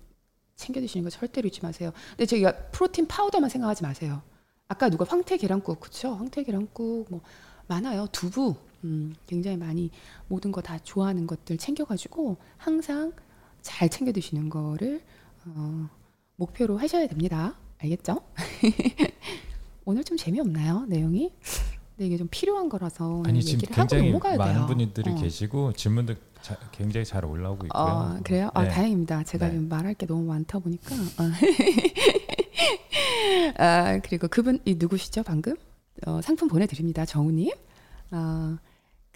챙겨 드시는 거 절대로 잊지 마세요. 근데 저희가 프로틴 파우더만 생각하지 마세요. 아까 누가 황태 계란국, 그렇죠? 황태 계란국 뭐 많아요. 두부, 음, 굉장히 많이 모든 거 다 좋아하는 것들 챙겨가지고 항상 잘 챙겨 드시는 거를 어, 목표로 하셔야 됩니다. 알겠죠? 오늘 좀 재미없나요? 내용이? 근데 이게 좀 필요한 거라서 아니 지금 굉장히 많은 분들이 어. 계시고 질문도 자, 굉장히 잘 올라오고 있고요. 어, 그래요? 아, 네. 아, 다행입니다. 제가 네. 말할 게 너무 많다 보니까. 어. 아, 그리고 그분 이 누구시죠? 방금 어, 상품 보내드립니다. 정우님. 어,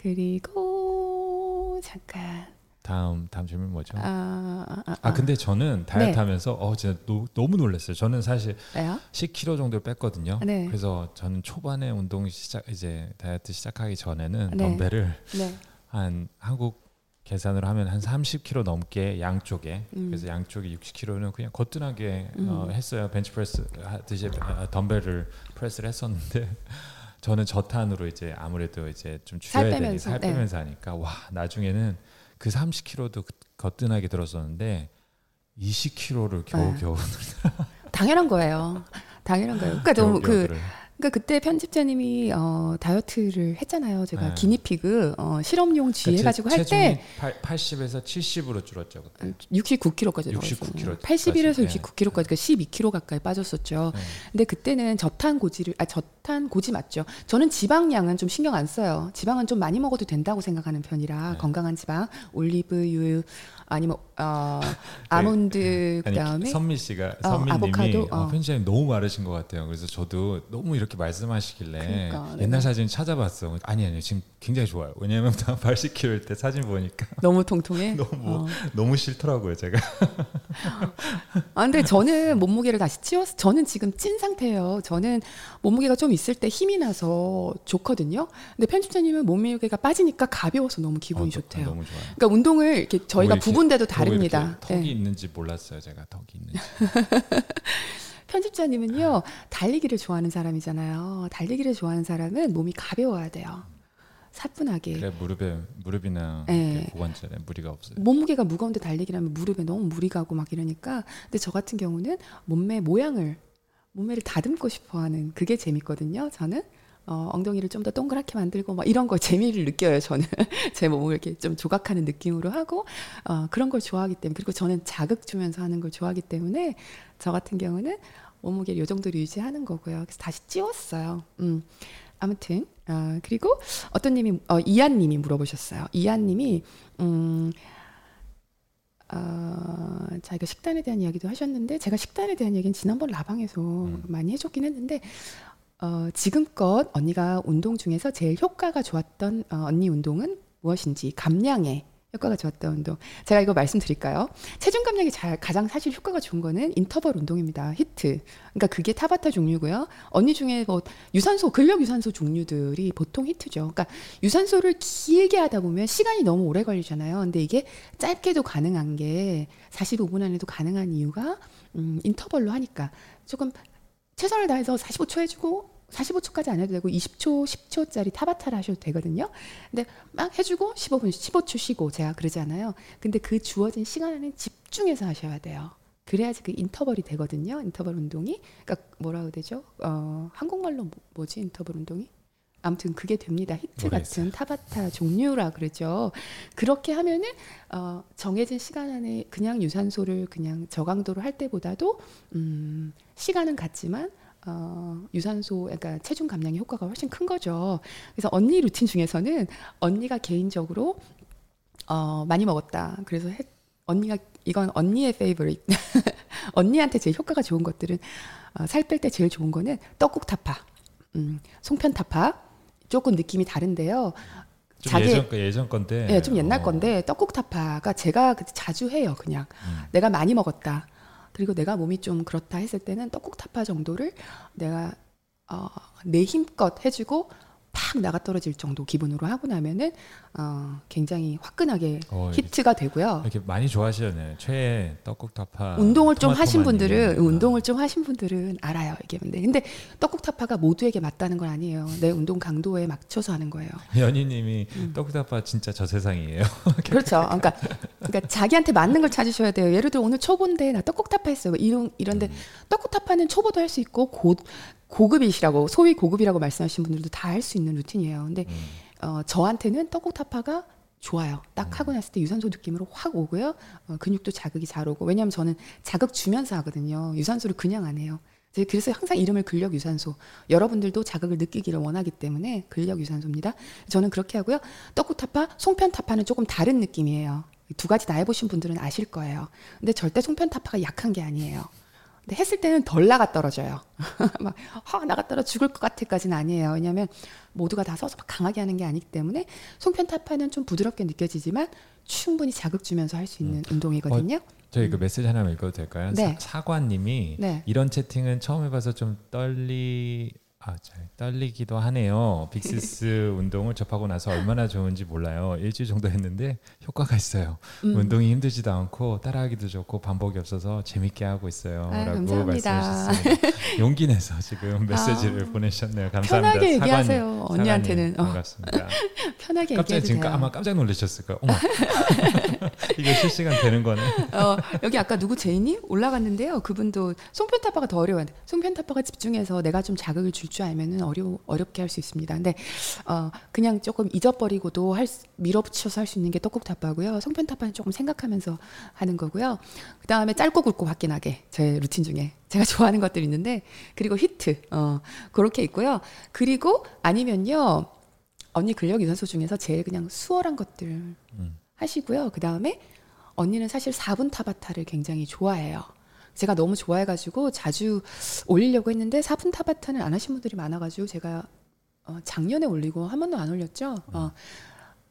그리고 잠깐 다음 다음 질문 뭐죠? 아, 아, 아, 아 근데 저는 다이어트 네. 하면서 어 진짜 노, 너무 놀랐어요. 저는 사실 왜요? 10kg 정도 뺐거든요. 네. 그래서 저는 초반에 운동 시작 이제 다이어트 시작하기 전에는 네. 덤벨을 네. 한 한국 계산으로 하면 한 30kg 넘게 양쪽에 음. 그래서 양쪽에 60kg는 그냥 거뜬하게 음. 어, 했어요. 벤치프레스 하듯이 아, 덤벨을 프레스를 했었는데 저는 저탄으로 이제 아무래도 이제 좀 줄여야 되니 살 빼면서 네. 하니까 와 나중에는 그 30kg도 거뜬하게 들었었는데 20kg를 겨우 겨우 네. 당연한 거예요. 당연한 거예요. 그러니까 너무 그 그러니까 그때 편집자님이 어, 다이어트를 했잖아요. 제가 네. 기니피그 어, 실험용 쥐 그러니까 해가지고 할 때 80에서 70으로 줄었죠. 그때. 69kg까지 69kg. 81에서 69kg까지 그러니까 12kg 가까이 빠졌었죠. 네. 근데 그때는 저탄 고지를 아 저탄 고지 맞죠. 저는 지방량은 좀 신경 안 써요. 지방은 좀 많이 먹어도 된다고 생각하는 편이라 네. 건강한 지방, 올리브유, 아니면 어, 네. 아몬드 그다음에 선미 씨가 어, 선미님이 어, 어. 편집자님 너무 마르신 것 같아요. 그래서 저도 너무 이렇게 말씀하시길래 그러니까, 옛날 사진 찾아봤어. 아니 아니 지금 굉장히 좋아요. 왜냐하면 80kg일 때 사진 보니까 너무 통통해. 너무 어. 너무 싫더라고요 제가. 아 근데 저는 몸무게를 다시 찌웠. 저는 지금 찐 상태예요. 저는 몸무게가 좀 있을 때 힘이 나서 좋거든요. 근데 편집자님은 몸무게가 빠지니까 가벼워서 너무 기분이 어, 좋대요. 너무 좋아요. 그러니까 운동을 이렇게 저희가 부분대도 다릅니다. 턱이 네. 있는지 몰랐어요 제가 턱이 있는지. 편집자님은요 달리기를 좋아하는 사람이잖아요. 달리기를 좋아하는 사람은 몸이 가벼워야 돼요. 사뿐하게. 그래 무릎에 무릎이나 네. 고관절에 무리가 없어요. 몸무게가 무거운데 달리기라면 무릎에 너무 무리 가 고 막 이러니까. 근데 저 같은 경우는 몸매 모양을 몸매를 다듬고 싶어하는 그게 재밌거든요. 저는 어, 엉덩이를 좀 더 동그랗게 만들고 막 이런 거 재미를 느껴요. 저는 제 몸을 이렇게 좀 조각하는 느낌으로 하고 어, 그런 걸 좋아하기 때문에 그리고 저는 자극 주면서 하는 걸 좋아하기 때문에 저 같은 경우는 몸무게를 요 정도로 유지하는 거고요. 그래서 다시 찌웠어요. 음. 아무튼 어, 그리고 어떤 님이 어, 이한 님이 물어보셨어요. 이한 님이 음. 어, 자기가 식단에 대한 이야기도 하셨는데 제가 식단에 대한 얘기는 지난번 라방에서 음. 많이 해줬긴 했는데 어, 지금껏 언니가 운동 중에서 제일 효과가 좋았던 어, 언니 운동은 무엇인지 감량에 효과가 좋았던 운동. 제가 이거 말씀드릴까요? 체중 감량이 잘, 가장 사실 효과가 좋은 거는 인터벌 운동입니다. 히트. 그러니까 그게 타바타 종류고요. 언니 중에 뭐 유산소, 근력 유산소 종류들이 보통 히트죠. 그러니까 유산소를 길게 하다 보면 시간이 너무 오래 걸리잖아요. 근데 이게 짧게도 가능한 게 45분 안에도 가능한 이유가 음, 인터벌로 하니까 조금 최선을 다해서 45초 해주고 45초까지 안 해도 되고 20초, 10초짜리 타바타를 하셔도 되거든요. 근데 막 해주고 15분, 15초 쉬고 제가 그러잖아요. 근데 그 주어진 시간 안에 집중해서 하셔야 돼요. 그래야지 그 인터벌이 되거든요. 인터벌 운동이. 그러니까 뭐라 고 되죠? 어, 한국말로 뭐, 뭐지 인터벌 운동이? 아무튼 그게 됩니다. HIIT 같은 타바타 종류라 그러죠. 그렇게 하면은 어, 정해진 시간 안에 그냥 유산소를 그냥 저강도로 할 때보다도 음, 시간은 같지만 어, 유산소, 그러니까 체중 감량의 효과가 훨씬 큰 거죠. 그래서 언니 루틴 중에서는 언니가 개인적으로 어, 많이 먹었다. 그래서 해, 언니가 이건 언니의 favorite. 언니한테 제일 효과가 좋은 것들은 어, 살 뺄 때 제일 좋은 거는 떡국 타파, 음, 송편 타파. 조금 느낌이 다른데요. 자기 예전, 예전 건데. 예, 좀 옛날 어. 건데 떡국 타파가 제가 자주 해요. 그냥 음. 내가 많이 먹었다. 그리고 내가 몸이 좀 그렇다 했을 때는 떡국 타파 정도를 내가 어, 내 힘껏 해주고 팍 나가 떨어질 정도 기분으로 하고 나면은 어, 굉장히 화끈하게 어, HIIT가 되고요. 이렇게 많이 좋아하시네. 최애 떡국 타파. 운동을 좀 하신 분들은 어. 운동을 좀 하신 분들은 알아요 이게 근데 근데 떡국 타파가 모두에게 맞다는 건 아니에요. 내 운동 강도에 맞춰서 하는 거예요. 연희님이 음. 떡국 타파 진짜 저 세상이에요. 그렇죠. 그러니까 그러니까 자기한테 맞는 걸 찾으셔야 돼요. 예를 들어 오늘 초보인데 나 떡국 타파 했어요. 뭐 이런 이런데 음. 떡국 타파는 초보도 할 수 있고 고 고급이시라고 소위 고급이라고 말씀하신 분들도 다 할 수 있는 루틴이에요. 근데 음. 어, 저한테는 떡국 타파가 좋아요. 딱 음. 하고 났을 때 유산소 느낌으로 확 오고요. 어, 근육도 자극이 잘 오고. 왜냐하면 저는 자극 주면서 하거든요. 유산소를 그냥 안 해요. 그래서 항상 이름을 근력 유산소. 여러분들도 자극을 느끼기를 원하기 때문에 근력 유산소입니다. 저는 그렇게 하고요. 떡국 타파, 송편 타파는 조금 다른 느낌이에요. 두 가지 다 해보신 분들은 아실 거예요. 근데 절대 송편 타파가 약한 게 아니에요. 근데 했을 때는 덜 나가 떨어져요. 막, 하, 나가 떨어 죽을 것 같을까지는 아니에요. 왜냐하면 모두가 다 서서 강하게 하는 게 아니기 때문에 송편 타파는 좀 부드럽게 느껴지지만 충분히 자극 주면서 할 수 있는 음. 운동이거든요. 어, 저희 그 음. 메시지 하나만 읽어도 될까요? 네. 사, 관님이 네. 이런 채팅은 처음 해봐서 좀 떨리 아, 잘 떨리기도 하네요. 빅시스 운동을 접하고 나서 얼마나 좋은지 몰라요. 일주일 정도 했는데 효과가 있어요. 음. 운동이 힘들지도 않고 따라하기도 좋고 반복이 없어서 재밌게 하고 있어요. 아, 라고 말씀하셨습니다. 용기 내서 지금 메시지를 아, 보내셨네요. 감사합니다. 편하게 얘기하세요. 사관님, 언니한테는. 어. 반갑습니다. 편하게 깜짝 지금 돼요. 아마 깜짝 놀라셨을 거예요. 이게 실시간 되는 거네. 어, 여기 아까 누구 제이님 올라갔는데요. 그분도 송편타파가 더 어려워요. 송편타파가 집중해서 내가 좀 자극을 줄줄 알면은 어려 어렵게 할 수 있습니다. 근데 어, 그냥 조금 잊어버리고도 할 밀어붙여서 할 수 있는 게 떡국타파고요. 송편타파는 조금 생각하면서 하는 거고요. 그 다음에 짧고 굵고 화끈하게 제 루틴 중에 제가 좋아하는 것들이 있는데 그리고 히트 어, 그렇게 있고요. 그리고 아니면요. 언니 근력 유산소 중에서 제일 그냥 수월한 것들 음. 하시고요. 그 다음에 언니는 사실 4분 타바타를 굉장히 좋아해요. 제가 너무 좋아해가지고 자주 올리려고 했는데 4분 타바타는 안 하신 분들이 많아가지고 제가 어, 작년에 올리고 한 번도 안 올렸죠. 어.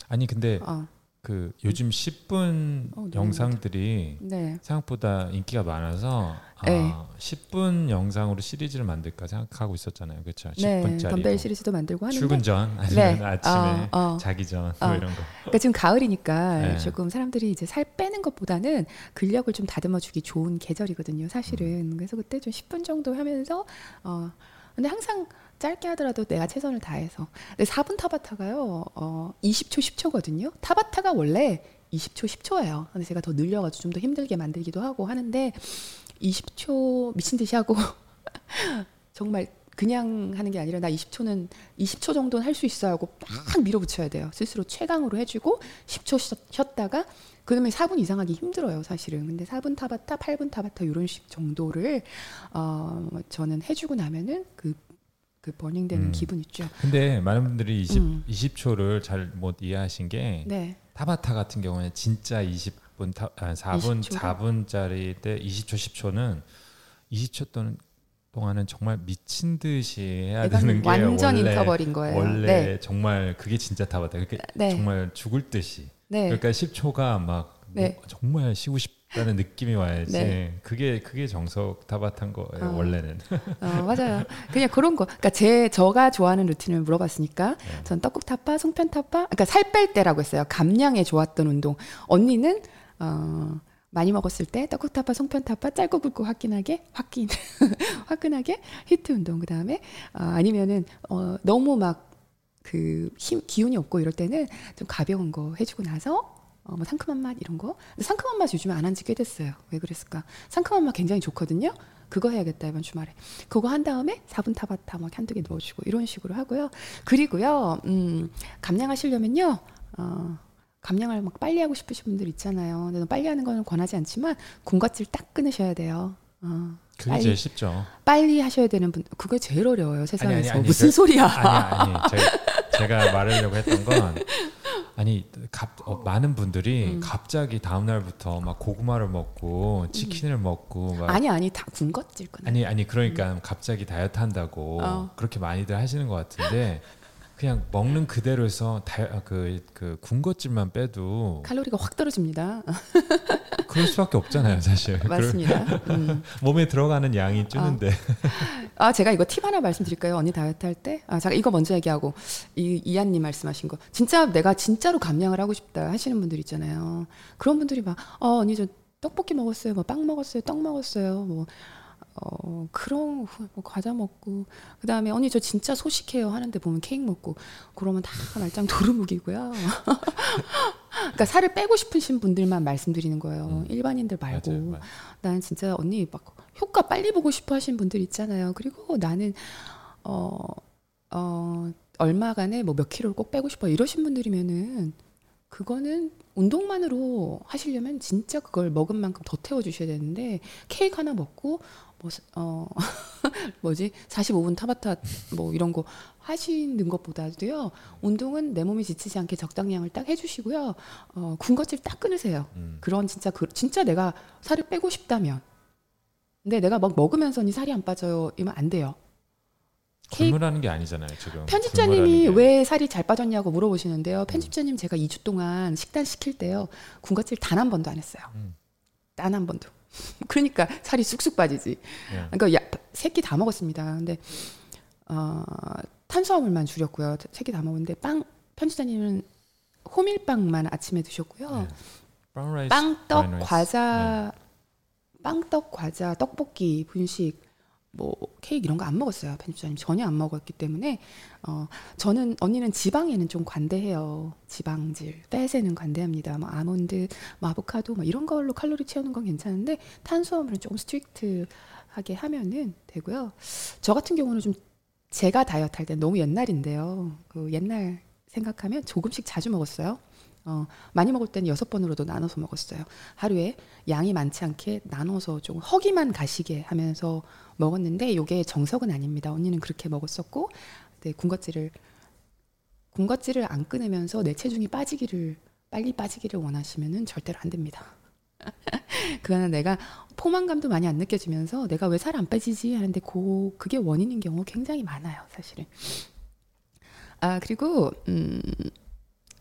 아니 근데 어. 그 요즘 10분 어, 영상들이 네. 생각보다 인기가 많아서 네. 아, 10분 영상으로 시리즈를 만들까 생각하고 있었잖아요. 그렇죠? 10분짜리. 네, 덤벨 시리즈도 만들고 하는데 출근 전 아니면 네. 아침에 어, 어. 자기 전뭐 어. 이런 거. 그러니까 지금 가을이니까 네. 조금 사람들이 이제 살 빼는 것보다는 근력을 좀 다듬어 주기 좋은 계절이거든요. 사실은. 음. 그래서 그때 좀 10분 정도 하면서 어 근데 항상 짧게 하더라도 내가 최선을 다해서. 근데 4분 타바타가요, 어, 20초, 10초거든요. 타바타가 원래 20초, 10초예요. 근데 제가 더 늘려가지고 좀 더 힘들게 만들기도 하고 하는데 20초 미친 듯이 하고 정말 그냥 하는 게 아니라 나 20초는 20초 정도는 할 수 있어 하고 막 밀어붙여야 돼요. 스스로 최강으로 해주고 10초 쉬었다가 그러면 4분 이상 하기 힘들어요, 사실은. 근데 4분 타바타, 8분 타바타 이런 식 정도를 어 저는 해주고 나면은 그그 버닝되는 음. 기분 있죠. 근데 많은 분들이 20, 음. 20초를 잘 못 이해하신 게 네. 타바타 같은 경우는 진짜 20 분 타, 아, 4분 20초? 4분짜리 때 20초 10초는 20초 또는 동안은 정말 미친 듯이 해야 되는 게 완전 원래, 인터벌인 거예요. 원래 네. 정말 그게 진짜 타바타. 그러니까 네. 정말 죽을 듯이. 네. 그러니까 10초가 막 네. 정말 쉬고 싶 라는 느낌이 와야지. 네. 그게 그게 정석 타바탄 거예요 어. 원래는. 어, 맞아요. 그냥 그런 거. 그러니까 제 저가 좋아하는 루틴을 물어봤으니까 네. 전 떡국 타파, 송편 타파. 그러니까 살 뺄 때라고 했어요. 감량에 좋았던 운동. 언니는 어 많이 먹었을 때 떡국타파, 송편타파 짧고 굵고 화끈하게 화끈 화끈하게 히트 운동. 그 다음에 어, 아니면은 어, 너무 막 그 힘 기운이 없고 이럴 때는 좀 가벼운 거 해주고 나서 어, 뭐 상큼한 맛 이런 거. 상큼한 맛 요즘에 안 한 지 꽤 됐어요. 왜 그랬을까? 상큼한 맛 굉장히 좋거든요. 그거 해야겠다 이번 주말에. 그거 한 다음에 4분 타바타 막 한두 개 넣어주고 이런 식으로 하고요. 그리고요 음 감량하시려면요 어 감량을 막 빨리 하고 싶으신 분들 있잖아요. 근데 빨리 하는 거는 권하지 않지만 군것질 딱 끊으셔야 돼요. 어. 그게 빨리, 제일 쉽죠. 빨리 하셔야 되는 분, 그게 제일 어려워요 세상에서. 아니, 아니, 아니, 무슨 그, 소리야? 아니 아니, 제가, 제가 말하려고 했던 건 아니 갑, 어, 많은 분들이 음. 갑자기 다음 날부터 막 고구마를 먹고 치킨을 음. 먹고 막 아니 아니 다 군것질 끊. 아니 아니 그러니까 음. 갑자기 다이어트 한다고 어. 그렇게 많이들 하시는 것 같은데 그냥 먹는 그대로에서 다, 그, 그 군것질만 빼도 칼로리가 확 떨어집니다. 그럴 수밖에 없잖아요, 사실. 맞습니다. 음. 몸에 들어가는 양이 줄는데. 아. 아, 제가 이거 팁 하나 말씀드릴까요? 언니 다이어트 할 때? 아, 제가 이거 먼저 얘기하고 이 이한님 말씀하신 거. 진짜 내가 진짜로 감량을 하고 싶다 하시는 분들 있잖아요. 그런 분들이 막, 어, 언니 저 떡볶이 먹었어요, 뭐 빵 먹었어요, 떡 먹었어요, 뭐 어, 그런 뭐 과자 먹고 그 다음에 언니 저 진짜 소식해요 하는데 보면 케이크 먹고 그러면 다 말짱 도루묵이고요. 그러니까 살을 빼고 싶으신 분들만 말씀드리는 거예요. 음. 일반인들 말고. 맞아요, 맞아요. 난 진짜 언니 막 효과 빨리 보고 싶어 하시는 분들 있잖아요. 그리고 나는 어, 어, 얼마간에 뭐 몇 킬로를 꼭 빼고 싶어 이러신 분들이면은 그거는 운동만으로 하시려면 진짜 그걸 먹은 만큼 더 태워 주셔야 되는데 케이크 하나 먹고 뭐, 어, 뭐지? 45분 타바타 뭐 이런 거 하시는 것보다도요, 운동은 내 몸이 지치지 않게 적당량을 딱 해주시고요, 어, 군것질 딱 끊으세요. 음. 그런 진짜, 그, 진짜 내가 살을 빼고 싶다면. 근데 내가 막 먹으면서니 살이 안 빠져요. 이러면 안 돼요. 굶으라는 게 아니잖아요, 지금. 편집자님이 왜 살이 잘 빠졌냐고 물어보시는데요. 음. 편집자님 제가 2주 동안 식단 시킬 때요, 군것질 단 한 번도 안 했어요. 음. 단한 번도. 그러니까 살이 쑥쑥 빠지지. 네. 그러니까 야, 새끼 다 먹었습니다. 근데 어, 탄수화물만 줄였고요. 새끼 다 먹었는데 빵 편집자님은 호밀빵만 아침에 드셨고요. 네. 빵떡 과자 네. 빵떡 과자 떡볶이 분식 뭐 케이크 이런 거 안 먹었어요. 편집자님 전혀 안 먹었기 때문에 어 저는 언니는 지방에는 좀 관대해요. 지방질, 팻에는 관대합니다. 뭐 아몬드, 뭐 아보카도 뭐 이런 걸로 칼로리 채우는 건 괜찮은데 탄수화물은 조금 strict하게 하면은 되고요. 저 같은 경우는 좀 제가 다이어트 할 때 너무 옛날인데요. 그 옛날 생각하면 조금씩 자주 먹었어요. 어, 많이 먹을 때는 여섯 번으로도 나눠서 먹었어요. 하루에 양이 많지 않게 나눠서 좀 허기만 가시게 하면서 먹었는데 이게 정석은 아닙니다. 언니는 그렇게 먹었었고 네, 군것질을 군것질을 안 끊으면서 내 체중이 빠지기를 빨리 빠지기를 원하시면은 절대로 안 됩니다. 그거는 내가 포만감도 많이 안 느껴지면서 내가 왜 살 안 빠지지 하는데 고 그게 원인인 경우 굉장히 많아요, 사실은. 아 그리고 음,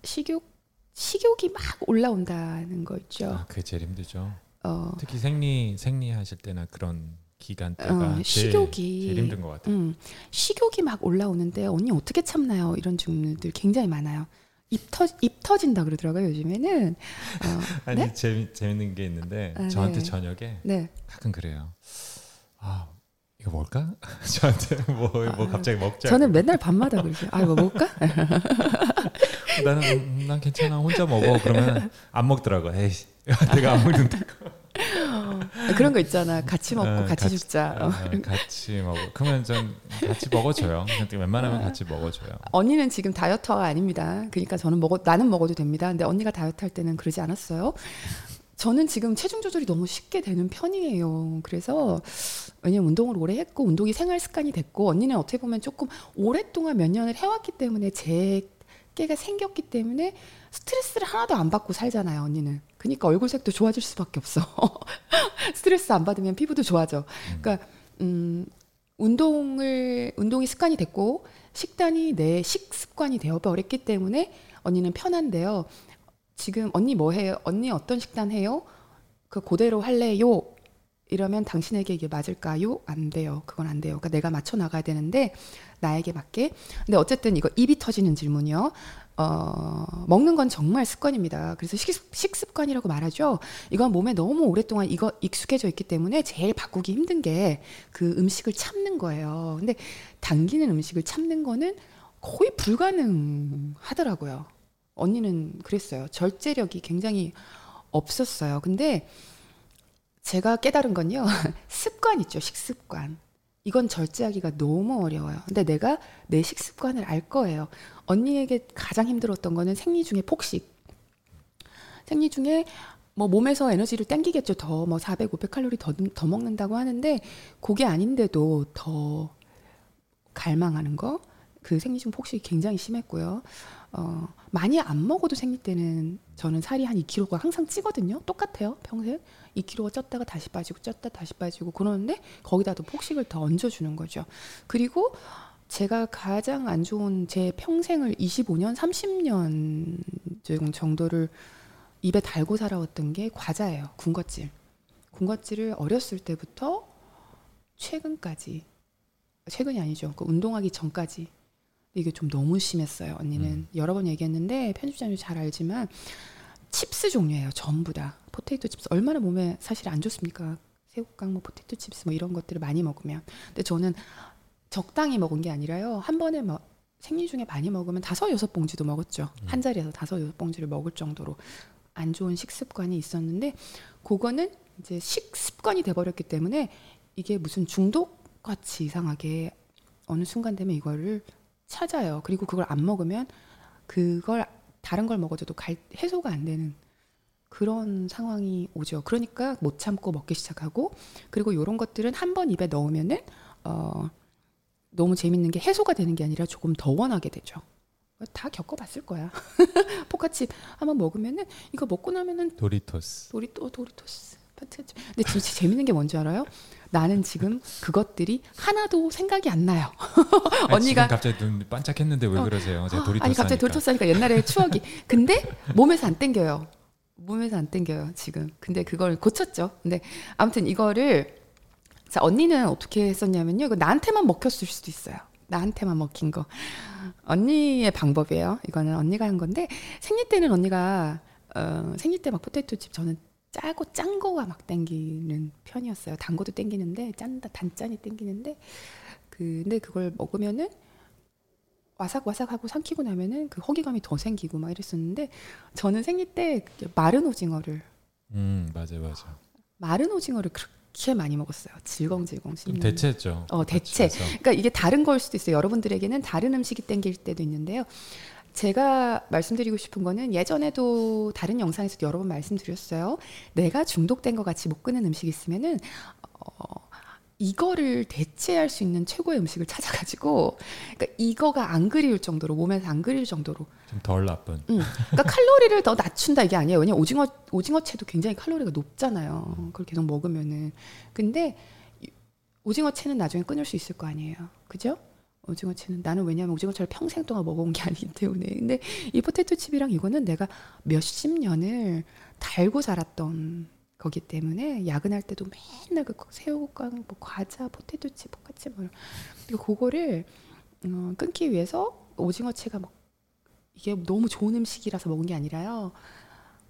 식욕 식욕이 막 올라온다는 거 있죠. 아, 그게 제일 힘들죠. 어. 특히 생리 생리하실 때나 그런 기간 때가 어, 식욕이 제일, 제일, 힘든 것 같아요. 음, 식욕이 막 올라오는데 언니 어떻게 참나요? 이런 질문들 굉장히 많아요. 입, 터, 입 터진다 그러더라고요 요즘에는. 어, 아니 네? 재미, 재밌는 게 있는데 아, 저한테 네. 저녁에 네. 가끔 그래요. 아 이거 뭘까? 저한테 뭐, 뭐 아, 갑자기 먹자. 저는 맨날 밤마다 그러죠. 아 이거 먹을까? 나는 음, 난 괜찮아 혼자 먹어 그러면 안 먹더라고. 에이 내가 안 먹는다. 그런 거 있잖아. 같이 먹고 어, 같이, 같이, 죽자. 어, 같이 먹어. 그러면 좀 같이 먹어줘요. 웬만하면 같이 먹어줘요. 언니는 지금 다이어터가 아닙니다. 그러니까 저는 먹어 나는 먹어도 됩니다. 근데 언니가 다이어트 할 때는 그러지 않았어요. 저는 지금 체중 조절이 너무 쉽게 되는 편이에요. 그래서 왜냐면 운동을 오래 했고 운동이 생활 습관이 됐고 언니는 어떻게 보면 조금 오랫동안 몇 년을 해왔기 때문에 제 깨가 생겼기 때문에 스트레스를 하나도 안 받고 살잖아요, 언니는. 그러니까 얼굴색도 좋아질 수밖에 없어. 스트레스 안 받으면 피부도 좋아져. 그러니까 음, 운동을 운동이 습관이 됐고 식단이 내 식습관이 되어 버렸기 때문에 언니는 편한데요. 지금 언니 뭐 해요? 언니 어떤 식단 해요? 그 그대로 할래요? 이러면 당신에게 이게 맞을까요? 안 돼요. 그건 안 돼요. 그러니까 내가 맞춰 나가야 되는데 나에게 맞게. 근데 어쨌든 이거 입이 터지는 질문이요. 어, 먹는 건 정말 습관입니다. 그래서 식, 식습 관이라고 말하죠. 이건 몸에 너무 오랫동안 이거 익숙해져 있기 때문에 제일 바꾸기 힘든 게 그 음식을 참는 거예요. 근데 당기는 음식을 참는 거는 거의 불가능하더라고요. 언니는 그랬어요. 절제력이 굉장히 없었어요. 근데 제가 깨달은 건요. 습관 있죠. 식습관. 이건 절제하기가 너무 어려워요. 근데 내가 내 식습관을 알 거예요. 언니에게 가장 힘들었던 거는 생리 중에 폭식. 생리 중에 뭐 몸에서 에너지를 땡기겠죠. 더 뭐 400, 500 칼로리 더, 더 먹는다고 하는데 그게 아닌데도 더 갈망하는 거. 그 생리 중 폭식이 굉장히 심했고요. 어, 많이 안 먹어도 생리 때는 저는 살이 한 2kg가 항상 찌거든요. 똑같아요. 평생. 2kg가 쪘다가 다시 빠지고 쪘다 다시 빠지고 그러는데 거기다도 폭식을 더 얹어주는 거죠. 그리고 제가 가장 안 좋은 제 평생을 25년, 30년 정도를 입에 달고 살아왔던 게 과자예요. 군것질. 군것질을 어렸을 때부터 최근까지 최근이 아니죠. 그 운동하기 전까지 이게 좀 너무 심했어요. 언니는 음. 여러 번 얘기했는데 편집자님 잘 알지만 chips 종류예요. 전부 다 potato chips 얼마나 몸에 사실 안 좋습니까? 새우깡, 뭐 potato chips 뭐 이런 것들을 많이 먹으면. 근데 저는 적당히 먹은 게 아니라요. 한 번에 뭐 생리 중에 많이 먹으면 다섯 여섯 봉지도 먹었죠. 음. 한 자리에서 다섯 여섯 봉지를 먹을 정도로 안 좋은 식습관이 있었는데 그거는 이제 식습관이 돼 버렸기 때문에 이게 무슨 중독 같이 이상하게 어느 순간 되면 이거를 찾아요. 그리고 그걸 안 먹으면 그걸 다른 걸 먹어줘도 갈, 해소가 안 되는 그런 상황이 오죠. 그러니까 못 참고 먹기 시작하고 그리고 이런 것들은 한 번 입에 넣으면은 어 너무 재밌는 게 해소가 되는 게 아니라 조금 더 원하게 되죠. 다 겪어봤을 거야. 포카칩 한번 먹으면은 이거 먹고 나면은 도리토스. 도리토 도리토스. 근데 진짜 재밌는 게 뭔지 알아요? 나는 지금 그것들이 하나도 생각이 안 나요. 언니가 갑자기 눈 반짝했는데 왜 어, 그러세요? 제가 도리토스 아니 갑자기 도리토스 하니까 옛날에 추억이. 근데 몸에서 안 땡겨요. 몸에서 안 땡겨요 지금. 근데 그걸 고쳤죠. 근데 아무튼 이거를 자 언니는 어떻게 했었냐면요. 이거 나한테만 먹혔을 수도 있어요. 나한테만 먹힌 거. 언니의 방법이에요. 이거는 언니가 한 건데 생리 때는 언니가 어, 생리 때 막 포테이토 칩 저는 짜고 짠 거가 막 땡기는 편이었어요. 단 것도 땡기는데 짠다 단짠이 땡기는데 그, 근데 그걸 먹으면은 와삭와삭하고 삼키고 나면은 그 허기감이 더 생기고 막 이랬었는데 저는 생리 때 마른 오징어를 음 맞아 맞아 마른 오징어를 그렇게 많이 먹었어요. 질겅질겅 씹는. 대체죠. 어 대체. 그러니까 이게 다른 걸 수도 있어요. 여러분들에게는 다른 음식이 땡길 때도 있는데요. 제가 말씀드리고 싶은 거는 예전에도 다른 영상에서 여러 번 말씀드렸어요. 내가 중독된 것 같이 못 끊는 음식이 있으면은 어, 이거를 대체할 수 있는 최고의 음식을 찾아가지고 그러니까 이거가 안 그리울 정도로 몸에서 안 그릴 정도로 좀 덜 나쁜. 응. 그러니까 칼로리를 더 낮춘다 이게 아니에요. 왜냐 오징어 오징어채도 굉장히 칼로리가 높잖아요. 그걸 계속 먹으면은 근데 오징어채는 나중에 끊을 수 있을 거 아니에요. 그죠? 오징어채는 나는 왜냐하면 오징어채를 평생 동안 먹어온 게 아니기 때문에. 근데 이 포테토 칩이랑 이거는 내가 몇십 년을 달고 살았던 거기 때문에 야근할 때도 맨날 그 새우깡 뭐 과자 포테토 칩 똑같이 뭐 그거를 어, 끊기 위해서 오징어채가 막 이게 너무 좋은 음식이라서 먹은 게 아니라요.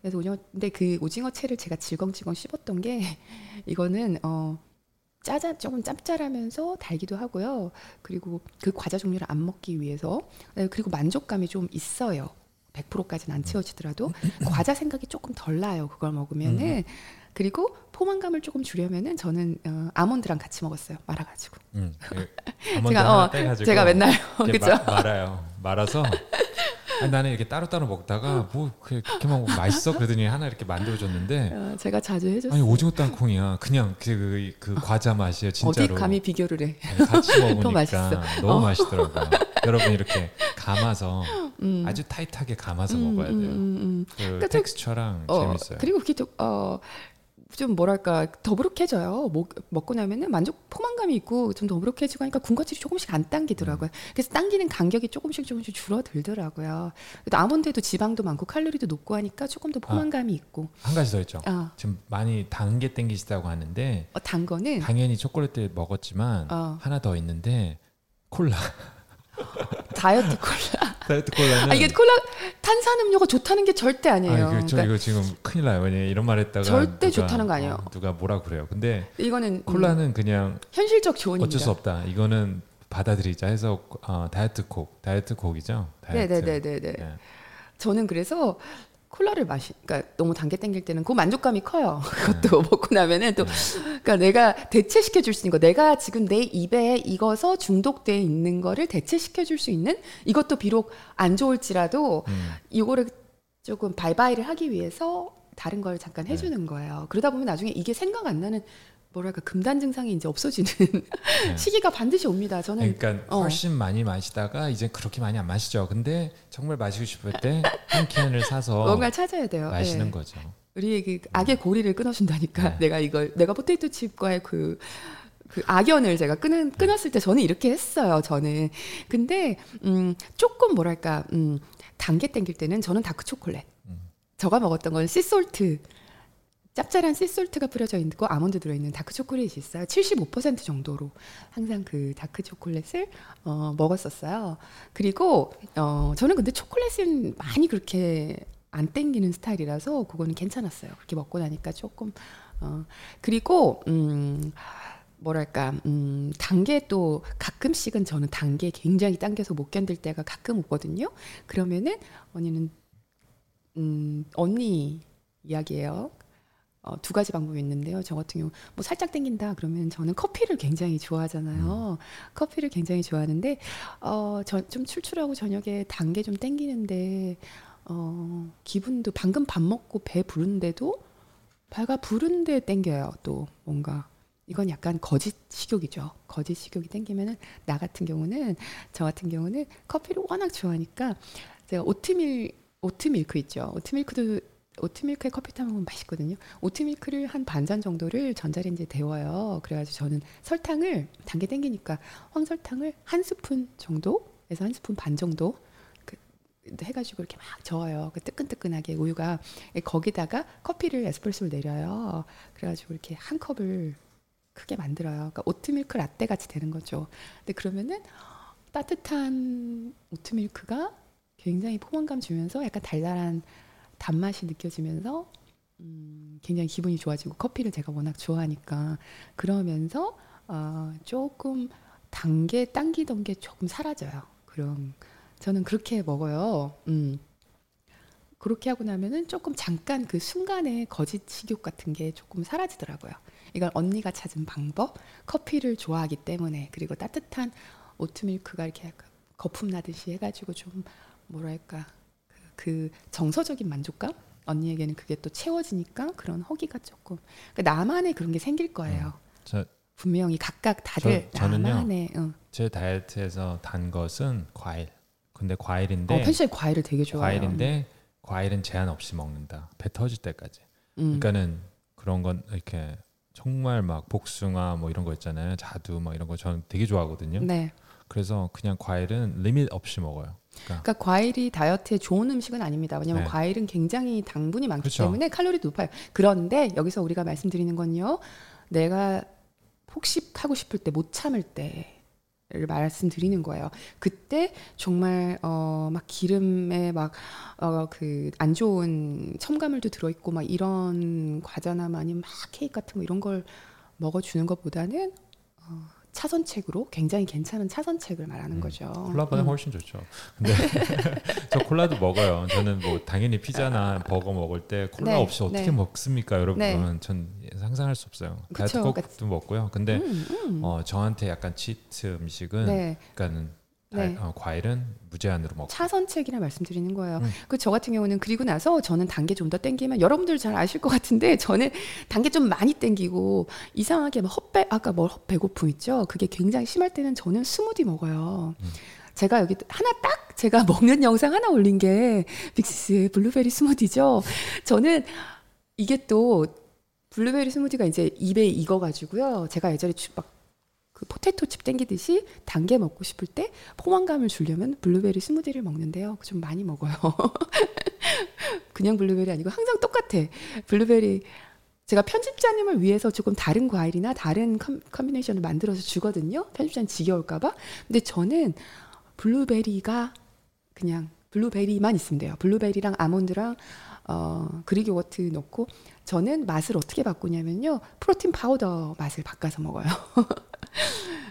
그래서 오징어 근데 그 오징어채를 제가 질겅질겅 씹었던 게 이거는 어 짜자 조금 짭짤하면서 달기도 하고요. 그리고 그 과자 종류를 안 먹기 위해서 네, 그리고 만족감이 좀 있어요. 100%까지는 안 채워지더라도 과자 생각이 조금 덜 나요. 그걸 먹으면은 음. 그리고 포만감을 조금 주려면은 저는 어, 아몬드랑 같이 먹었어요. 말아가지고. 음, 그 제가 어, 제가 맨날 그죠 말아요. 말아서 아니, 나는 이렇게 따로따로 먹다가 뭐 그렇게 먹 맛있어 그러더니 하나 이렇게 만들어줬는데 어, 제가 자주 해줬어요. 아니 오징어 땅콩이야. 그냥 그, 그, 그 과자 맛이에요. 진짜로. 어디 감히 비교를 해. 아니, 같이 먹으니까 너무 어. 맛있더라고 요. 여러분 이렇게 감아서 음. 아주 타이트하게 감아서 음, 먹어야 돼요. 음, 음, 음. 그 그러니까 텍스처랑 어, 재밌어요. 그리고 그게 또 어, 좀 뭐랄까 더부룩해져요. 먹, 먹고 나면은 만족 포만감이 있고 좀 더부룩해지고 하니까 군것질이 조금씩 안 당기더라고요. 음. 그래서 당기는 간격이 조금씩 조금씩 줄어들더라고요. 또 아몬드에도 지방도 많고 칼로리도 높고 하니까 조금 더 포만감이 아, 있고. 한 가지 더 있죠. 어. 지금 많이 단 게 땡기시다고 하는데 어, 단 거는 당연히 초콜릿 먹었지만 어. 하나 더 있는데 콜라. 다이어트 콜라. 다이어트 콜라는 아, 이게 콜라 탄산음료가 좋다는 게 절대 아니에요. 아니, 저 그러니까 이거 지금 큰일 나요. 왜냐 이런 말 했다가 절대 누가, 좋다는 거 아니에요. 어, 누가 뭐라 그래요. 근데 이거는 콜라는 음, 그냥 현실적 조언입니다. 어쩔 수 없다. 이거는 받아들이자 해서 어, 다이어트 콕, 다이어트 콕이죠. 네네네네. 네. 저는 그래서 콜라를 마시, 그러니까 너무 단게 땡길 때는 그 만족감이 커요. 그것도 네. 먹고 나면은 또, 네. 그러니까 내가 대체시켜 줄 수 있는 거, 내가 지금 내 입에 익어서 중독돼 있는 거를 대체시켜 줄 수 있는 이것도 비록 안 좋을지라도 음. 이거를 조금 바이바이를 하기 위해서 다른 걸 잠깐 네. 해주는 네. 거예요. 그러다 보면 나중에 이게 생각 안 나는 뭐랄까 금단 증상이 이제 없어지는 네. 시기가 반드시 옵니다. 저는 그러니까 어. 훨씬 많이 마시다가 이제 그렇게 많이 안 마시죠. 근데 정말 마시고 싶을 때 한 캔을 사서 뭔가 찾아야 돼요. 마시는 네. 거죠. 우리의 그 악의 고리를 끊어준다니까 네. 내가 이걸 내가 포테이토 칩과의 그, 그 악연을 제가 끊은, 네. 끊었을 때 저는 이렇게 했어요. 저는 근데 음, 조금 뭐랄까 음, 단 게 땡길 때는 저는 다크 초콜릿. 음. 제가 먹었던 건 sea salt 짭짤한 sea salt가 뿌려져 있고 아몬드 들어있는 다크 초콜릿이 있어요. 75% 정도로 항상 그 다크 초콜릿을 어, 먹었었어요. 그리고 어, 저는 근데 초콜릿은 많이 그렇게 안 땡기는 스타일이라서 그거는 괜찮았어요. 그렇게 먹고 나니까 조금 어, 그리고 음. 뭐랄까 음 단 게 또 가끔씩은 저는 단 게 굉장히 당겨서 못 견딜 때가 가끔 오거든요. 그러면은 언니는 음 언니 이야기예요. 어, 두 가지 방법이 있는데요. 저 같은 경우 뭐 살짝 땡긴다 그러면 저는 커피를 굉장히 좋아하잖아요. 음. 커피를 굉장히 좋아하는데 어, 저, 좀 출출하고 저녁에 단 게 좀 땡기는데 어, 기분도 방금 밥 먹고 배 부른데도 배가 부른데 땡겨요. 또 뭔가 이건 약간 거짓 식욕이죠. 거짓 식욕이 땡기면은 나 같은 경우는 저 같은 경우는 커피를 워낙 좋아하니까 제가 오트밀 오트밀크 있죠. 오트밀크도 오트밀크에 커피 타먹으면 맛있거든요. 오트밀크를 한 반 잔 정도를 전자레인지에 데워요. 그래가지고 저는 설탕을 단계 땡기니까 황설탕을 한 스푼 정도에서 한 스푼 반 정도 그 해가지고 이렇게 막 저어요. 그 뜨끈뜨끈하게 우유가 거기다가 커피를 에스프레소를 내려요. 그래가지고 이렇게 한 컵을 크게 만들어요. 그러니까 오트밀크 라떼 같이 되는 거죠. 근데 그러면은 따뜻한 오트밀크가 굉장히 포만감 주면서 약간 달달한 단맛이 느껴지면서 음, 굉장히 기분이 좋아지고 커피를 제가 워낙 좋아하니까 그러면서 어, 조금 단 게 당기던 게 조금 사라져요. 그럼 저는 그렇게 먹어요. 음. 그렇게 하고 나면은 조금 잠깐 그 순간의 거짓 식욕 같은 게 조금 사라지더라고요. 이건 언니가 찾은 방법. 커피를 좋아하기 때문에 그리고 따뜻한 오트밀크가 이렇게 거품 나듯이 해가지고 좀 뭐랄까 그 정서적인 만족감 언니에게는 그게 또 채워지니까 그런 허기가 조금 그러니까 나만의 그런 게 생길 거예요. 어, 저, 분명히 각각 다들 저, 나만의 어. 제 다이어트에서 단 것은 과일. 근데 과일인데 어, 펜실 과일을 되게 좋아해요. 과일인데 과일은 제한 없이 먹는다. 배 터질 때까지. 음. 그러니까는 그런 건 이렇게 정말 막 복숭아 뭐 이런 거 있잖아요. 자두 뭐 이런 거 저는 되게 좋아하거든요. 네. 그래서 그냥 과일은 리밋 없이 먹어요. 그러니까, 그러니까 과일이 다이어트에 좋은 음식은 아닙니다. 왜냐하면 네. 과일은 굉장히 당분이 많기 그렇죠. 때문에 칼로리도 높아요. 그런데 여기서 우리가 말씀드리는 건요. 내가 폭식하고 싶을 때 못 참을 때. 를 말씀드리는 거예요. 그때 정말 어막 기름에 막어그안 좋은 첨가물도 들어 있고 막 이런 과자나 아니면 막 케이크 같은 거 이런 걸 먹어 주는 것보다는 어 차선책으로 굉장히 괜찮은 차선책을 말하는 음, 거죠. 콜라보다 음. 훨씬 좋죠. 근데 저 콜라도 먹어요. 저는 뭐 당연히 피자나 버거 먹을 때 콜라 네, 없이 어떻게 네. 먹습니까, 여러분? 네. 전 상상할 수 없어요. 다이어트 코크도 먹고요. 근데 음, 음. 어, 저한테 약간 치트 음식은 네. 그 네. 어, 과일은 무제한으로 먹고 차선책이라 말씀드리는 거예요. 음. 그저 같은 경우는 그리고 나서 저는 단계 좀 더 땡기면 여러분들 잘 아실 것 같은데 저는 단 게 좀 많이 땡기고 이상하게 막 헛배 아까 뭐 배고픔 있죠. 그게 굉장히 심할 때는 저는 스무디 먹어요. 음. 제가 여기 하나 딱 제가 먹는 영상 하나 올린 게 빅시스의 블루베리 스무디죠. 저는 이게 또 블루베리 스무디가 이제 입에 익어가지고요. 제가 예전에 막 그 포테토 칩 땡기듯이 단 게 먹고 싶을 때 포만감을 주려면 블루베리 스무디를 먹는데요. 좀 많이 먹어요. 그냥 블루베리 아니고 항상 똑같아. 블루베리 제가 편집자님을 위해서 조금 다른 과일이나 다른 combination을 만들어서 주거든요. 편집자님 지겨울까봐. 근데 저는 블루베리가 그냥 블루베리만 있으면 돼요. 블루베리랑 아몬드랑 어, Greek yogurt 넣고 저는 맛을 어떻게 바꾸냐면요. protein powder 맛을 바꿔서 먹어요.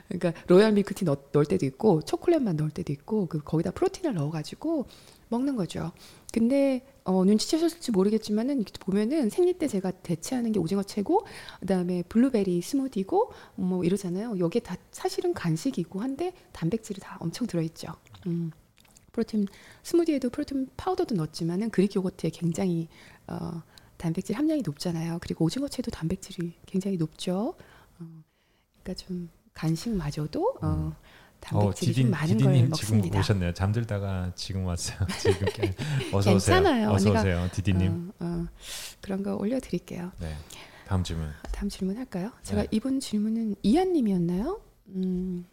그러니까 royal milk tea 넣, 넣을 때도 있고 초콜릿 맛 넣을 때도 있고 그 거기다 protein을 넣어가지고 먹는 거죠. 근데 어, 눈치채셨을지 모르겠지만은 이렇게 보면은 생리 때 제가 대체하는 게 오징어 채고 그다음에 블루베리 스무디고 뭐 이러잖아요. 여기에 다 사실은 간식이고 한데 단백질이 다 엄청 들어있죠. 음. protein 스무디에도 protein powder도 넣었지만은 Greek yogurt에 굉장히 어, 단백질 함량이 높잖아요. 그리고 오징어채도 단백질이 굉장히 높죠. 어, 그러니까 좀 간식마저도 어, 음. 단백질이 어, 좀 많은 걸 먹습니다. 지금 오셨네요. 잠들다가 지금 왔어요. 지금 어서 괜찮아요. 어서 오세요, 디디님. 어, 어, 그런 거 올려드릴게요. 네. 다음 질문. 다음 질문 할까요? 제가 네. 이번 질문은 이한님이었나요? 음,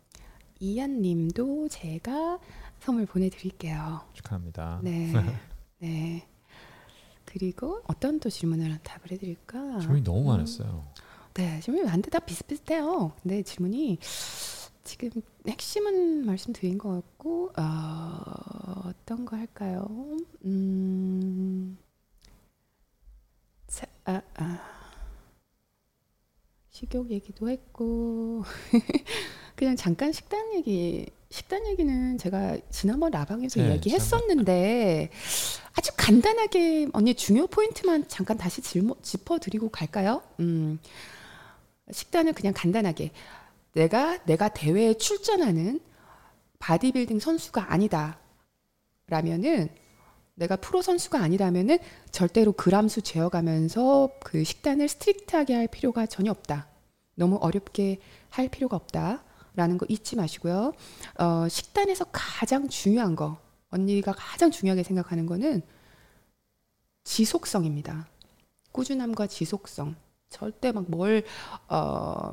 이한님도 제가 선물 보내드릴게요. 축하합니다. 네. 네. 그리고 어떤 또 질문을 답을 해드릴까? 질문이 너무 많았어요. 음. 네, 질문이 많은데 다 비슷비슷해요. 근데 질문이 지금 핵심은 말씀드린 것 같고 어, 어떤 거 할까요? 음, 자, 아, 아. 식욕 얘기도 했고 그냥 잠깐 식단 얘기 식단 얘기는 제가 지난번 라방에서 네, 얘기했었는데 아주 간단하게 언니 중요 포인트만 잠깐 다시 짚어드리고 갈까요? 음, 식단은 그냥 간단하게 내가 내가 대회에 출전하는 바디빌딩 선수가 아니다. 라면은 내가 프로 선수가 아니라면은 절대로 그람수 재어가면서 그 식단을 strict하게 할 필요가 전혀 없다. 너무 어렵게 할 필요가 없다. 라는 거 잊지 마시고요. 어, 식단에서 가장 중요한 거, 언니가 가장 중요하게 생각하는 거는 지속성입니다. 꾸준함과 지속성. 절대 막 뭘, 어,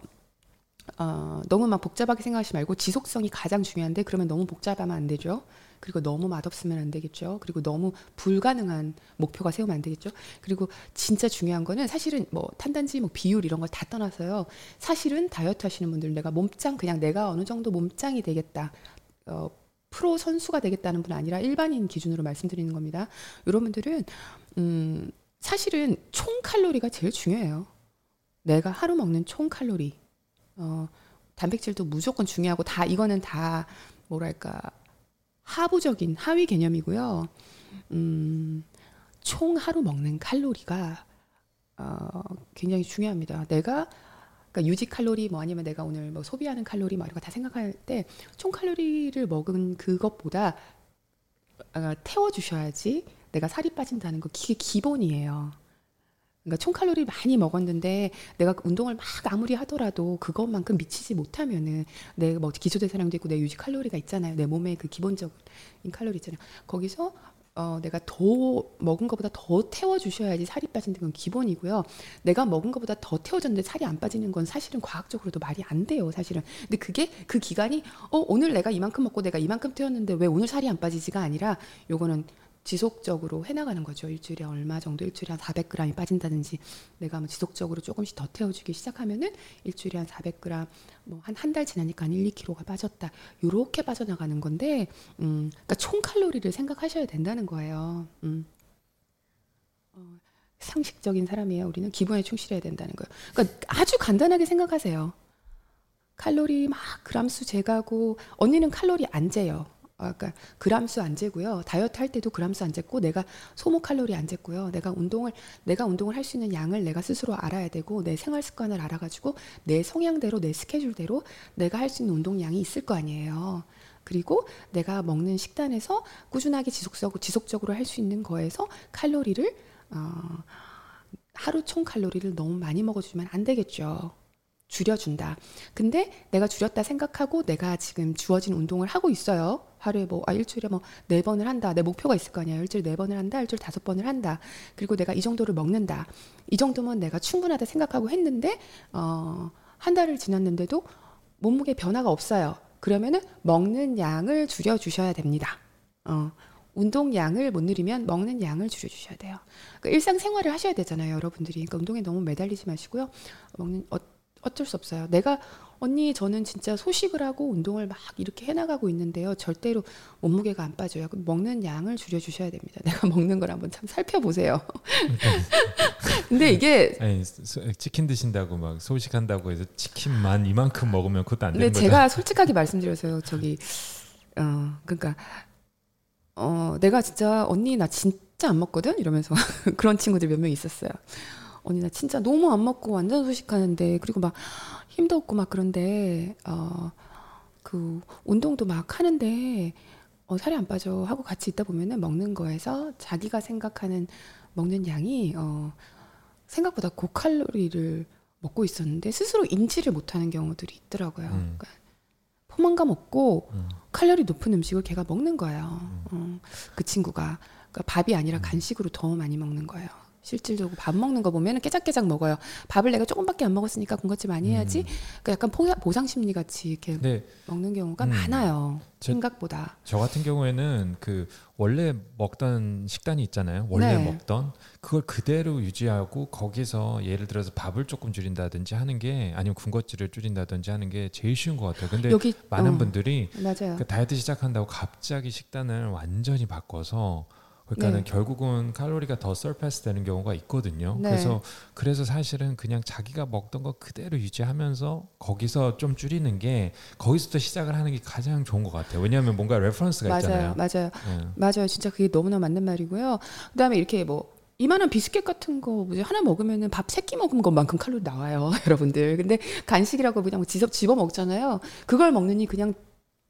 어, 너무 막 복잡하게 생각하지 말고 지속성이 가장 중요한데 그러면 너무 복잡하면 안 되죠. 그리고 너무 맛없으면 안 되겠죠. 그리고 너무 불가능한 목표가 세우면 안 되겠죠. 그리고 진짜 중요한 거는 사실은 뭐 탄단지 뭐 비율 이런 걸 다 떠나서요. 사실은 다이어트 하시는 분들 내가 몸짱 그냥 내가 어느 정도 몸짱이 되겠다. 어, 프로 선수가 되겠다는 분 아니라 일반인 기준으로 말씀드리는 겁니다. 이런 분들은 음, 사실은 총 칼로리가 제일 중요해요. 내가 하루 먹는 총 칼로리. 어, 단백질도 무조건 중요하고 다 이거는 다 뭐랄까 하부적인 하위 개념이고요. 음, 총 하루 먹는 칼로리가 어, 굉장히 중요합니다. 내가 그러니까 유지 칼로리 뭐 아니면 내가 오늘 뭐 소비하는 칼로리 뭐 이런 거 다 생각할 때 총 칼로리를 먹은 그것보다 어, 태워 주셔야지 내가 살이 빠진다는 거 그게 기본이에요. 그러니까 총 칼로리 많이 먹었는데 내가 운동을 막 아무리 하더라도 그것만큼 미치지 못하면은 내 뭐 기초 대사량도 있고 내 유지 칼로리가 있잖아요. 내 몸에 그 기본적인 칼로리 있잖아요. 거기서 어, 내가 더 먹은 것보다 더 태워 주셔야지 살이 빠진는 건 기본이고요. 내가 먹은 것보다 더 태워졌는데 살이 안 빠지는 건 사실은 과학적으로도 말이 안 돼요, 사실은. 근데 그게 그 기간이 어 오늘 내가 이만큼 먹고 내가 이만큼 태웠는데 왜 오늘 살이 안 빠지지가 아니라 요거는 지속적으로 해나가는 거죠. 일주일에 얼마 정도, 일주일에 한 400g이 빠진다든지 내가 뭐 지속적으로 조금씩 더 태워주기 시작하면은 일주일에 한 400g, 뭐 한 한 달 지나니까 한 1, 2kg가 빠졌다. 요렇게 빠져나가는 건데, 음, 그러니까 총 칼로리를 생각하셔야 된다는 거예요. 음. 어, 상식적인 사람이에요. 우리는 기분에 충실해야 된다는 거예요. 그러니까 아주 간단하게 생각하세요. 칼로리 막 그람수 재가고 언니는 칼로리 안 재요. 아, 그러니까 그람수 안 재고요. 다이어트 할 때도 그람수 안 쟀고 내가 소모 칼로리 안 쟀고요. 내가 운동을 내가 운동을 할 수 있는 양을 내가 스스로 알아야 되고 내 생활 습관을 알아가지고 내 성향대로 내 스케줄대로 내가 할 수 있는 운동량이 있을 거 아니에요. 그리고 내가 먹는 식단에서 꾸준하게 지속적으로 지속적으로 할 수 있는 거에서 칼로리를 어, 하루 총 칼로리를 너무 많이 먹어주면 안 되겠죠. 줄여준다. 근데 내가 줄였다 생각하고 내가 지금 주어진 운동을 하고 있어요. 하루에 뭐, 아, 일주일에 뭐, 네 번을 한다. 내 목표가 있을 거 아니야. 일주일에 네 번을 한다. 일주일에 다섯 번을 한다. 그리고 내가 이 정도를 먹는다. 이 정도면 내가 충분하다 생각하고 했는데, 어, 한 달을 지났는데도 몸무게 변화가 없어요. 그러면은 먹는 양을 줄여주셔야 됩니다. 어, 운동 양을 못 누리면 먹는 양을 줄여주셔야 돼요. 그러니까 일상생활을 하셔야 되잖아요, 여러분들이. 그러니까 운동에 너무 매달리지 마시고요. 먹는 어, 어쩔 수 없어요. 내가 언니 저는 진짜 소식을 하고 운동을 막 이렇게 해나가고 있는데요. 절대로 몸무게가 안 빠져요. 먹는 양을 줄여주셔야 됩니다. 내가 먹는 걸 한번 참 살펴보세요. 근데 이게 아니, 치킨 드신다고 막 소식한다고 해서 치킨만 이만큼 먹으면 그것도 안 되는 거죠. 제가 솔직하게 말씀드려서요. 저기 어 그러니까 어 내가 진짜 언니 나 진짜 안 먹거든 이러면서 그런 친구들 몇 명 있었어요. 언니 나 진짜 너무 안 먹고 완전 소식하는데 그리고 막 힘도 없고 막 그런데 어 그 운동도 막 하는데 어 살이 안 빠져 하고 같이 있다 보면은 먹는 거에서 자기가 생각하는 먹는 양이 어 생각보다 고칼로리를 먹고 있었는데 스스로 인지를 못하는 경우들이 있더라고요. 음. 그러니까 포만감 없고 음. 칼로리 높은 음식을 걔가 먹는 거예요. 음. 어, 그 친구가 그러니까 밥이 아니라 음. 간식으로 더 많이 먹는 거예요. 실질적으로 밥 먹는 거 보면 깨작깨작 먹어요. 밥을 내가 조금밖에 안 먹었으니까 군것질 많이 해야지. 음. 그러니까 약간 포, 보상 심리 같이 이렇게 네. 먹는 경우가 음. 많아요. 저, 생각보다. 저 같은 경우에는 그 원래 먹던 식단이 있잖아요. 원래 네. 먹던 그걸 그대로 유지하고 거기서 예를 들어서 밥을 조금 줄인다든지 하는 게 아니면 군것질을 줄인다든지 하는 게 제일 쉬운 것 같아요. 근데 여기, 많은 어, 분들이 그 다이어트 시작한다고 갑자기 식단을 완전히 바꿔서 그러니까는 네. 결국은 칼로리가 더 surpass 되는 경우가 있거든요. 네. 그래서 그래서 사실은 그냥 자기가 먹던 거 그대로 유지하면서 거기서 좀 줄이는 게 거기서부터 시작을 하는 게 가장 좋은 것 같아요. 왜냐하면 뭔가 reference가 맞아요, 있잖아요. 맞아요, 네. 맞아요. 진짜 그게 너무나 맞는 말이고요. 그다음에 이렇게 뭐 이만한 비스켓 같은 거 뭐지 하나 먹으면은 밥 세 끼 먹은 것만큼 칼로리 나와요, 여러분들. 근데 간식이라고 그냥 집어 집어 먹잖아요. 그걸 먹느니 그냥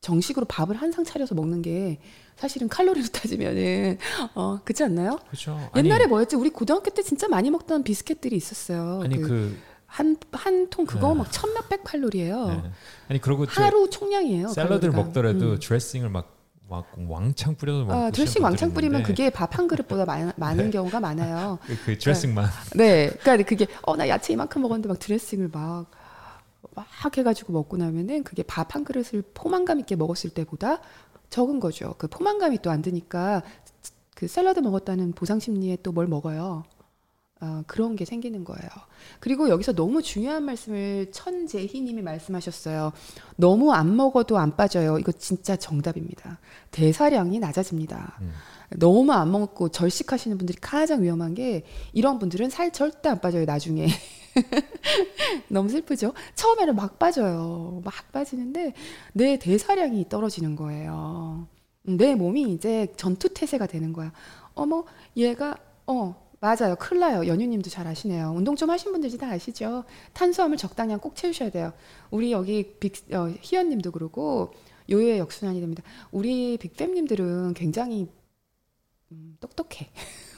정식으로 밥을 한 상 차려서 먹는 게 사실은 칼로리로 따지면은 어 그렇지 않나요? 그렇죠. 옛날에 뭐였지? 우리 고등학교 때 진짜 많이 먹던 비스켓들이 있었어요. 아니 그 한 한통 그거 네. 막 천몇백 칼로리예요. 네. 아니 그리고 하루 총량이에요. 샐러드를 칼로리가. 먹더라도 음. 드레싱을 막, 막 왕창 뿌려서 먹 아, 드레싱 왕창 뿌리면 그게 밥 한 그릇보다 많, 많은 네. 경우가 많아요. 그, 그 드레싱만. 네, 그러니까 그게 어 나 야채 이만큼 먹었는데 막 드레싱을 막 막 해가지고 먹고 나면은 그게 밥 한 그릇을 포만감 있게 먹었을 때보다 적은 거죠. 그 포만감이 또 안 드니까 그 샐러드 먹었다는 보상 심리에 또 뭘 먹어요. 어, 그런 게 생기는 거예요. 그리고 여기서 너무 중요한 말씀을 천재희 님이 말씀하셨어요. 너무 안 먹어도 안 빠져요. 이거 진짜 정답입니다. 대사량이 낮아집니다. 음. 너무 안 먹고 절식하시는 분들이 가장 위험한 게 이런 분들은 살 절대 안 빠져요, 나중에. 너무 슬프죠? 처음에는 막 빠져요. 막 빠지는데 내 대사량이 떨어지는 거예요. 내 몸이 이제 전투태세가 되는 거야. 어머, 얘가, 어, 맞아요. 큰일 나요. 연유님도 잘 아시네요. 운동 좀 하신 분들이 다 아시죠? 탄수화물 적당량 꼭 채우셔야 돼요. 우리 여기 빅, 어, 희연님도 그러고 요요의 역순환이 됩니다. 우리 빅팸님들은 굉장히 음, 똑똑해.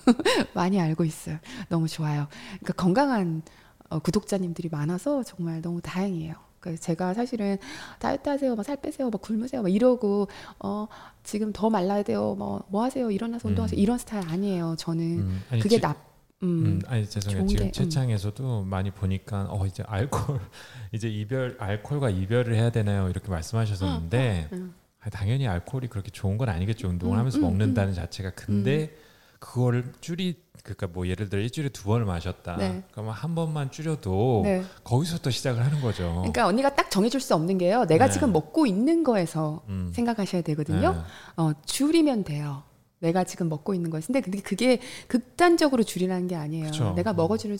많이 알고 있어요. 너무 좋아요. 그러니까 건강한 어, 구독자님들이 많아서 정말 너무 다행이에요. 그 제가 사실은 다이어트 하세요, 막 살 빼세요, 막 굶으세요, 막 이러고 어 지금 더 말라야 돼요, 뭐뭐 하세요, 일어나서 운동하세요 음. 이런 스타일 아니에요. 저는 음, 아니, 그게 나 음, 음, 아니 죄송해요. 지금 게, 채창에서도 음. 많이 보니까 어 이제 알코올 이제 이별 알코올과 이별을 해야 되나요 이렇게 말씀하셨었는데 어, 어, 어. 당연히 알코올이 그렇게 좋은 건 아니겠죠. 운동을 음, 하면서 먹는다는 자체가 근데 그거를 줄이 그러니까 뭐 예를 들어 일주일에 두 번을 마셨다. 네. 그러면 한 번만 줄여도 네. 거기서부터 시작을 하는 거죠. 그러니까 언니가 딱 정해줄 수 없는 게요. 내가 네. 지금 먹고 있는 거에서 음. 생각하셔야 되거든요. 네. 어, 줄이면 돼요. 내가 지금 먹고 있는 거예요. 근데 그게 극단적으로 줄이라는 게 아니에요. 그쵸. 내가 먹어주는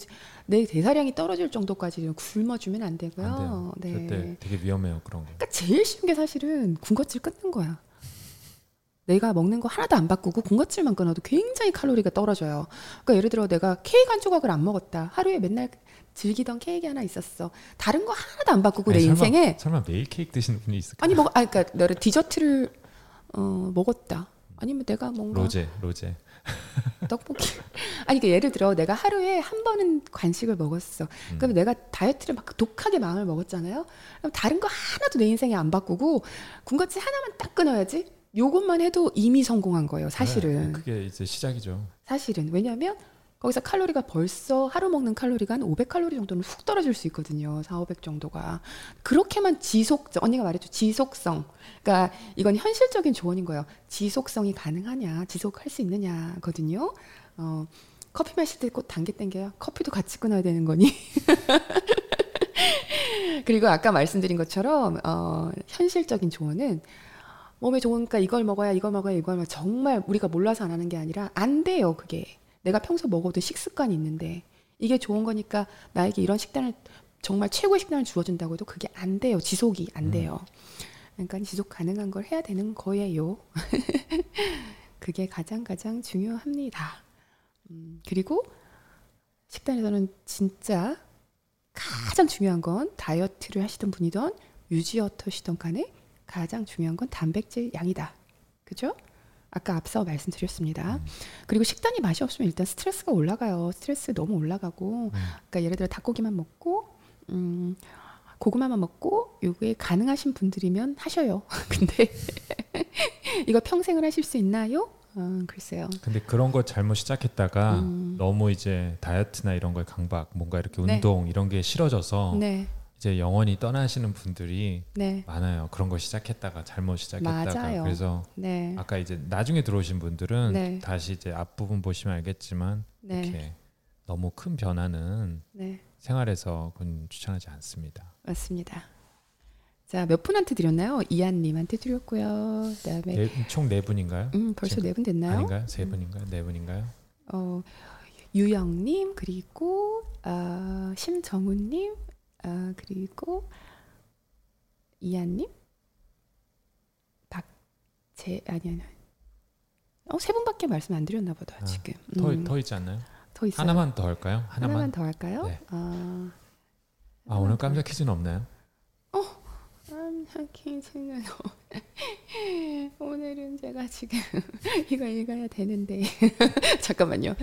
내 대사량이 떨어질 정도까지 굶어주면 안 되고요. 안 네. 되게 위험해요 그런 거. 그러니까 제일 쉬운 게 사실은 군것질 끊는 거야. 내가 먹는 거 하나도 안 바꾸고 군것질만 끊어도 굉장히 칼로리가 떨어져요. 그러니까 예를 들어 내가 케이크 한 조각을 안 먹었다. 하루에 맨날 즐기던 케이크 하나 있었어. 다른 거 하나도 안 바꾸고 아니, 내 설마, 인생에 설마 매일 케이크 드시는 분이 있을까? 아니 먹, 아 그러니까 내가 디저트를 어, 먹었다. 아니면 내가 뭔가 로제 로제 떡볶이 아니 그러니까 예를 들어 내가 하루에 한 번은 간식을 먹었어. 음. 그럼 내가 다이어트를 막 독하게 마음을 먹었잖아요. 그럼 다른 거 하나도 내 인생에 안 바꾸고 군것질 하나만 딱 끊어야지. 요것만 해도 이미 성공한 거예요. 사실은. 네, 그게 이제 시작이죠. 사실은 왜냐하면 거기서 칼로리가 벌써 하루 먹는 칼로리가 한 500칼로리 정도는 훅 떨어질 수 있거든요. 4, 500 정도가. 그렇게만 지속, 언니가 말했죠. 지속성. 그러니까 이건 현실적인 조언인 거예요. 지속성이 가능하냐, 지속할 수 있느냐거든요. 어, 커피 마실 때 꼭 단계 땡겨요. 커피도 같이 끊어야 되는 거니? 그리고 아까 말씀드린 것처럼 어, 현실적인 조언은 몸에 좋으니까 이걸 먹어야 이걸 먹어야 이걸 먹어야 정말 우리가 몰라서 안 하는 게 아니라 안 돼요 그게 내가 평소 먹어도 식습관이 있는데 이게 좋은 거니까 나에게 이런 식단을 정말 최고의 식단을 주어준다고 해도 그게 안 돼요. 지속이 안 음. 돼요. 그러니까 지속 가능한 걸 해야 되는 거예요. 그게 가장 가장 중요합니다. 음, 그리고 식단에서는 진짜 가장 중요한 건 다이어트를 하시던 분이던 유지어터시던 간에 가장 중요한 건 단백질 양이다. 그죠? 아까 앞서 말씀드렸습니다. 음. 그리고 식단이 맛이 없으면 일단 스트레스가 올라가요. 스트레스 너무 올라가고, 음. 그러니까 예를 들어 닭고기만 먹고, 음, 고구마만 먹고, 요게 가능하신 분들이면 하셔요. 근데 이거 평생을 하실 수 있나요? 어, 글쎄요. 근데 그런 거 잘못 시작했다가 음. 너무 이제 다이어트나 이런 거에 강박, 뭔가 이렇게 네. 운동 네. 이런 게 싫어져서 네. 이제 영원히 떠나시는 분들이 네. 많아요. 그런 거 시작했다가 잘못 시작했다가 맞아요. 그래서 네. 아까 이제 나중에 들어오신 분들은 네. 다시 이제 앞부분 보시면 알겠지만 네. 이렇게 너무 큰 변화는 네. 생활에서 그건 추천하지 않습니다. 맞습니다. 자, 몇 분한테 드렸나요? 이한 님한테 드렸고요. 그다음에 네, 총네 분인가요? 음, 벌써 네 분 됐나요? 아닌가요? 세 음. 분인가요? 네 분인가요? 어, 유영 님 그리고 어, 심정훈 님 아, 그리고 이한님, 박재 아니 아니. 어, 세 분밖에 말씀 안 드렸나 보다 아, 지금. 더, 음. 더 있지 않나요? 더 있어요. 하나만 더 할까요? 하나만, 하나만 더 할까요? 네. 아, 아 오늘 깜짝 퀴즈는 없나요? 어, 깜짝 퀴즈는 오늘은 제가 지금 이거 읽어야 되는데 잠깐만요.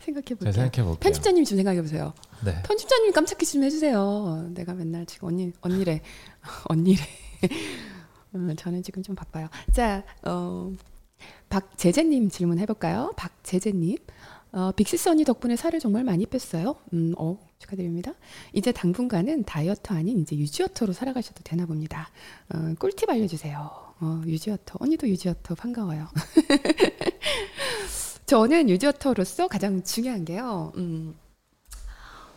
생각해 볼게요. 생각해 볼게요. 편집자님 좀 생각해 보세요. 네. 편집자님 깜짝퀴즈 좀 해주세요. 내가 맨날 지금 언니 언니래 언니래. 어, 저는 지금 좀 바빠요. 자, 어, 박재재님 질문 해볼까요? 박재재님. 어, 빅시스 언니 덕분에 살을 정말 많이 뺐어요. 음, 어, 축하드립니다. 이제 당분간은 다이어트 아닌 이제 유지어터로 살아가셔도 되나 봅니다. 어, 꿀팁 알려주세요. 어, 유지어터. 언니도 유지어터 반가워요. 저는 유지어터로서 가장 중요한 게요. 음,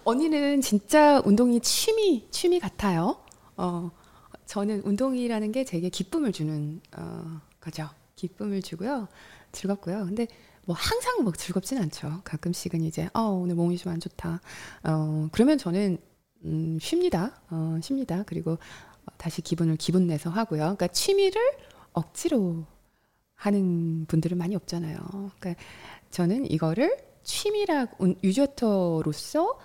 언니는 진짜 운동이 취미, 취미 같아요. 어, 저는 운동이라는 게 제게 기쁨을 주는 어, 거죠. 기쁨을 주고요. 즐겁고요. 근데 뭐 항상 막 즐겁진 않죠. 가끔씩은 이제 어, 오늘 몸이 좀 안 좋다. 어, 그러면 저는 음, 쉽니다. 어, 쉽니다. 그리고 다시 기분을 기분 내서 하고요. 그러니까 취미를 억지로 하는 분들은 많이 없잖아요. 그러니까 저는 이거를 취미라 유저터로서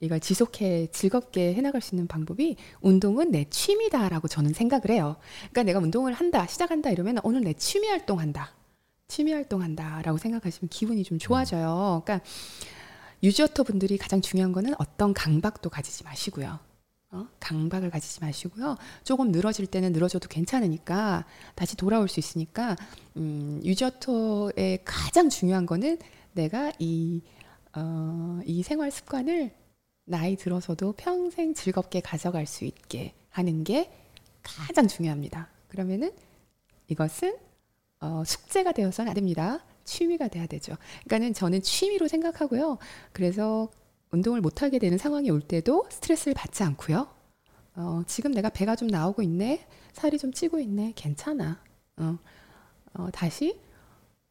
이걸 지속해 즐겁게 해나갈 수 있는 방법이 운동은 내 취미다라고 저는 생각을 해요. 그러니까 내가 운동을 한다, 시작한다 이러면 오늘 내 취미 활동한다, 취미 활동한다라고 생각하시면 기분이 좀 좋아져요. 그러니까 유저터 분들이 가장 중요한 거는 어떤 강박도 가지지 마시고요. 어? 강박을 가지지 마시고요. 조금 늘어질 때는 늘어져도 괜찮으니까 다시 돌아올 수 있으니까 음, 유저토의 가장 중요한 거는 내가 이, 어, 이 생활 습관을 나이 들어서도 평생 즐겁게 가져갈 수 있게 하는 게 가장 중요합니다. 그러면은 이것은 어, 숙제가 되어서는 안 됩니다. 취미가 돼야 되죠. 그러니까는 저는 취미로 생각하고요. 그래서 운동을 못하게 되는 상황이 올 때도 스트레스를 받지 않고요. 어, 지금 내가 배가 좀 나오고 있네, 살이 좀 찌고 있네, 괜찮아. 어, 어, 다시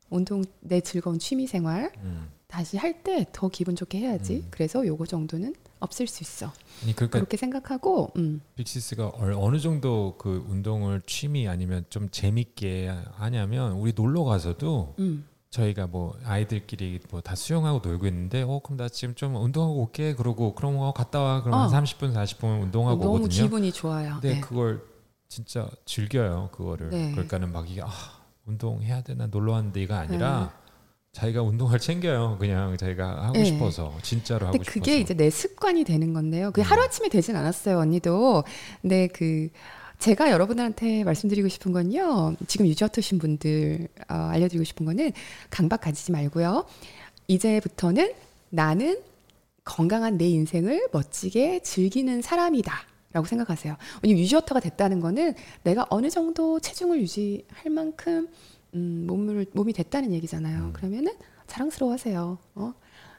운동 내 즐거운 취미 생활 음. 다시 할 때 더 기분 좋게 해야지. 음. 그래서 요거 정도는 없을 수 있어. 아니, 그러니까 그렇게 생각하고 음. 빅시스가 어느 정도 그 운동을 취미 아니면 좀 재밌게 하냐면 우리 놀러 가서도 음. 저희가 뭐 아이들끼리 뭐 다 수영하고 놀고 있는데 어 그럼 나 지금 좀 운동하고 올게 그러고 그럼 어 갔다 와 그럼 어. 한 30분 40분 운동하고 너무 오거든요. 기분이 좋아요. 근데 네. 그걸 진짜 즐겨요 그거를. 네. 그러니까는 막 이게 아 운동해야 되나 놀러 왔는데 이가 아니라 네. 자기가 운동을 챙겨요. 그냥 자기가 하고 네. 싶어서 진짜로 하고 싶어서. 그게 이제 내 습관이 되는 건데요. 그 음. 하루 아침에 되진 않았어요 언니도. 근데 그 제가 여러분들한테 말씀드리고 싶은 건요. 지금 어떠신 분들 어, 알려드리고 싶은 거는 강박 가지지 말고요. 이제부터는 나는 건강한 내 인생을 멋지게 즐기는 사람이다. 라고 생각하세요. 왜냐면 유지어터가 됐다는 거는 내가 어느 정도 체중을 유지할 만큼 음, 몸을 몸이 됐다는 얘기잖아요. 음. 그러면은 자랑스러워하세요. 어?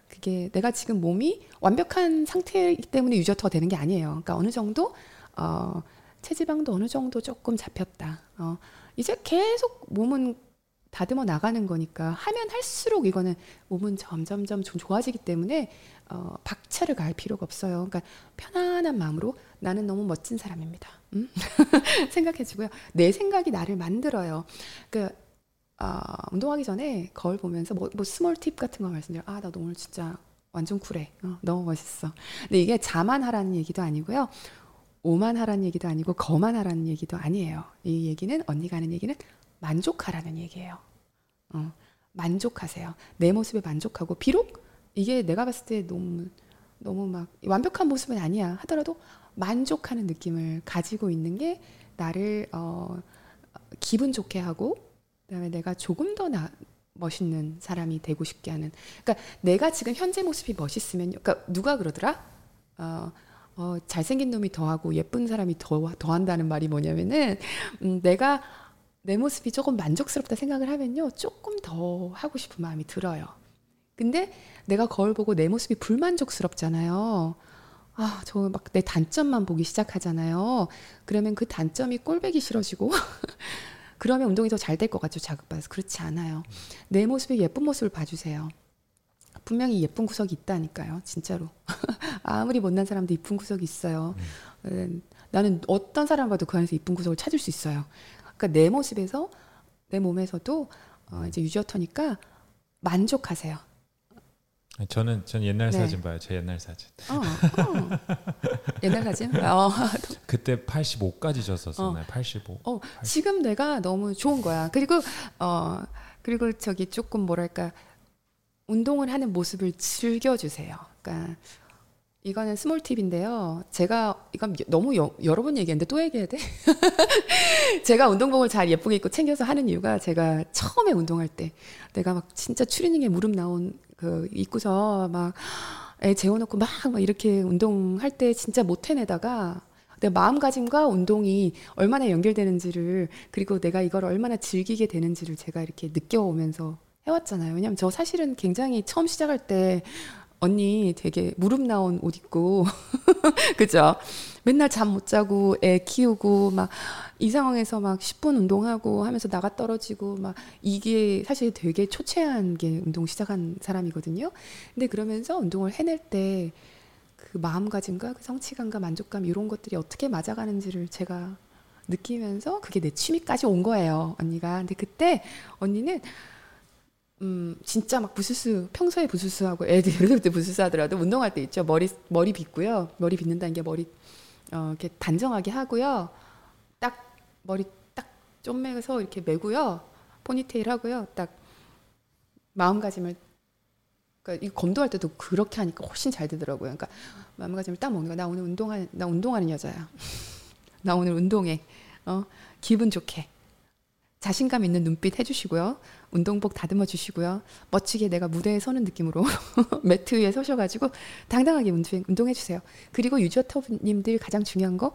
그게 내가 지금 몸이 완벽한 상태이기 때문에 유지어터가 되는 게 아니에요. 그러니까 어느 정도 어, 체지방도 어느 정도 조금 잡혔다. 어, 이제 계속 몸은 다듬어 나가는 거니까 하면 할수록 이거는 몸은 점점점 좀 좋아지기 때문에 어, 박차를 가할 필요가 없어요. 그러니까 편안한 마음으로 나는 너무 멋진 사람입니다. 음? 생각해주고요. 내 생각이 나를 만들어요. 그 어, 운동하기 전에 거울 보면서 뭐, 뭐 small tip 같은 거 말씀드려. 아, 나 오늘 진짜 완전 쿨해. 어, 너무 멋있어. 근데 이게 자만하라는 얘기도 아니고요. 오만하라는 얘기도 아니고 거만하라는 얘기도 아니에요. 이 얘기는 언니가 하는 얘기는 만족하라는 얘기예요. 어, 만족하세요. 내 모습에 만족하고 비록 이게 내가 봤을 때 너무 너무 막 완벽한 모습은 아니야 하더라도 만족하는 느낌을 가지고 있는 게 나를 어, 기분 좋게 하고 그다음에 내가 조금 더 나, 멋있는 사람이 되고 싶게 하는. 그러니까 내가 지금 현재 모습이 멋있으면, 그러니까 누가 그러더라? 어, 어, 잘생긴 놈이 더하고 예쁜 사람이 더 더한다는 말이 뭐냐면은 음, 내가 내 모습이 조금 만족스럽다 생각을 하면요 조금 더 하고 싶은 마음이 들어요. 근데 내가 거울 보고 내 모습이 불만족스럽잖아요. 아, 저 막 내 단점만 보기 시작하잖아요. 그러면 그 단점이 꼴배기 싫어지고 그러면 운동이 더 잘 될 것 같죠, 자극받아서. 그렇지 않아요. 내 모습의 예쁜 모습을 봐주세요. 분명히 예쁜 구석이 있다니까요, 진짜로. 아무리 못난 사람도 이쁜 구석이 있어요. 음. 나는 어떤 사람 봐도 그 안에서 이쁜 구석을 찾을 수 있어요. 그러니까 내 모습에서, 내 몸에서도 어, 이제 유저터니까 만족하세요. 저는 전 옛날 네. 사진 봐요. 제 옛날 사진. 어, 어. 옛날 사진? 어. 그때 85까지 졌었었나요? 85. 어, 80. 지금 내가 너무 좋은 거야. 그리고 어 그리고 저기 조금 뭐랄까 운동을 하는 모습을 즐겨주세요. 그러니까 이거는 small tip인데요. 제가 이건 너무 여, 여러 번 얘기했는데 또 얘기해야 돼? 제가 운동복을 잘 예쁘게 입고 챙겨서 하는 이유가 제가 처음에 운동할 때 내가 막 진짜 추리닝에 무릎 나온 그 입고서 막 애 재워놓고 막, 막 이렇게 운동할 때 진짜 못 해내다가 내 마음가짐과 운동이 얼마나 연결되는지를 그리고 내가 이걸 얼마나 즐기게 되는지를 제가 이렇게 느껴오면서 해왔잖아요. 왜냐면 저 사실은 굉장히 처음 시작할 때 언니 되게 무릎 나온 옷 입고 그죠? 맨날 잠 못 자고 애 키우고 막 이 상황에서 막 10분 운동하고 하면서 나가 떨어지고 막 이게 사실 되게 초췌한 게 운동 시작한 사람이거든요. 근데 그러면서 운동을 해낼 때 그 마음가짐과 그 성취감과 만족감 이런 것들이 어떻게 맞아가는지를 제가 느끼면서 그게 내 취미까지 온 거예요, 언니가. 근데 그때 언니는 음, 진짜 막 부스스, 평소에 부스스하고 애들 예를 때 부스스 하더라도 운동할 때 있죠. 머리, 머리 빗고요. 머리 빗는다는 게 머리, 어, 이렇게 단정하게 하고요. 딱, 머리 딱 좀매서 이렇게 매고요. 포니테일 하고요. 딱, 마음가짐을, 그러니까 이 검도할 때도 그렇게 하니까 훨씬 잘 되더라고요. 그러니까 마음가짐을 딱 먹는 거야. 나 오늘 운동하, 나 운동하는 여자야. 나 오늘 운동해. 어, 기분 좋게. 자신감 있는 눈빛 해주시고요. 운동복 다듬어 주시고요. 멋지게 내가 무대에 서는 느낌으로 매트 위에 서셔가지고 당당하게 운동, 해 주세요. 그리고 유저터님들 가장 중요한 거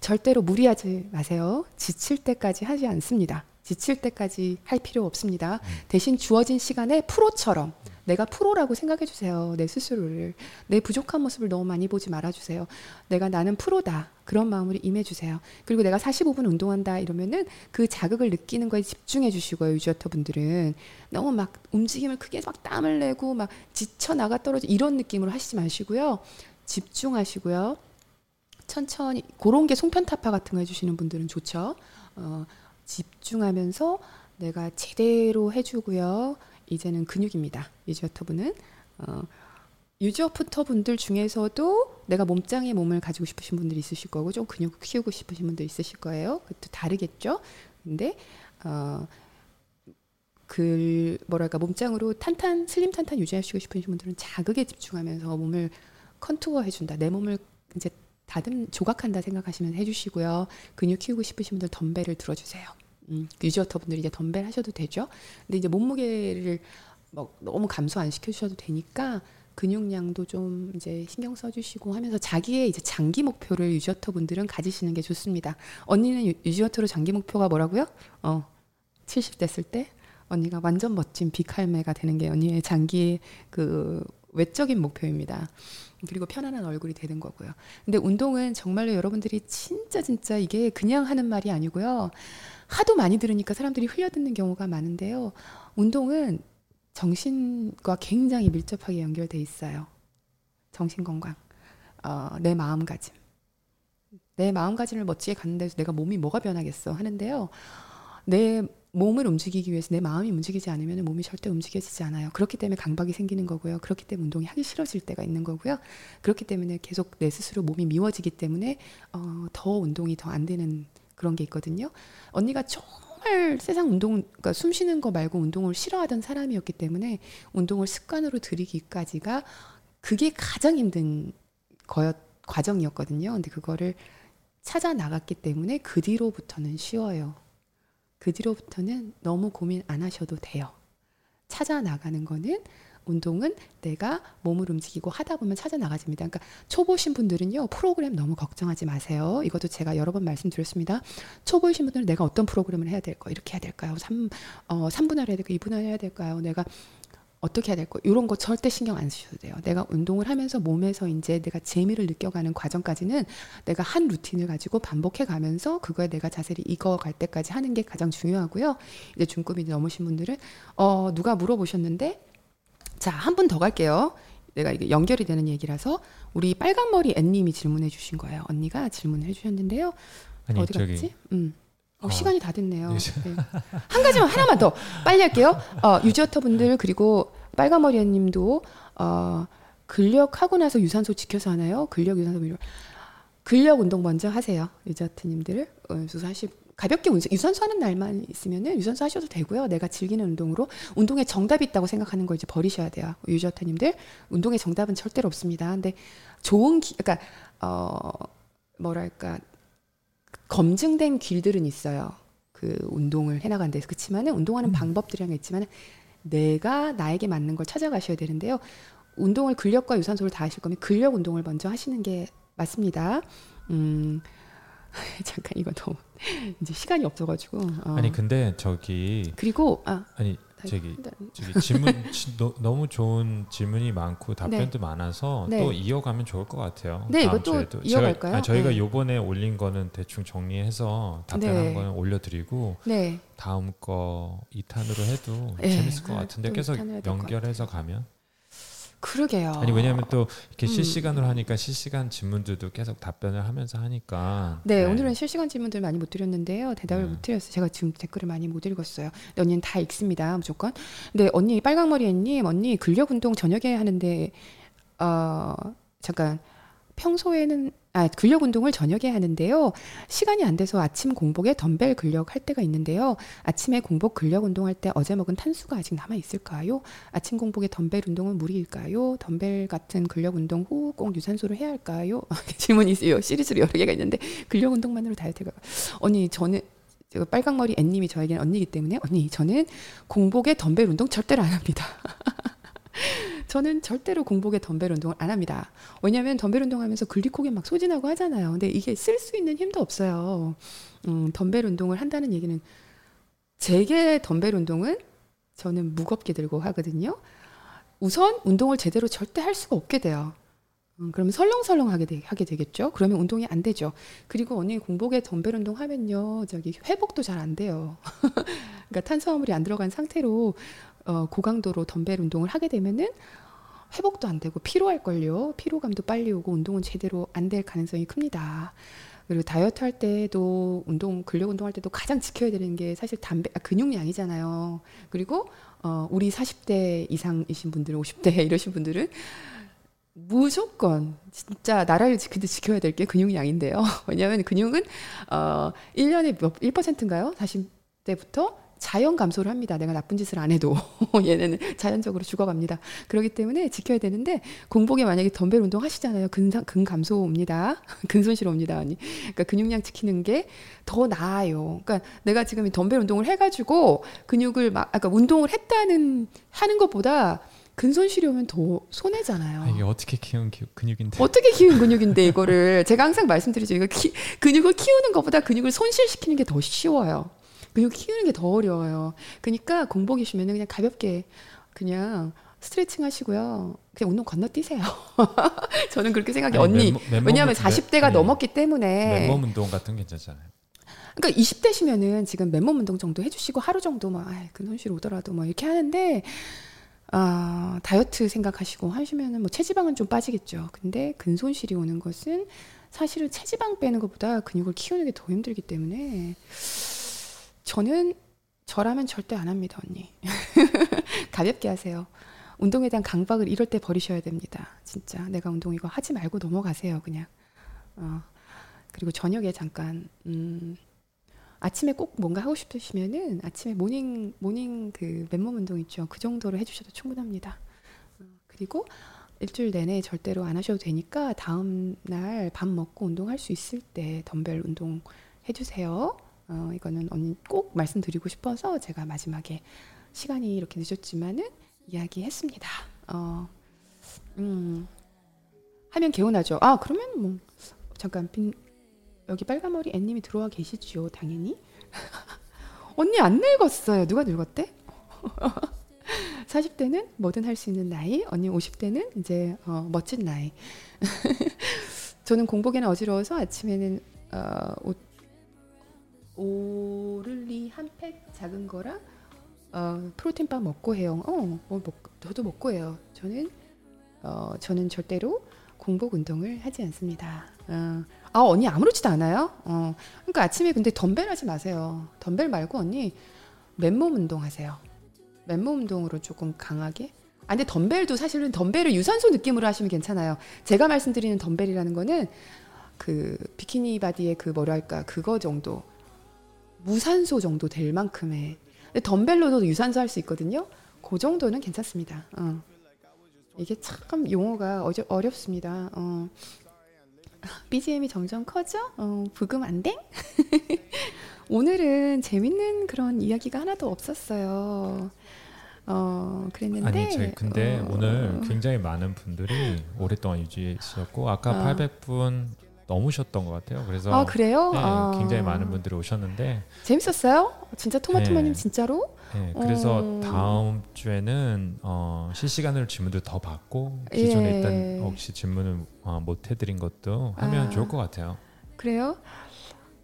절대로 무리하지 마세요. 지칠 때까지 하지 않습니다. 지칠 때까지 할 필요 없습니다. 음. 대신 주어진 시간에 프로처럼 내가 프로라고 생각해 주세요. 내 스스로를. 내 부족한 모습을 너무 많이 보지 말아 주세요. 내가 나는 프로다. 그런 마음으로 임해 주세요. 그리고 내가 45분 운동한다 이러면은 그 자극을 느끼는 거에 집중해 주시고요. 유저터 분들은 너무 막 움직임을 크게 막 땀을 내고 막 지쳐 나가 떨어져 이런 느낌으로 하시지 마시고요. 집중하시고요. 천천히 그런 게 송편타파 같은 거 해주시는 분들은 좋죠. 어, 집중하면서 내가 제대로 해주고요. 이제는 근육입니다. 유지어터분은 어, 유지어프터 분들 중에서도 내가 몸짱의 몸을 가지고 싶으신 분들이 있으실 거고 좀 근육 키우고 싶으신 분들 있으실 거예요. 그것도 다르겠죠. 근데 어, 그 뭐랄까 몸짱으로 탄탄 슬림 탄탄 유지하시고 싶으신 분들은 자극에 집중하면서 몸을 컨투어 해준다. 내 몸을 이제 다듬 조각한다 생각하시면 해주시고요. 근육 키우고 싶으신 분들 덤벨을 들어주세요. 음, 유지어터 분들이 이제 덤벨 하셔도 되죠. 근데 이제 몸무게를 뭐 너무 감소 안 시켜주셔도 되니까 근육량도 좀 이제 신경 써주시고 하면서 자기의 이제 장기 목표를 유지어터 분들은 가지시는 게 좋습니다. 언니는 유지어터로 장기 목표가 뭐라고요? 어, 70 됐을 때 언니가 완전 멋진 비칼매가 되는 게 언니의 장기 그 외적인 목표입니다. 그리고 편안한 얼굴이 되는 거고요. 근데 운동은 정말로 여러분들이 진짜 진짜 이게 그냥 하는 말이 아니고요. 하도 많이 들으니까 사람들이 흘려듣는 경우가 많은데요. 운동은 정신과 굉장히 밀접하게 연결돼 있어요. 정신 건강, 어, 내 마음가짐. 내 마음가짐을 멋지게 갖는데서 내가 몸이 뭐가 변하겠어 하는데요. 내 몸을 움직이기 위해서 내 마음이 움직이지 않으면 몸이 절대 움직여지지 않아요. 그렇기 때문에 강박이 생기는 거고요. 그렇기 때문에 운동이 하기 싫어질 때가 있는 거고요. 그렇기 때문에 계속 내 스스로 몸이 미워지기 때문에 어, 더 운동이 더 안 되는 그런 게 있거든요. 언니가 정말 세상 운동, 그러니까 숨 쉬는 거 말고 운동을 싫어하던 사람이었기 때문에 운동을 습관으로 들이기까지가 그게 가장 힘든 거였, 과정이었거든요. 근데 그거를 찾아 나갔기 때문에 그 뒤로부터는 쉬워요. 그 뒤로부터는 너무 고민 안 하셔도 돼요. 찾아 나가는 거는 운동은 내가 몸을 움직이고 하다 보면 찾아 나가집니다. 그러니까 초보신 분들은요 프로그램 너무 걱정하지 마세요. 이것도 제가 여러 번 말씀드렸습니다. 초보이신 분들은 내가 어떤 프로그램을 해야 될까 이렇게 해야 될까요? 3 어, 3분할 해야 될까 2분할 해야 될까요? 내가 어떻게 해야 될거 이런 거 절대 신경 안 쓰셔도 돼요. 내가 운동을 하면서 몸에서 이제 내가 재미를 느껴가는 과정까지는 내가 한 루틴을 가지고 반복해 가면서 그거에 내가 자세히 익어갈 때까지 하는 게 가장 중요하고요. 이제 중급이 넘으신 분들은 어 누가 물어보셨는데 자 한 분 더 갈게요. 내가 이게 연결이 되는 얘기라서 우리 빨간머리 앤님이 질문해 주신 거예요. 언니가 질문을 해주셨는데요. 아니, 어디 갔지? 저기... 음. 어, 어, 시간이 다 됐네요. 네. 한 가지만 하나만 더 빨리 할게요. 어, 유지어터 분들 그리고 빨간머리님도 어, 근력 하고 나서 유산소 지켜서 하나요? 근력 유산소 밀 근력 운동 먼저 하세요. 유지어터님들 어, 유산소 하시 가볍게 유산소 하는 날만 있으면은 유산소 하셔도 되고요. 내가 즐기는 운동으로 운동에 정답이 있다고 생각하는 걸 이제 버리셔야 돼요. 유지어터님들 운동의 정답은 절대로 없습니다. 근데 좋은 기, 그러니까 어 뭐랄까 검증된 길들은 있어요. 그 운동을 해나간 데서 그렇지만은 운동하는 음. 방법들이랑 있지만 내가 나에게 맞는 걸 찾아가셔야 되는데요. 운동을 근력과 유산소를 다 하실 거면 근력 운동을 먼저 하시는 게 맞습니다. 음, 잠깐 이거 너무 이제 시간이 없어가지고. 어. 아니 근데 저기 그리고 아 아니 저기 저기 질문 너, 너무 좋은 질문이 많고 답변도 네. 많아서 네. 또 이어가면 좋을 것 같아요. 네, 이것도 이어갈까요? 제가, 저희가 네. 요번에 올린 거는 대충 정리해서 답변한 네. 거는 올려드리고 네. 다음 거 2탄으로 해도 네. 재밌을 것 같은데 계속 연결해서 가면 그러게요. 아니 왜냐하면 또 이렇게 음. 실시간으로 하니까 실시간 질문들도 계속 답변을 하면서 하니까. 네, 네. 오늘은 실시간 질문들 많이 못 드렸는데요. 대답을 네. 못 드렸어요. 제가 지금 댓글을 많이 못 읽었어요. 언니는 다 읽습니다, 무조건. 근데 언니 빨강머리 애님, 언니 근력 운동 저녁에 하는데 어 잠깐 평소에는 아, 근력 운동을 저녁에 하는데요. 시간이 안 돼서 아침 공복에 덤벨 근력 할 때가 있는데요. 아침에 공복 근력 운동할 때 어제 먹은 탄수가 아직 남아 있을까요? 아침 공복에 덤벨 운동은 무리일까요? 덤벨 같은 근력 운동 후 꼭 유산소를 해야 할까요? 질문이 있어요. 시리즈로 여러 개가 있는데 근력 운동만으로 다이어트가 언니 저는 빨강머리 앤님이 저에겐 언니이기 때문에 언니 저는 공복에 덤벨 운동 절대로 안 합니다. 저는 절대로 공복에 덤벨 운동을 안 합니다. 왜냐하면 덤벨 운동하면서 글리코겐 막 소진하고 하잖아요. 근데 이게 쓸 수 있는 힘도 없어요. 음, 덤벨 운동을 한다는 얘기는 제게 덤벨 운동은 저는 무겁게 들고 하거든요. 우선 운동을 제대로 절대 할 수가 없게 돼요. 음, 그러면 설렁설렁 하게, 되, 하게 되겠죠. 그러면 운동이 안 되죠. 그리고 언니 공복에 덤벨 운동 하면요, 저기 회복도 잘 안 돼요. 그러니까 탄수화물이 안 들어간 상태로 어, 고강도로 덤벨 운동을 하게 되면은 회복도 안 되고 피로할 걸요. 피로감도 빨리 오고 운동은 제대로 안 될 가능성이 큽니다. 그리고 다이어트 할 때도 운동 근력 운동 할 때도 가장 지켜야 되는 게 사실 담배 아, 근육량이잖아요. 그리고 어, 우리 40대 이상이신 분들, 50대 이러신 분들은 무조건 진짜 나라를 지키듯 지켜야 될 게 근육량인데요. 왜냐하면 근육은 어, 1년에 몇 1%인가요? 40대부터 자연 감소를 합니다. 내가 나쁜 짓을 안 해도 얘네는 자연적으로 죽어갑니다. 그렇기 때문에 지켜야 되는데 공복에 만약에 덤벨 운동 하시잖아요. 근상 근 감소입니다. 근손실 옵니다, 언니. 그러니까 근육량 지키는 게 더 나아요. 그러니까 내가 지금 덤벨 운동을 해가지고 근육을 막 아까 운동을 했다는 하는 것보다 근손실이 오면 더 손해잖아요. 아, 이게 어떻게 키운 기, 근육인데? 어떻게 키운 근육인데 이거를 제가 항상 말씀드리죠. 이거 키, 근육을 키우는 것보다 근육을 손실시키는 게 더 쉬워요. 근육 키우는 게 더 어려워요. 그러니까 공복이시면 그냥 가볍게 그냥 스트레칭 하시고요. 그냥 운동 건너뛰세요. 저는 그렇게 생각해. 요 언니. 맨몸, 맨몸, 왜냐하면 40대가 네. 넘었기 때문에. 맨몸 운동 같은 게 괜찮잖아요. 그러니까 20대시면은 지금 맨몸 운동 정도 해주시고 하루 정도 막 아, 근손실 오더라도 뭐 이렇게 하는데 아, 다이어트 생각하시고 하시면은 뭐 체지방은 좀 빠지겠죠. 근데 근손실이 오는 것은 사실은 체지방 빼는 것보다 근육을 키우는 게 더 힘들기 때문에 저는 저라면 절대 안 합니다, 언니. 가볍게 하세요. 운동에 대한 강박을 이럴 때 버리셔야 됩니다. 진짜 내가 운동 이거 하지 말고 넘어가세요, 그냥. 어. 그리고 저녁에 잠깐 음, 아침에 꼭 뭔가 하고 싶으시면은 아침에 morning morning 그 맨몸 운동 있죠. 그 정도로 해주셔도 충분합니다. 어, 그리고 일주일 내내 절대로 안 하셔도 되니까 다음 날 밥 먹고 운동할 수 있을 때 덤벨 운동 해주세요. 어, 이거는 언니 꼭 말씀드리고 싶어서 제가 마지막에 시간이 이렇게 늦었지만은 이야기했습니다. 어, 음, 하면 개운하죠. 아 그러면 뭐 잠깐 빈, 여기 빨간머리 앤님이 들어와 계시지요, 당연히. 언니 안 늙었어요. 누가 늙었대? 40대는 뭐든 할 수 있는 나이, 언니 50대는 이제 어, 멋진 나이. 저는 공복에는 어지러워서 아침에는 어, 오, 오를리 한 팩 작은 거랑 어, 프로틴바 먹고 해요. 어, 뭐 먹, 저도 먹고 해요. 저는 어, 저는 절대로 공복 운동을 하지 않습니다. 어, 아 언니 아무렇지도 않아요. 어, 그러니까 아침에 근데 덤벨 하지 마세요. 덤벨 말고 언니 맨몸 운동하세요. 맨몸 운동으로 조금 강하게. 아 근데 덤벨도 사실은 덤벨을 유산소 느낌으로 하시면 괜찮아요. 제가 말씀드리는 덤벨이라는 거는 그 비키니 바디의 그 뭐랄까 그거 정도 무산소 정도 될 만큼의 근데 덤벨로도 유산소 할 수 있거든요. 그 정도는 괜찮습니다. 어. 이게 참 용어가 어저, 어렵습니다. 어. BGM이 점점 커져? 어, 부금 안 돼? 오늘은 재밌는 그런 이야기가 하나도 없었어요. 어, 그랬는데. 아니, 저희 근데 어, 오늘 굉장히 많은 분들이 오랫동안 유지했었고, 아까 어. 800분 넘으셨던 것 같아요. 그래서 아 그래요? 네, 아. 굉장히 많은 분들이 오셨는데 재밌었어요? 진짜 토마토마님 네. 진짜로? 네, 그래서 어. 다음 주에는 어, 실시간으로 질문들 더 받고 기존에 예. 일단 혹시 질문을 어, 못 해드린 것도 하면 아. 좋을 것 같아요. 그래요?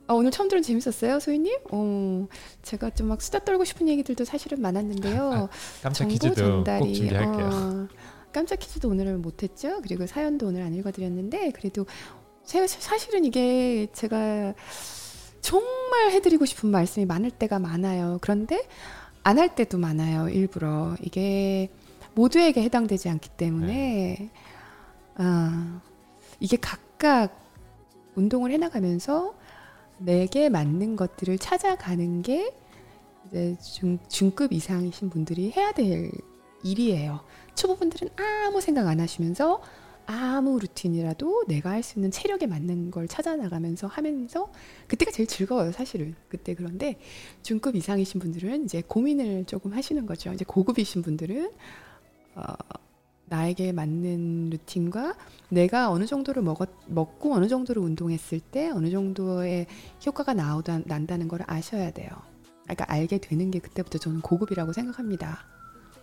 아, 오늘 처음 들은 재밌었어요, 소희님? 어, 제가 좀 막 수다 떨고 싶은 얘기들도 사실은 많았는데요. 아, 깜짝 퀴즈도 전달이, 꼭 준비할게요. 어, 깜짝 퀴즈도 오늘은 못했죠. 그리고 사연도 오늘 안 읽어드렸는데 그래도 사실은 이게 제가 정말 해드리고 싶은 말씀이 많을 때가 많아요. 그런데 안 할 때도 많아요. 일부러 이게 모두에게 해당되지 않기 때문에 네. 아, 이게 각각 운동을 해나가면서 내게 맞는 것들을 찾아가는 게 이제 중, 중급 이상이신 분들이 해야 될 일이에요. 초보분들은 아무 생각 안 하시면서 아무 루틴이라도 내가 할 수 있는 체력에 맞는 걸 찾아 나가면서 하면서 그때가 제일 즐거워요, 사실은. 그때 그런데 중급 이상이신 분들은 이제 고민을 조금 하시는 거죠. 이제 고급이신 분들은 어, 나에게 맞는 루틴과 내가 어느 정도를 먹었, 먹고 어느 정도를 운동했을 때 어느 정도의 효과가 나오다 난다는 걸 아셔야 돼요. 그러니까 알게 되는 게 그때부터 저는 고급이라고 생각합니다.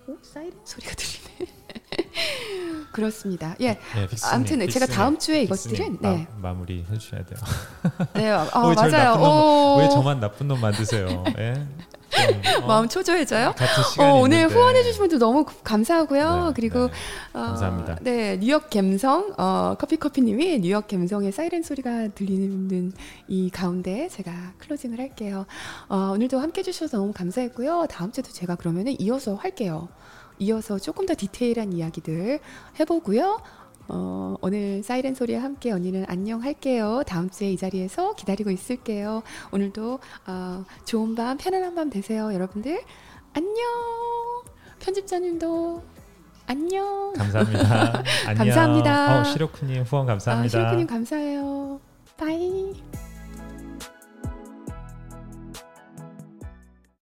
오, 사이렌 소리가 들리네. 그렇습니다. 예. 네, 아무튼 빅스님, 제가 다음 주에 이것들은 네. 마, 무리 해주셔야 돼요. 네, 아, 맞아요. 놈, 왜 저만 나쁜 놈 만드세요? 예? 어, 마음 초조해져요. 어, 오늘 후원해 주신 분들 너무 감사하고요. 네, 그리고 네. 어, 감사합니다. 네, 뉴욕 감성 어, 커피 커피님이 뉴욕 감성의 사이렌 소리가 들리는 이 가운데 제가 클로징을 할게요. 어, 오늘도 함께 해주셔서 너무 감사했고요. 다음 주도 제가 그러면은 이어서 할게요. 이어서 조금 더 디테일한 이야기들 해보고요. 어, 오늘 사이렌 소리와 함께 언니는 안녕 할게요. 다음 주에 이 자리에서 기다리고 있을게요. 오늘도 어, 좋은 밤, 편안한 밤 되세요, 여러분들. 안녕. 편집자님도 안녕. 감사합니다. 안녕. 감사합니다. 어, 시로쿠님 후원 감사합니다. 아, 시로쿠님 감사해요. 바이.